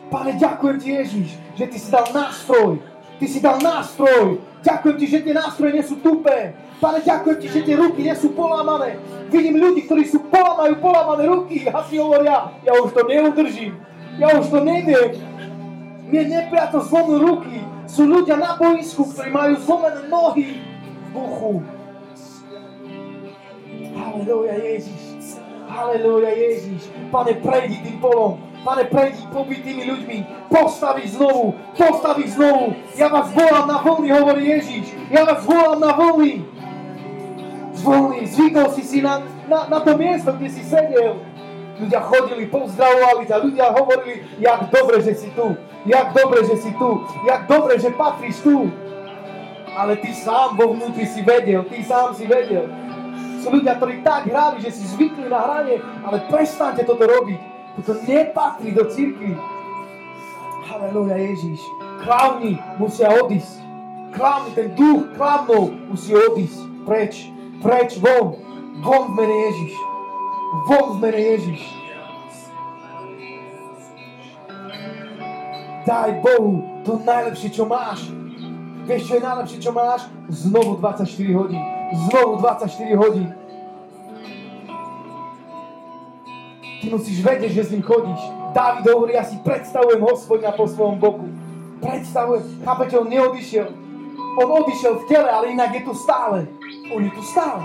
Pane, ďakujem ti Ježiš, že ty si dal nástroj. Ty si dal nástroj. Ďakujem ti, že tie nástroje nie sú tupé. Pane, ďakujem ti, že tie ruky nie sú polámané. Vidím ľudí, ktorí sú polámajú polámané ruky a si hovoria, ja už to neudržím. Ja už to neviem. Mne nepriateľ zlomil ruky. Sú ľudia na boisku, ktorí majú zlomené nohy v duchu. Halelúja Ježiš. Halelúja Ježiš. Pane, prejdi tým polom. Pane, prejdi pobyt tými ľuďmi. Postav ich znovu. Postav ich znovu. Ja vás volám na vlny, hovorí Ježiš. Ja vás volám na vlny. Voľný, zvykol si si na, na, na to miesto, kde si sedel. Ľudia chodili, pozdravovali ťa, ľudia hovorili, jak dobre, že si tu, jak dobre, že si tu, jak dobre, že patríš tu. Ale ty sám vo vnútri si vedel, ty sám si vedel. Sú ľudia, ktorí tak hrali, že si zvykli na hranie, ale prestaňte toto robiť. Toto nepatrí do církvy. Halleluja, Ježíš. Klavni musia odísť. Klavni, ten duch klavnou musí odísť. Preč, preč, von. Von v mene Ježíš. Von v mene Ježíš. Daj Bohu to najlepšie, čo máš. Vieš, čo je najlepšie, čo máš? Znovu 24 hodín. Znovu 24 hodín. Ty musíš vedieť, že s ním chodíš. Dávid hovorí, ja si predstavujem hospodina po svojom boku. Predstavujem. Chápete, on neodišiel. On odišiel v tele, ale inak je tu stále. On je tu stále.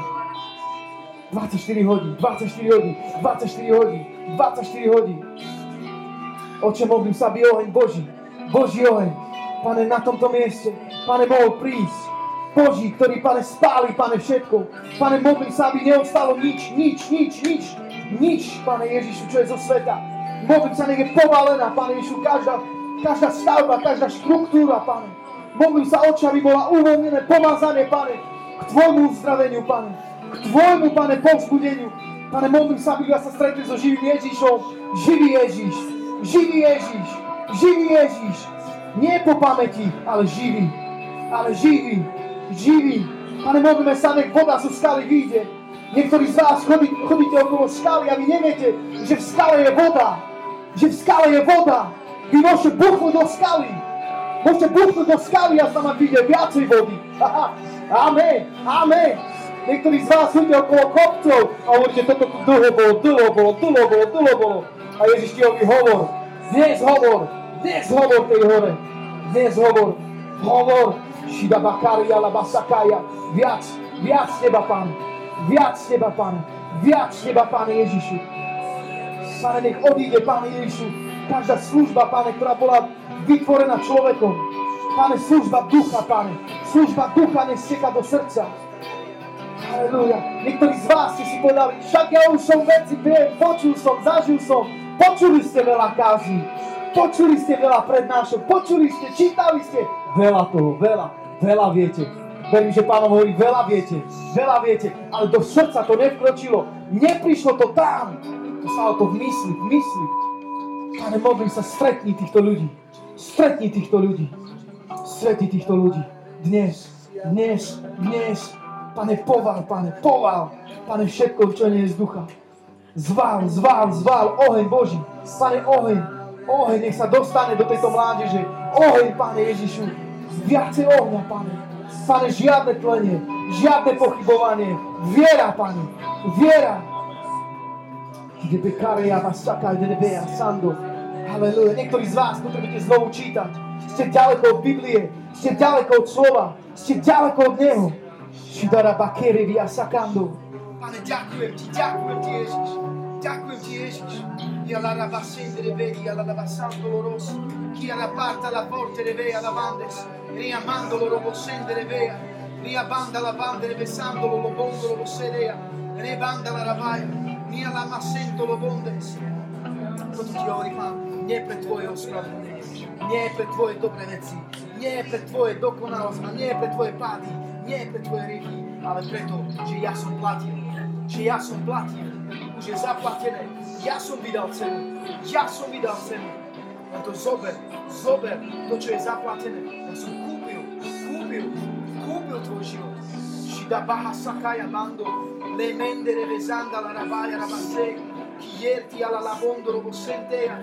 24 hodín, 24 hodín, 24 hodín, 24 hodín. Oče, modlím sa, aby oheň Boží, Boží oheň, Pane, na tomto mieste, Pane, mohol prísť. Boží, ktorý, Pane, spáli, Pane, všetko. Pane, modlím sa, aby neostalo nič, nič, nič, nič, nič, Pane Ježišu, čo je zo sveta. Modlím sa, nech je povalená, Pane Ježišu, každá, každá stavba, každá štruktúra, Pane. Modlím sa, oči, aby bola uvoľnené pomazanie, Pane, k Tvojmu uzdraveniu, Pane. K Tvojmu, Pane, povzbudeniu. Pane, modlím sa, aby sa stretli so živým Ježišom. Živý Ježiš, živý Ježiš, živý Ježiš. Nie po pamäti, ale živý. Ale živý, živý. Pane, modlíme sa, nech voda zo skaly vyjde. Niektorí z vás chodí, chodíte okolo skaly a vy neviete, že v skale je voda. Že v skale je voda. Vy môžete buchnúť do skaly. Môžete buchnúť do skaly a sa vám viacej vody. Amen, amen. Niektorí z vás chodíte okolo kopcov a hovoríte, toto tu dlho bolo, dlho bolo, dlho bolo, dlho bolo. A Ježiš ti hovorí, hovor, dnes hovor, dnes hovor tej hore, dnes hovor, hovor, Šida Bakaria, Labasakaja, viac, viac teba, Pane, viac teba, Pane, viac teba, Pane Ježišu. Pane, nech odíde, Pane Ježišu, každá služba, Pane, ktorá bola vytvorená človekom. Pane, služba ducha, Pane, služba ducha nech steka do srdca. Halleluja. Niektorí z vás ste si povedali, však ja už som veci viem, počul som, zažil som, počuli ste veľa kází, počuli ste veľa prednášok, počuli ste, čítali ste, veľa toho, veľa veľa viete. Verím, že pánom hovorí, veľa viete, veľa viete, ale do srdca to nevkročilo. Neprišlo to tam. To sa o to v mysli, v mysli. Pane, modlím sa, stretni týchto ľudí. Stretni týchto ľudí. Stretni týchto ľudí. Dnes, dnes, dnes. Pane, poval, pane, poval. Pane, všetko, čo nie je z ducha. Zval, zval, zval, oheň Boží. Pane, oheň, oheň, nech sa dostane do tejto mládeže. Oheň, Pane Ježišu, Viacej ohňa, Pane. Pane, žiadne tlenie, žiadne pochybovanie. Viera, Pane. Viera. Kde ja vás čaká, kde nebea, sando. Halleluja. Niektorí z vás potrebujete znovu čítať. Ste ďaleko od Biblie. Ste ďaleko od slova. Ste ďaleko od Neho. Šidara bakere via sakando. Pane, ďakujem ti, ďakujem ti, Ježiš. Ďakujem ti, Ježiš. Ja la rabasende de vedi, ja la rabasando lorosi. Chi alla parta la porte le vea la vandes. riamandolo lo possendere vea, riabanda la bandere besandolo lo bondolo lo sedea, rebanda la ravaja, mia la masento lo bondes. Toto ti hovorí Pán, nie pre tvoje ospravedlnenie, nie pre tvoje dobré veci, nie pre tvoje dokonalosť a nie pre tvoje pády, nie pre tvoje rieky, ale preto, že ja som platil, že ja som platil, už je zaplatené, ja som vydal cenu, ja som vydal cenu, len to zober, zober to, čo je zaplatené. Ja som kúpil, kúpil, kúpil tvoj život. Shida baha sakaya mando, le mendere vesanda la rabaya rabase, chierti alla labondo robo sentea,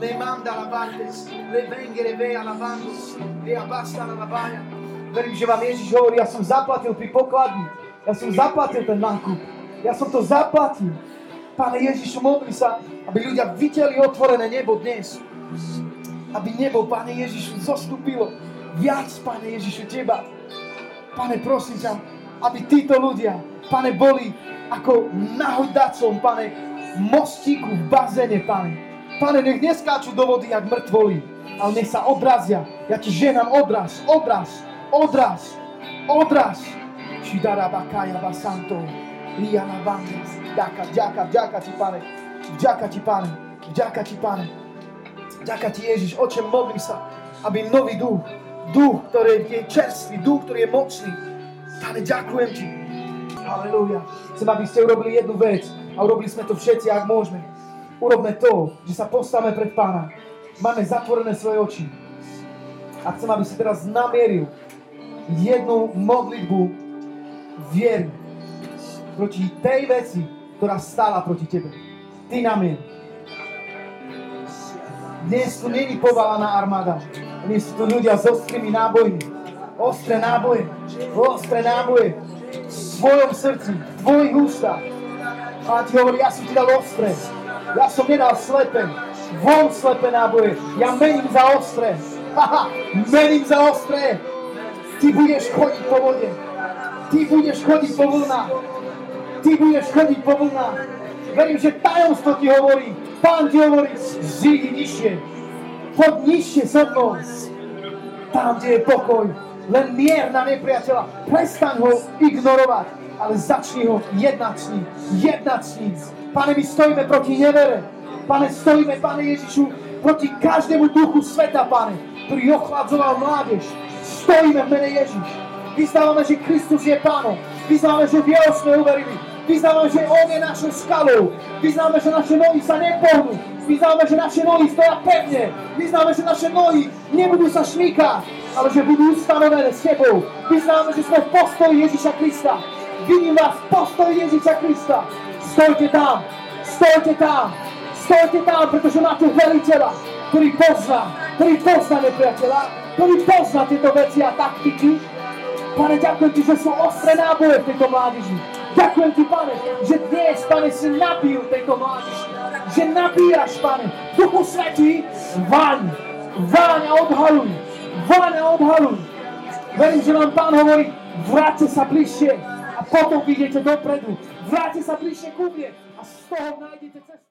le manda la vantes, le vengere vea lavandos, le abasta la rabaya. Verím, že vám Ježiš hovorí, ja som zaplatil pri pokladni, ja som zaplatil ten nákup, ja som to zaplatil. Pane Ježišu, modli sa, aby ľudia videli otvorené nebo dnes aby nebo, Pane Ježišu, zostúpilo viac, Pane Ježišu, Teba. Pane, prosím ťa, aby títo ľudia, Pane, boli ako nahoďacom, Pane, mostíku v bazéne, Pane. Pane, nech neskáču do vody, jak mŕtvoli, ale nech sa odrazia. Ja ti ženám odraz, odraz, odraz, odraz. Shidarabakaya Basanto. Liana Vanga. Ďaká, ďaká, ďaká ti, pane. Ďaká ti, pane. Ďaká ti, pane. Ďaká ti, Ježiš. Oče, modlím sa, aby nový duch, duch, ktorý je čerstvý, duch, ktorý je mocný. Pane, ďakujem ti. Halelúja. Chcem, aby ste urobili jednu vec a urobili sme to všetci, ak môžeme. Urobme to, že sa postavíme pred Pána. Máme zatvorené svoje oči. A chcem, aby si teraz namieril jednu modlitbu viery proti tej veci, ktorá stála proti tebe. Ty namier. Dnes tu není povalaná armáda. Dnes sú tu ľudia s ostrými nábojmi. Ostré náboje. Ostré náboje. V svojom srdci, v tvojich ústach. Pán ti hovorí, ja som ti dal ostré. Ja som nedal slepe. Von slepe náboje. Ja mením za ostré. Haha, mením za ostré. Ty budeš chodiť po vode. Ty budeš chodiť po vlnách. Ty budeš chodiť po vlnách. Verím, že tajomstvo ti hovorí. Pán ti hovorí, zídi nižšie. Poď nižšie so mnou. Tam, kde je pokoj. Len mier na nepriateľa. Prestaň ho ignorovať, ale začni ho jednať s ním. Jednať s ním. Pane, my stojíme proti nevere. Pane, stojíme, Pane Ježišu, proti každému duchu sveta, Pane, ktorý ochladzoval mládež. Stojíme v mene Ježiš. Vyznávame, že Kristus je Pánom. Vyznávame, že v Jeho sme uverili. Vyznávame, že On je našou skalou. Vyznávame, že naše nohy sa nepohnú. Vyznávame, že naše nohy stoja pevne. Vyznávame, že naše nohy nebudú sa šmýkať, ale že budú ustanovené s Tebou. Vyznávame, že sme v postoji Ježiša Krista. Vidím vás v postoji Ježiša Krista. Stojte tam, stojte tam, stojte tam, pretože máte veliteľa, ktorý pozná, ktorý pozná nepriateľa, ktorý pozná tieto veci a taktiky. Pane, ďakujem Ti, že sú ostré náboje v tejto mládeži. Ďakujem Ti, Pane, že dnes, Pane, si nabil tejto mládeži. Že nabíjaš, Pane, Duchu Svetý, vaň, vaň a odhaluj, vaň a odhaluj. Verím, že vám Pán hovorí, vráťte sa bližšie a potom vidíte dopredu. Vráťte sa bližšie ku mne a z toho nájdete cestu.